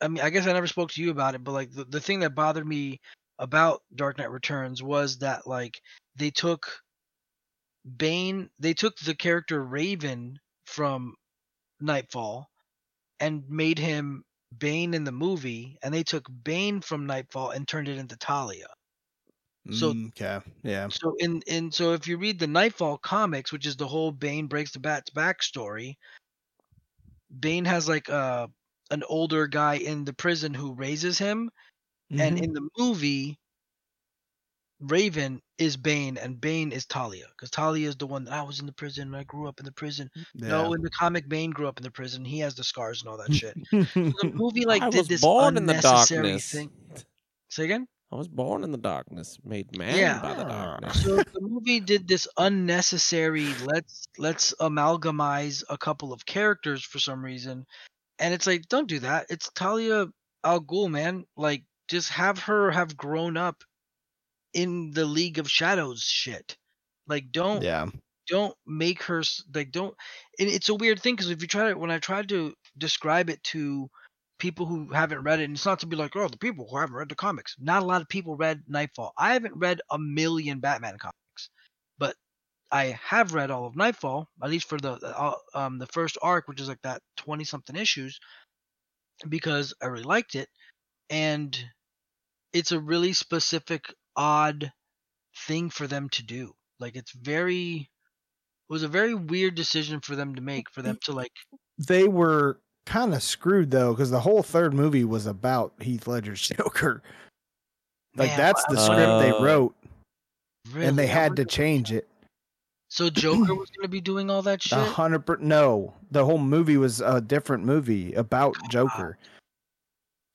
I mean I guess I never spoke to you about it, but like the, the thing that bothered me about Dark Knight Returns was that like they took Bane, they took the character Raven from Knightfall and made him Bane in the movie, and they took Bane from Knightfall and turned it into Talia. So- Mm, okay, yeah, So in in so if you read the Knightfall comics, which is the whole Bane breaks the Bat's backstory, Bane has like a an older guy in the prison who raises him, and Mhm. in the movie, Raven is Bane and Bane is Talia because Talia is the one that I was in the prison and I grew up in the prison. No, in the comic, Bane grew up in the prison. He has the scars and all that shit. yeah. The movie like I did this born in the unnecessary darkness. thing. Say again. I was born in the darkness, made man Yeah. by the darkness. so the movie did this unnecessary let's let's amalgamize a couple of characters for some reason. And it's like don't do that. It's talia al ghul man. Like just have her have grown up in the league of shadows shit. Like don't yeah, don't make her s- like don't and it's a weird thing because if you try to when i tried to describe it to people who haven't read it and it's not to be like oh the people who haven't read the comics. Not a lot of people read knightfall. I haven't read a million batman comics but i have read all of knightfall at least for the uh, um the first arc which is like that 20 something issues because i really liked it and it's a really specific odd thing for them to do. Like it's very it was a very weird decision for them to make for them to like they were kind of screwed though because the whole third movie was about Heath Ledger's Joker. Like Man, that's the wow. script they Oh. wrote, really and they I had to change it. so joker was going to be doing all that shit A hundred per no, the whole movie was a different movie about Joker,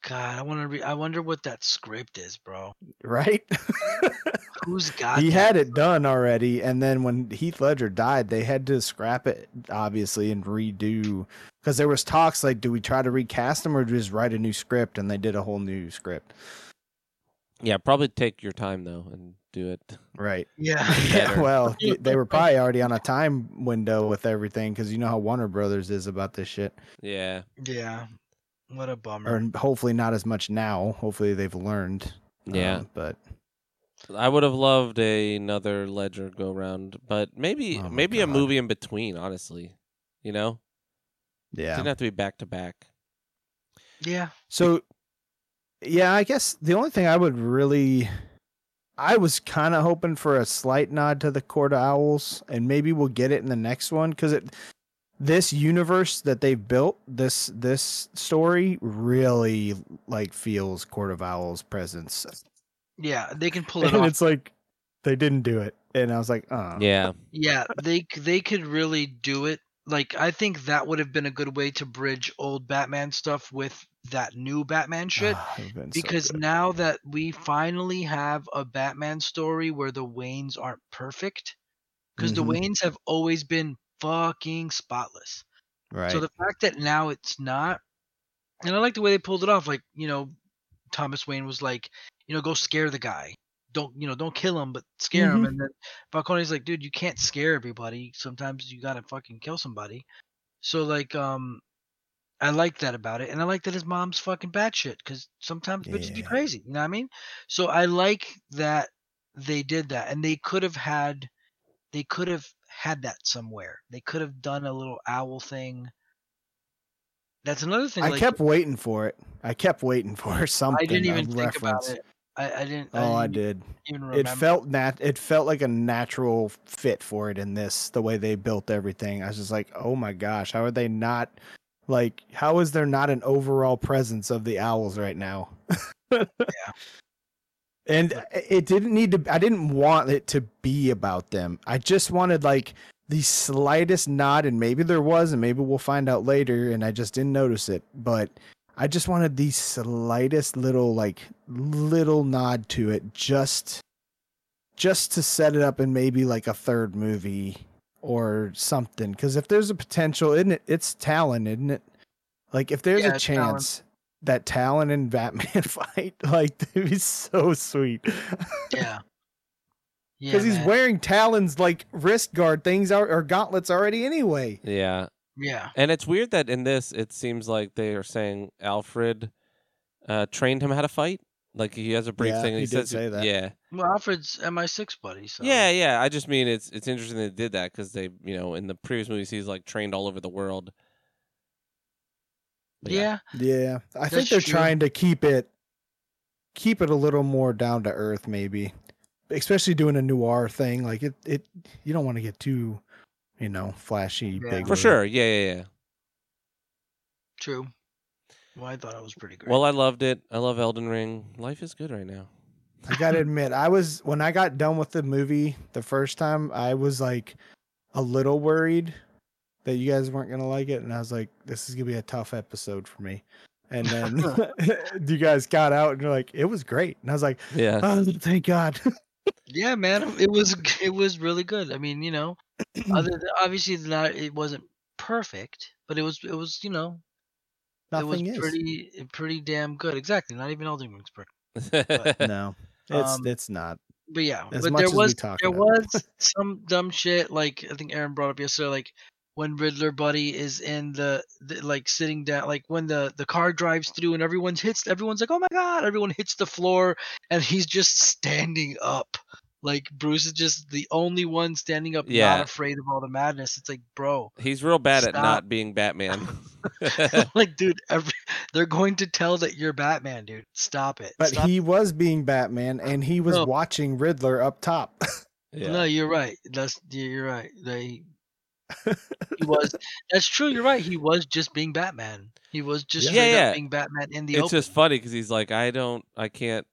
god i want to re- i wonder what that script is bro right? who's got he that? had it done already, and then when Heath Ledger died, they had to scrap it obviously and redo because there was talks like, do we try to recast him or just write a new script? And they did a whole new script, Yeah, probably take your time though and do it. right? yeah Yeah, well, they were probably already on a time window with everything because you know how Warner Brothers is about this shit. Yeah. yeah what a bummer Or hopefully not as much now. Hopefully they've learned. Yeah. uh, but I would have loved a, another Ledger go round, but maybe Oh my maybe a movie in between, honestly. You know? yeah. Didn't have to be back to back. yeah So, yeah, I guess the only thing I would really, I was kind of hoping for a slight nod to the Court of Owls, and maybe we'll get it in the next one because it, this universe that they've built, this this story really like feels Court of Owls presence, yeah they can pull it and off it's like they didn't do it, and I was like, oh, Yeah. yeah they they could really do it like i think that would have been a good way to bridge old batman stuff with that new batman shit it'd so because now that we finally have a Batman story where the Waynes aren't perfect, because Mhm. the Waynes have always been fucking spotless. right, So the fact that now it's not, and I like the way they pulled it off. Like you know, Thomas Wayne was like, you know, go scare the guy. Don't you know? Don't kill him, but scare him. And then Falcone's like, dude, you can't scare everybody. Sometimes you gotta fucking kill somebody. So like, um, I like that about it, and I like that his mom's fucking batshit because sometimes bitches be crazy. You know what I mean? So I like that they did that, and they could have had, they could have had that somewhere. They could have done a little owl thing. That's another thing. I like, kept waiting for it. I kept waiting for something. I didn't even think about reference. it. I, I didn't. Oh, I didn't did. It felt nat. It felt like a natural fit for it in this. The way they built everything, I was just like, oh my gosh, how are they not? Like, how is there not an overall presence of the owls right now? Yeah. And it didn't need to. I didn't want it to be about them. I just wanted like the slightest nod, and maybe there was, and maybe we'll find out later. And I just didn't notice it, but I just wanted the slightest little like little nod to it, just just to set it up in maybe like a third movie or something. Because if there's a potential, isn't it? It's Talon, isn't it? Like if there's Yeah, a it's Talon. chance that Talon and Batman fight, like it'd be so sweet. Yeah. Yeah. Because he's man. wearing Talon's like wrist guard things are, or gauntlets already anyway. Yeah, Yeah. and it's weird that in this it seems like they are saying Alfred uh, trained him how to fight. Like he has a brief Yeah, thing. he he did says, say that. Yeah, Well, Alfred's MI6 buddy. So. yeah, yeah. I just mean it's it's interesting they did that because they, you know, in the previous movies he's like trained all over the world. But Yeah. Yeah, I think they're true. trying to keep it keep it a little more down to earth, maybe. Especially doing a noir thing, like it. It you don't want to get too, you know, flashy, Yeah. big. for sure. Yeah, yeah, yeah. True. Well, I thought it was pretty great. Well, I loved it. I love Elden Ring. Life is good right now. I gotta admit, I was when I got done with the movie the first time, I was like a little worried that you guys weren't gonna like it, and I was like, "This is gonna be a tough episode for me." And then you guys got out, and you're like, "It was great," and I was like, Yeah. "Oh, thank God." yeah, man, it was it was really good. I mean, you know, other than, obviously not it wasn't perfect, but it was it was you know Nothing it was is. pretty pretty damn good. Exactly. Not even Elden Ring's perfect. No, it's Um, it's not. But yeah, As but much there as we was talk there was some dumb shit like I think Aaron brought up yesterday, like when Riddler Buddy is in the, the like sitting down, like when the the car drives through and everyone's hits, everyone's like, oh my god, everyone hits the floor and he's just standing up. Like Bruce is just the only one standing up, Yeah. not afraid of all the madness. It's like, bro, He's real bad at not being Batman. like, dude, every, they're going to tell that you're Batman, dude. Stop it. But Stop he was being Batman, and he was No. watching Riddler up top. yeah. No, you're right. That's you're right. They he was that's true, you're right. He was just being Batman. He was just Yeah. Yeah, up yeah. being Batman in the it's open. just funny because he's like, I don't, I can't,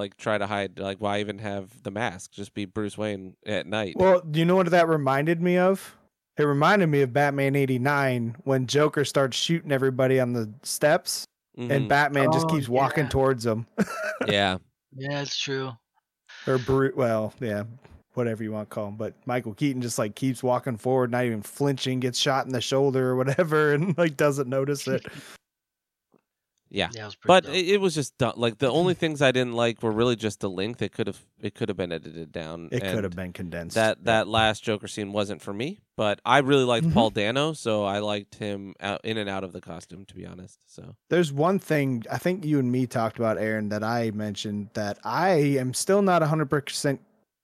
like, try to hide. Like, why even have the mask? Just be Bruce Wayne at night. well, do you know what that reminded me of? It reminded me of Batman '89 when Joker starts shooting everybody on the steps, and Mhm. Batman just Oh, keeps walking yeah. towards them. yeah, Yeah, it's true. or brute well, yeah, whatever you want to call him. But Michael Keaton just like keeps walking forward, not even flinching, gets shot in the shoulder or whatever, and like doesn't notice it. yeah. Yeah, it was pretty But dope. it, it was just dumb. like the only things I didn't like were really just the length. It could have, it could have been edited down. It could have been condensed. That that last Joker scene wasn't for me, but I really liked Mhm. Paul Dano, so I liked him out, in and out of the costume. To be honest, so There's one thing I think you and me talked about, Aaron, that I mentioned that I am still not 100%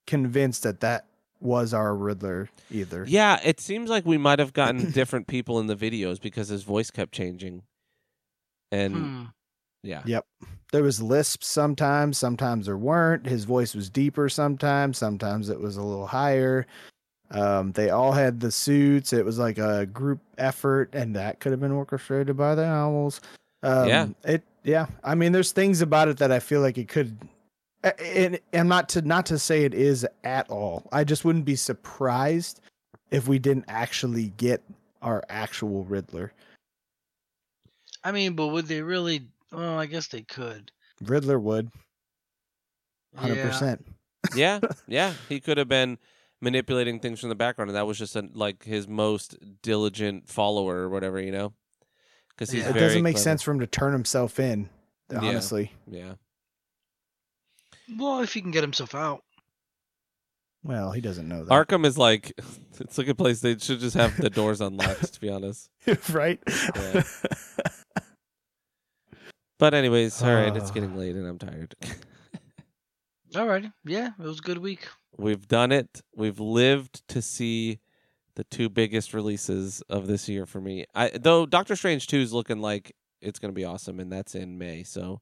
convinced that that was our Riddler either. yeah, it seems like we might have gotten different people in the videos because his voice kept changing, and Hmm. yeah, Yep. There was lisps sometimes, sometimes there weren't. His voice was deeper sometimes, sometimes it was a little higher. Um, they all had the suits. It was like a group effort, and that could have been orchestrated by the owls. Um, Yeah. It. Yeah. I mean, there's things about it that I feel like it could. a- And, and not to not to say it is at all. I just wouldn't be surprised if we didn't actually get our actual Riddler. I mean, but would they really well, I guess they could. Riddler would, hundred Yeah. percent. yeah, yeah. He could have been manipulating things from the background, and that was just a, like his most diligent follower or whatever, you know. Because he's Yeah. It doesn't make clever. sense for him to turn himself in. Yeah. Honestly, Yeah. Well, if he can get himself out. Well, he doesn't know that. Arkham is like it's like a place they should just have the doors unlocked. to be honest. right? Yeah. But anyways, all right, it's Ah. getting late and I'm tired. Alrighty. Yeah, it was a good week. We've done it. We've lived to see the two biggest releases of this year for me. I though Doctor Strange 2 is looking like it's going to be awesome and that's in May. So,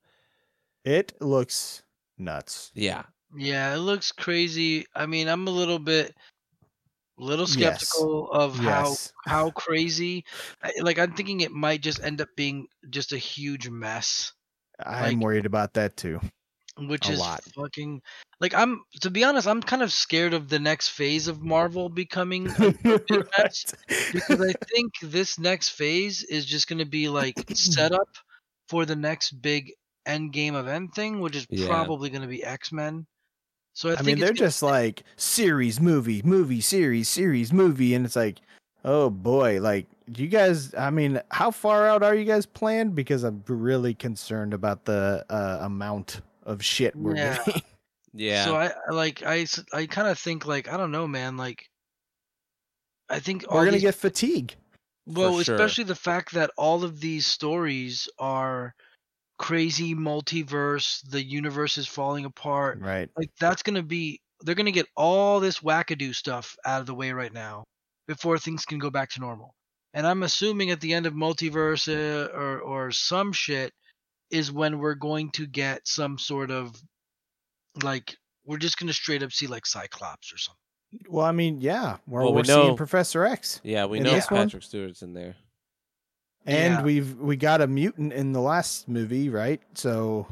it looks nuts. yeah. Yeah, it looks crazy. I mean, I'm a little bit, little Yes. skeptical of how Yes. how crazy. Like, I'm thinking it might just end up being just a huge mess, I'm like- worried about that too. which A is lot. fucking. Like, I'm to be honest, I'm kind of scared of the next phase of Marvel becoming mess because I think this next phase is just going to be like set up for the next big end game event thing, which is Yeah. probably going to be X Men. So I, I think mean, they're gonna- just like series, movie, movie, series, series, movie, and it's like, oh boy, like do you guys. I mean, how far out are you guys planned? Because I'm really concerned about the uh, amount of shit we're Yeah. getting. Yeah. So I like I like I s- I kind of think like I don't know, man. Like I think all we're gonna these, get fatigue. well, sure. especially the fact that all of these stories are crazy multiverse. The universe is falling apart. Right. Like that's gonna be they're gonna get all this wackadoo stuff out of the way right now before things can go back to normal. And I'm assuming at the end of multiverse uh, or or some shit is when we're going to get some sort of like we're just gonna straight up see like Cyclops or something. Well, I mean, yeah, we're, Well, we we're know- seeing Professor X, yeah, we know this one- Patrick Stewart's in there. And Yeah. we've we got a mutant in the last movie, right? So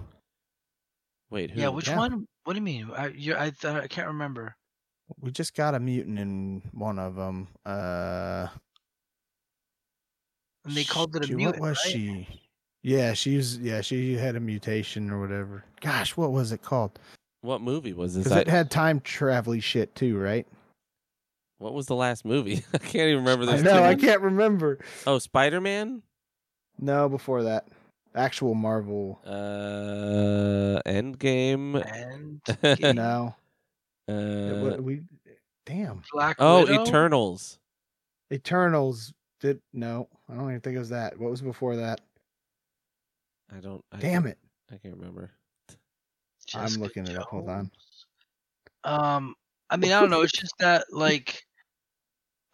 Wait, who? Yeah, which Yeah. one? What do you mean? I you I th- I can't remember. we just got a mutant in one of them. Uh, And they called it a She- mutant, What was right? she? Yeah, she was. Yeah, she had a mutation or whatever. Gosh, what was it called? What movie was this? Because it had time travel shit too, right? What was the last movie? I can't even remember I this. know. I can't remember. Oh, Spider-Man? No, before that, actual Marvel. Uh Endgame. And no, It Uh, wa- we. Damn, Black oh, Widow. Eternals. Eternals. Did no? I don't even think it was that. What was before that? I don't I Damn can't- it! I can't remember. I'm Jessica looking it up. Hold on. Um, I mean, I don't know. It's just that like,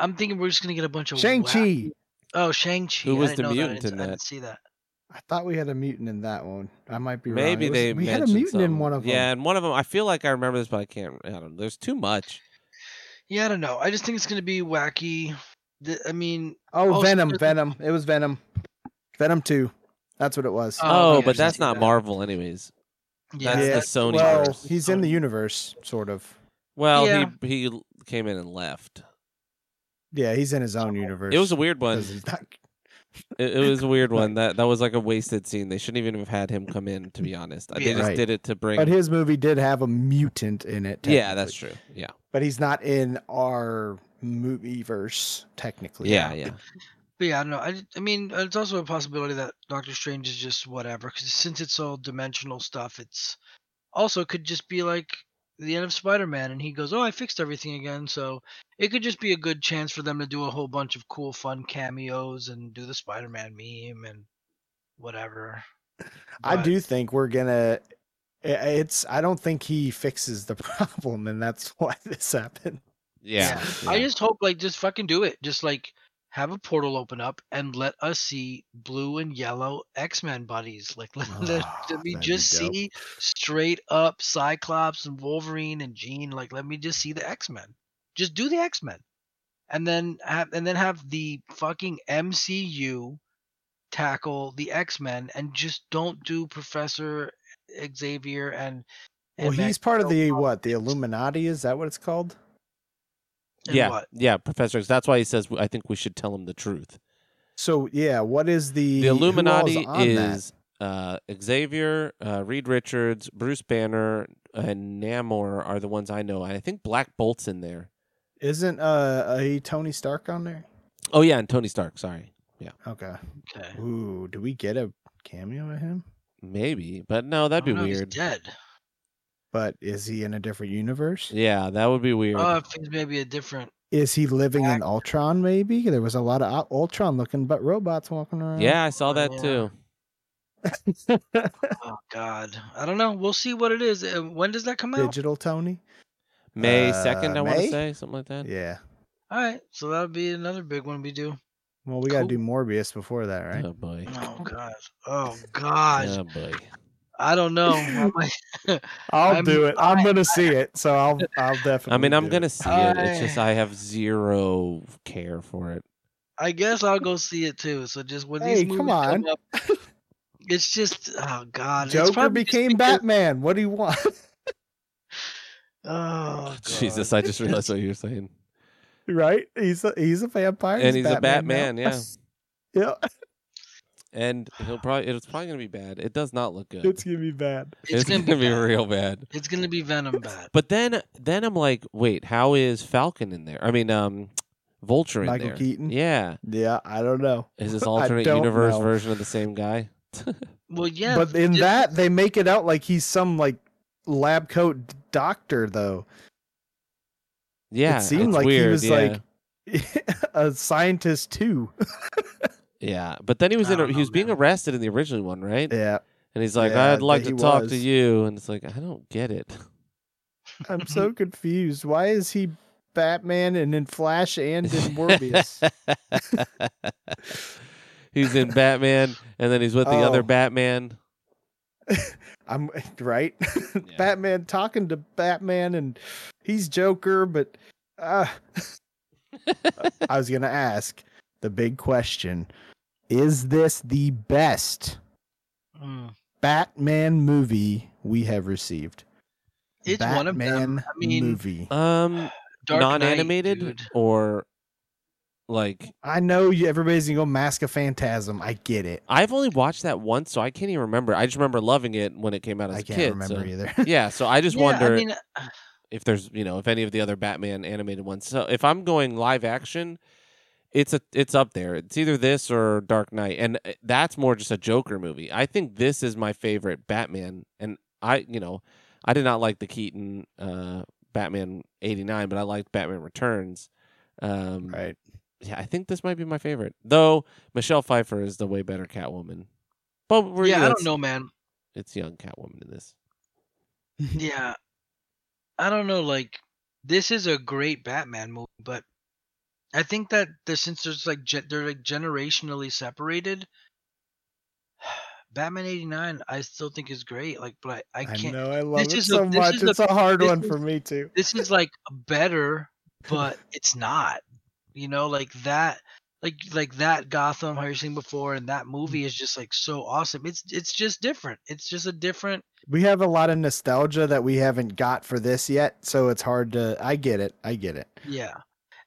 I'm thinking we're just gonna get a bunch of Shang Chi. Oh, Shang Chi. Who was the mutant that. In didn't, I didn't see that. I thought we had a mutant in that one. I might be wrong. Maybe It was- they we had a mentioned mutant in one of them. Yeah, and one of them. I feel like I remember this, but I can't. I don't. know. There's too much. Yeah, I don't know. I just think it's gonna be wacky. The, I mean, Oh, Also, Venom, there's- Venom. It was Venom. Venom 2. That's what it was. Oh, Oh, yeah, but that's not that. Marvel, anyways. yeah, That's Yeah, the Sony well, verse. he's in the universe, sort of. Well, Yeah. he he came in and left. Yeah, he's in his own universe. It was a weird one. not- It, it was a weird one. That that was like a wasted scene. They shouldn't even have had him come in. To be honest, they just Right. did it to bring. But his movie did have a mutant in it. yeah, that's true. Yeah, But he's not in our movie verse, technically. yeah, yeah. But yeah, I don't know. I, I mean, it's also a possibility that Doctor Strange is just whatever. Because since it's all dimensional stuff, it's also could just be like the end of Spider-Man, and he goes, "Oh, I fixed everything again." So it could just be a good chance for them to do a whole bunch of cool, fun cameos and do the Spider-Man meme and whatever. I do think we're gonna. It's. I don't think he fixes the problem, and that's why this happened. Yeah, I just hope like just fucking do it. Just like have a portal open up and let us see blue and yellow X Men buddies. Like let, let, Oh, let ah, me just see straight up Cyclops and Wolverine and Jean. Like let me just see the X Men. Just do the X Men, and then have and then have the fucking MCU tackle the X Men and just don't do Professor Xavier and. Well, he's part of the what? The Illuminati? Is that what it's called? And yeah, what? yeah. Professor X. That's why he says I think we should tell him the truth. So yeah, what is the The Illuminati on that? is uh, Xavier, uh, Reed Richards, Bruce Banner, and Namor are the ones I know. And I think Black Bolt's in there. Isn't uh a Tony Stark on there? Oh yeah, and Tony Stark. Sorry, Yeah. Okay. Okay. Ooh, do we get a cameo of him? maybe, but no, that'd be no, he's weird. dead. But is he in a different universe? Yeah, that would be weird. Oh, if he's maybe a different. Is he living in Ultron? Maybe there was a lot of Ultron looking, but robots walking around. yeah, I saw that yeah. too. Oh God, I don't know. We'll see what it is. Uh, When does that come out? digital Tony. May Uh, second, I want to say something like that. Yeah. All right, so that'll be another big one we do. Well, we got to do Cool. Morbius before that, right? Oh boy. Oh God. Oh God. Oh boy. I don't know. I might- I'll I'm- do it. I'm I- gonna see it, so I'll I'll definitely. I mean, I'm gonna it. see it. It's just I- I have zero care for it. I guess I'll go see it too. So just when Hey, these movies come come, up, it's just oh God. Joker probably became because- Batman. What do you want? Oh Jesus, I just realized what you were saying. right? He's a, he's a vampire, And he's a now. Batman, yeah. yeah, And he'll probably it's probably gonna be bad. It does not look good. it's gonna be bad. It's, gonna, be, bad. real bad. It's gonna be Venom bad. But then then I'm like, wait, how is Falcon in there? I mean, um Vulture in Michael there. Keaton? Yeah. Yeah, I don't know. Is this alternate universe know. version of the same guy? Well, yeah. but in just- that, they make it out like he's some like lab coat doctor, though. Yeah. it seemed it's like weird, he was yeah. like a scientist too. Yeah. But then he was I in a, he was being arrested in the original one, right? Yeah, And he's like, Yeah, I'd like to talk to you and it's like, I don't get it. I'm so confused. Why is he Batman and in Flash and in Morbius? he's in Batman and then he's with the other Oh. Batman. I'm right. Batman talking to Batman, and he's Joker, but uh, I was gonna ask the big question: Is this the best Mm. Batman movie we have received? It's Batman one of them. I mean, movie. Um Dark non-animated dude. or like I know you. Everybody's gonna go Mask of Phantasm. I get it. I've only watched that once, so I can't even remember. I just remember loving it when it came out as I a can't kid. remember so- either. Yeah, so I just Yeah, wonder I mean, if there's, you know, if any of the other Batman animated ones. So if I'm going live action, it's a it's up there. It's either this or Dark Knight, and uh, that's more just a Joker movie. I think this is my favorite Batman, and I, you know, I did not like the Keaton uh, Batman '89, but I liked Batman Returns. Um, right. yeah, I think this might be my favorite. Though Michelle Pfeiffer is the way better Catwoman. But we're, yeah, I don't know, man. It's young Catwoman in this. Yeah, I don't know. Like, this is a great Batman movie, but I think that there, since there's like ge- they're like generationally separated, Batman '89 I still think is great. Like, but I, I I, can't. know. I love this it is a- so this much. is a- It's a hard one is- for me too. This is like better, but it's not. You know, like that. Like like that Gotham, how you're seeing before, and that movie mm. is just like so awesome. It's it's just different. It's just a different. we have a lot of nostalgia that we haven't got for this yet, so it's hard to. I get it. I get it. Yeah.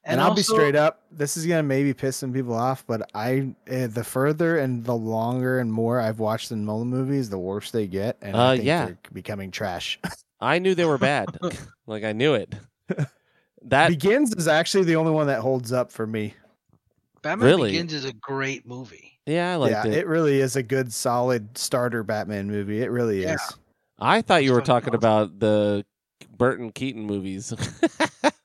And, I'll be straight up. This is gonna maybe piss some people off, but I uh, the further and the longer and more I've watched the Nolan movies, the worse they get, and Uh, I think yeah. they're becoming trash. I knew they were bad. like I knew it. That Begins is actually the only one that holds up for me. Batman Really? Begins is a great movie. yeah, I liked yeah, it. it. really is a good, solid starter Batman movie. It really Yeah. is. I thought you were talking about the Burton Keaton movies.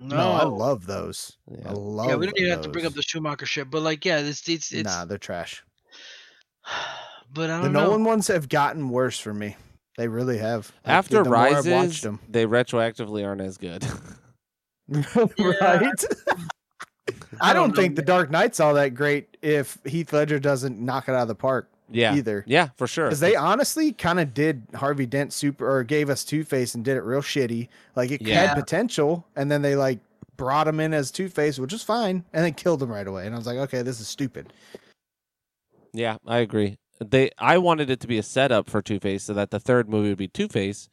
No, No, I love those. I yeah. love. Yeah, we don't even have to bring up the Schumacher shit, but like, yeah, it's it's it's. Nah, they're trash. but I don't know. The Nolan ones have gotten worse for me. They really have. Like, After the more I've Rises, watched them. they retroactively aren't as good. right? I don't don't think The. Dark Knight's all that great if Heath Ledger doesn't knock it out of the park yeah, either. yeah, for sure. Because they honestly kind of did Harvey Dent super or gave us Two Face and did it real shitty. Like it Yeah. had potential, and then they like brought him in as Two Face, which is fine, and then killed him right away. And I was like, okay, this is stupid. Yeah, I agree. They I wanted it to be a setup for Two Face so that the third movie would be Two Face.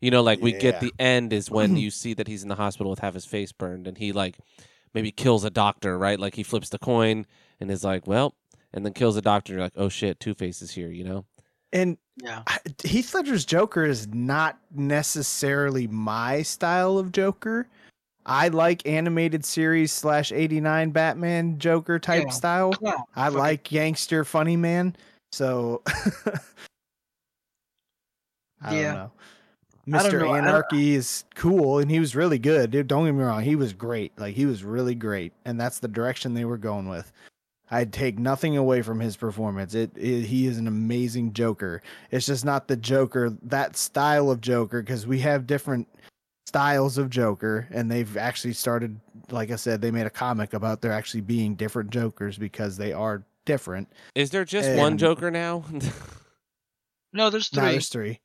You know, like we get the end is when you see that he's in the hospital with half his face burned and he like maybe kills a doctor, right? Like he flips the coin and is like, Well, and then kills the doctor you're like, Oh shit, Two Face is here, you know? And yeah, Heath Ledger's Joker is not necessarily my style of Joker. I like animated series slash eighty nine Batman Joker type Yeah. style. Come on, I fucking- like gangster funny man. So I Yeah. don't know. I don't Mr. know, Anarchy is cool and he was really good. Dude, don't get me wrong, he was great. Like he was really great, and that's the direction they were going with. I'd take nothing away from his performance. It, it he is an amazing Joker. It's just not the Joker that style of Joker because we have different styles of Joker, and they've actually started. Like I said, they made a comic about there actually being different Jokers because they are different. Is there just one Joker now? No, there's Now three. there's three,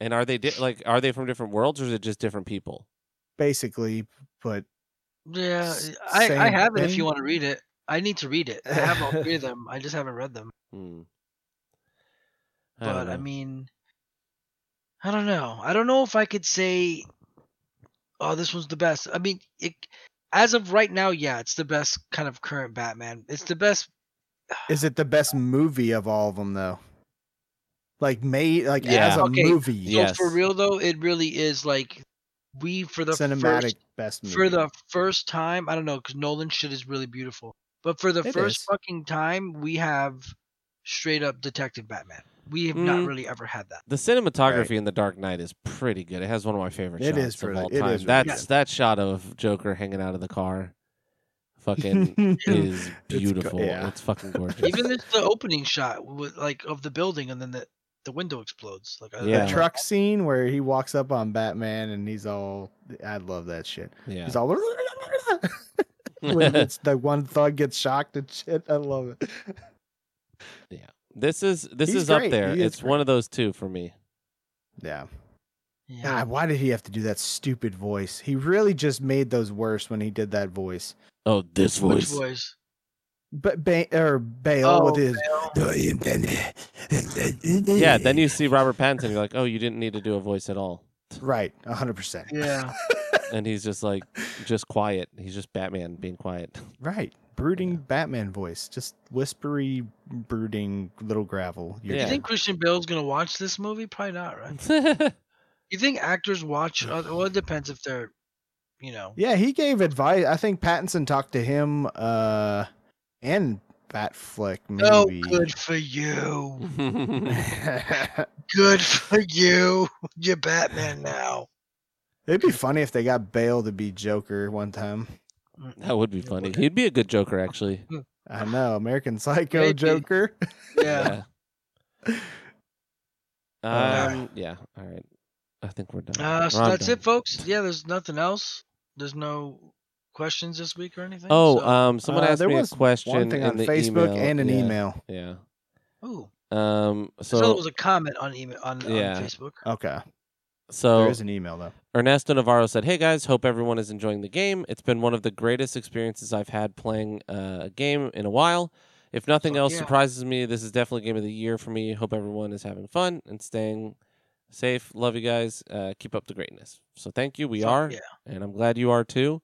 and are they di- like are they from different worlds or is it just different people? basically, but Yeah, S- I, I same have it if you want to read it. I need to read it. I have all three of them. I just haven't read them. Hmm. I But I mean, I don't know. I don't know if I could say, oh, this one's the best. I mean, it, as of right now, yeah, it's the best kind of current Batman. It's the best. Is it the best movie of all of them though? Like made like Yeah. as a Okay, movie, So Yes. for real though, it really is like we for the cinematic first best movie. for the first time. I don't know because Nolan shit is really beautiful, but for the It first is. fucking time, we have straight up Detective Batman. We have not Mm. really ever had that. The cinematography in The Dark Knight is pretty good. It has one of my favorite It shots is of all time. is really That's good. that shot of Joker hanging out of the car. Fucking is go- beautiful. yeah. It's fucking gorgeous. Even this, the opening shot with like of the building and then the the window explodes. Like I- Yeah. the truck scene where he walks up on Batman and he's all I love that shit. yeah. He's all when it's the one thug gets shocked and shit. I love it. Yeah. This is this He's is up there. He is It's one of those two for me. Yeah. yeah. God, why did he have to do that stupid voice? He really just made those worse when he did that voice. Oh, this Which voice. voice? But ba- or Bale Oh, with his Yeah, then you see Robert Pattinson, you're like, oh, you didn't need to do a voice at all. right, hundred percent. Yeah. And he's just like, just quiet. He's just Batman being quiet. Right, brooding Batman voice, just whispery, brooding little gravel. You're Yeah. Think Christian Bale's gonna watch this movie? Probably not, right? You think actors watch? Uh, well, it depends if they're, you know. Yeah, he gave advice. I think Pattinson talked to him uh and Batfleck maybe. Oh, good for you. Good for you. You're Batman now. It'd be funny if they got Bale to be Joker one time. that would be funny. He'd be a good Joker, actually. I know, American Psycho Maybe. Joker. Yeah. Yeah. Um. Yeah. All right. I think we're done. Uh, so We're that's done. it, folks. Yeah, there's nothing else. There's no questions this week or anything. Oh, so- um, someone Uh, asked there me a question One thing in on the Facebook email. and an yeah, email. Yeah. Ooh. Um. So, So it was a comment on email on, Yeah. on Facebook. Okay. So there is an email though. Ernesto Navarro said, "Hey guys, hope everyone is enjoying the game. It's been one of the greatest experiences I've had playing uh, a game in a while. If nothing Fuck else yeah. surprises me, this is definitely game of the year for me. Hope everyone is having fun and staying safe. Love you guys. Uh, keep up the greatness. So thank you. We Fuck are, Yeah. and I'm glad you are too.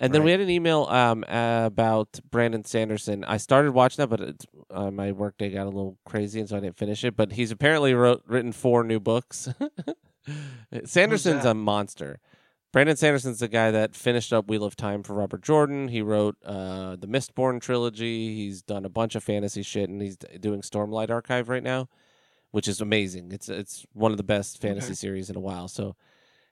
And then we had an email um, about Brandon Sanderson. I started watching that, but it's, uh, my workday got a little crazy, and so I didn't finish it. But he's apparently wrote written four new books. Sanderson's a monster. Brandon Sanderson's the guy that finished up Wheel of Time for Robert Jordan. He wrote uh, the Mistborn trilogy. He's done a bunch of fantasy shit, and he's doing Stormlight Archive right now, which is amazing. It's it's one of the best fantasy Okay. series in a while. So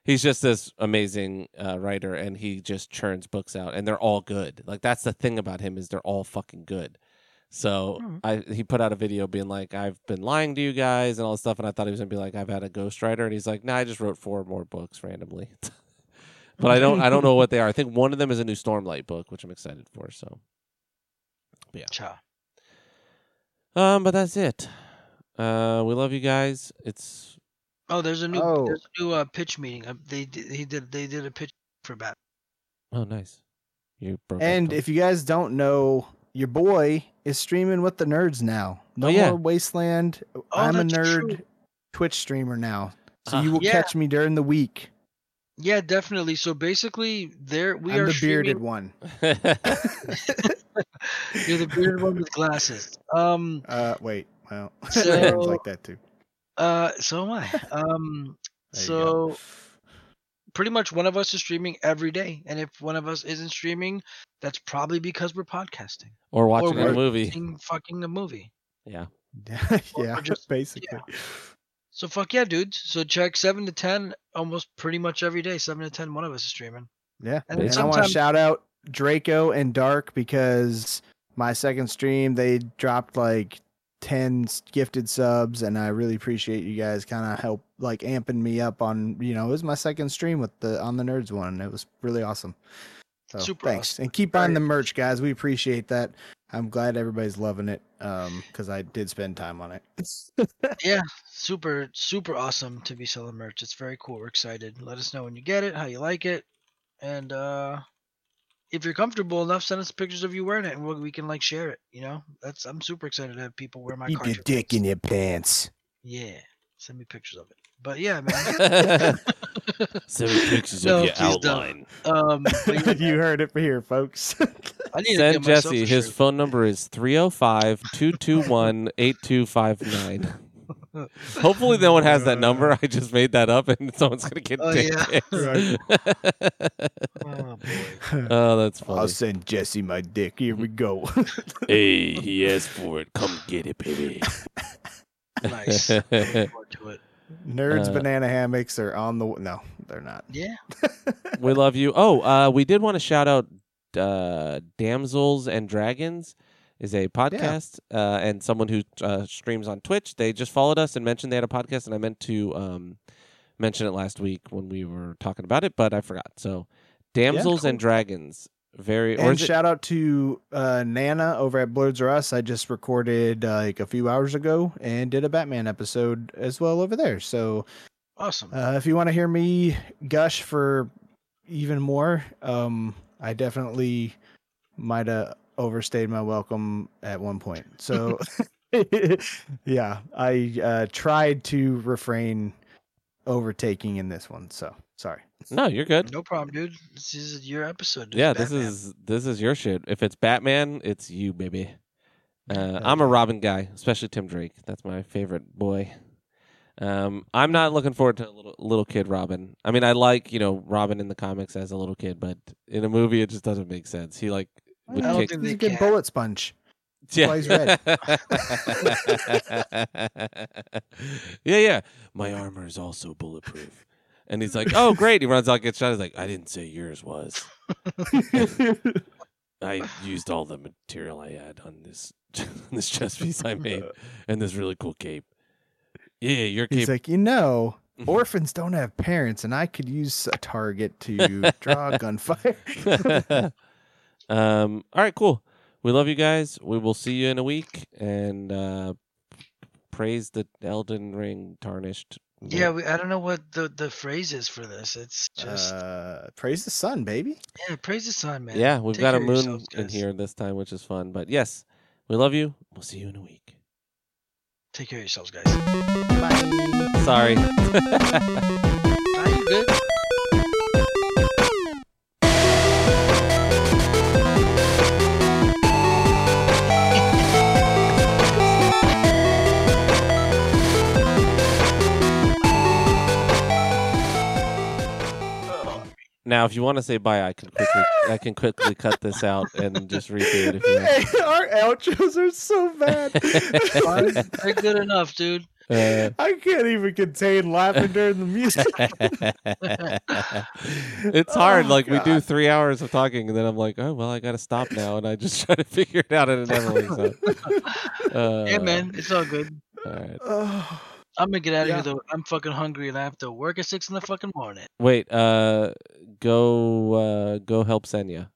he's just this amazing uh, writer, and he just churns books out, and they're all good. Like that's the thing about him is they're all fucking good. So Mhm. I he put out a video being like, I've been lying to you guys and all this stuff, and I thought he was gonna be like, I've had a ghostwriter, and he's like, Nah, I just wrote four more books randomly. but I don't I don't know what they are. I think one of them is a new Stormlight book, which I'm excited for. So Yeah. Cha. um, but that's it. Uh, we love you guys. It's Oh, there's a new Oh. there's a new uh, pitch meeting. Uh, they did he did they did a pitch for Batman. oh nice. You broke And if you guys don't know, your boy is streaming with the nerds now. No Oh, yeah. more Wasteland. I'm a nerd true. Twitch streamer now. So Ah. you will Yeah. catch me during the week. Yeah, definitely. So basically, there we I'm are the bearded streaming. one. You're the bearded one with glasses. Um. Uh, wait. Well, So- like that too. Uh. So am I. Um. There you go. So pretty much one of us is streaming every day, and if one of us isn't streaming, that's probably because we're podcasting, or watching we're a movie. watching fucking a movie. Yeah. yeah, or just- basically. So fuck yeah, dudes. So check seven to ten almost pretty much every day. Seven to ten, one of us is streaming. Yeah. And And, I want to shout out Draco and Dark because my second stream they dropped like 10 s- gifted subs and I really appreciate you guys kind of help like amping me up on, you know, it was my second stream with the on the nerds one. It was really awesome. So Super thanks. awesome. And keep buying the merch, guys. We appreciate that. I'm glad everybody's loving it. Um, because I did spend time on it. Yeah, super super awesome to be selling merch. It's very cool. We're excited. Let us know when you get it, how you like it, and uh if you're comfortable enough, send us pictures of you wearing it, and we we can like share it. You know, that's I'm super excited to have people wear my Keep your dick pants. in your pants. Yeah, send me pictures of it. But yeah, man. Send me pictures No, of your please don't. outline. um, but yeah, you heard it for here, folks. I need to Send get myself Jesse. His shirt. phone number is 305 221 8259. Hopefully, no one has that number. I just made that up and someone's going to get Oh, dick yeah. pics. Oh boy. oh, that's funny. I'll send Jesse my dick. Here we go. hey, he asked for it. Come get it, baby. Nice. Looking forward to it. Nerds Uh, banana hammocks are on the no, they're not. Yeah. we love you. Oh, uh, we did want to shout out uh, Damsels and Dragons is a podcast uh, and someone who uh, streams on Twitch. They just followed us and mentioned they had a podcast, and I meant to um, mention it last week when we were talking about it, but I forgot. So, Damsels and Dragons, very or And is it, shout out to uh, Nana over at Bloods R Us. I just recorded uh, like a few hours ago and did a Batman episode as well over there. So Awesome. uh, if you want to hear me gush for even more, um, I definitely might have overstayed my welcome at one point. So yeah, I uh, tried to refrain overtaking in this one. So sorry. no, you're good. no problem, dude. This is your episode. This Yeah, is this is this is your shit. If it's Batman, it's you, baby. Uh, I'm a. Robin guy, especially Tim Drake. That's my favorite boy. Um, I'm not looking forward to a little little kid Robin. I mean, I like you know Robin in the comics as a little kid, but in a movie, it just doesn't make sense. He like would I don't think He's a good can. bullet sponge. yeah. why he's red. yeah, yeah. My armor is also bulletproof. And he's like, "Oh, great!" He runs out, gets shot. He's like, "I didn't say yours was." I used all the material I had on this this chest piece I made and this really cool cape. Yeah, your cape. He's like, you know, orphans don't have parents, and I could use a target to draw gunfire. Um. All right, cool. We love you guys. We will see you in a week and uh praise the Elden Ring tarnished. Yeah, we, I don't know what the the phrase is for this. It's just uh, praise the sun, baby. yeah, praise the sun, man. yeah. We've Take got a moon in here this time, which is fun. But yes, we love you. We'll see you in a week. Take care of yourselves, guys. Bye. Sorry. Are you good? Now, if you want to say bye, I can quickly I can quickly cut this out and just redo it if you want. Hey, our outros are so bad. They're good enough, dude. Uh, I can't even contain laughing during the music. it's hard. Oh, like we do three hours of talking, and then I'm like, oh well, I got to stop now, and I just try to figure it out, and it never works out. Uh, yeah, man, it's all good. All right. Oh, I'm gonna get out of Yeah. here though. I'm fucking hungry and I have to work at six in the fucking morning. Wait. Uh, go. Uh, go help Senya.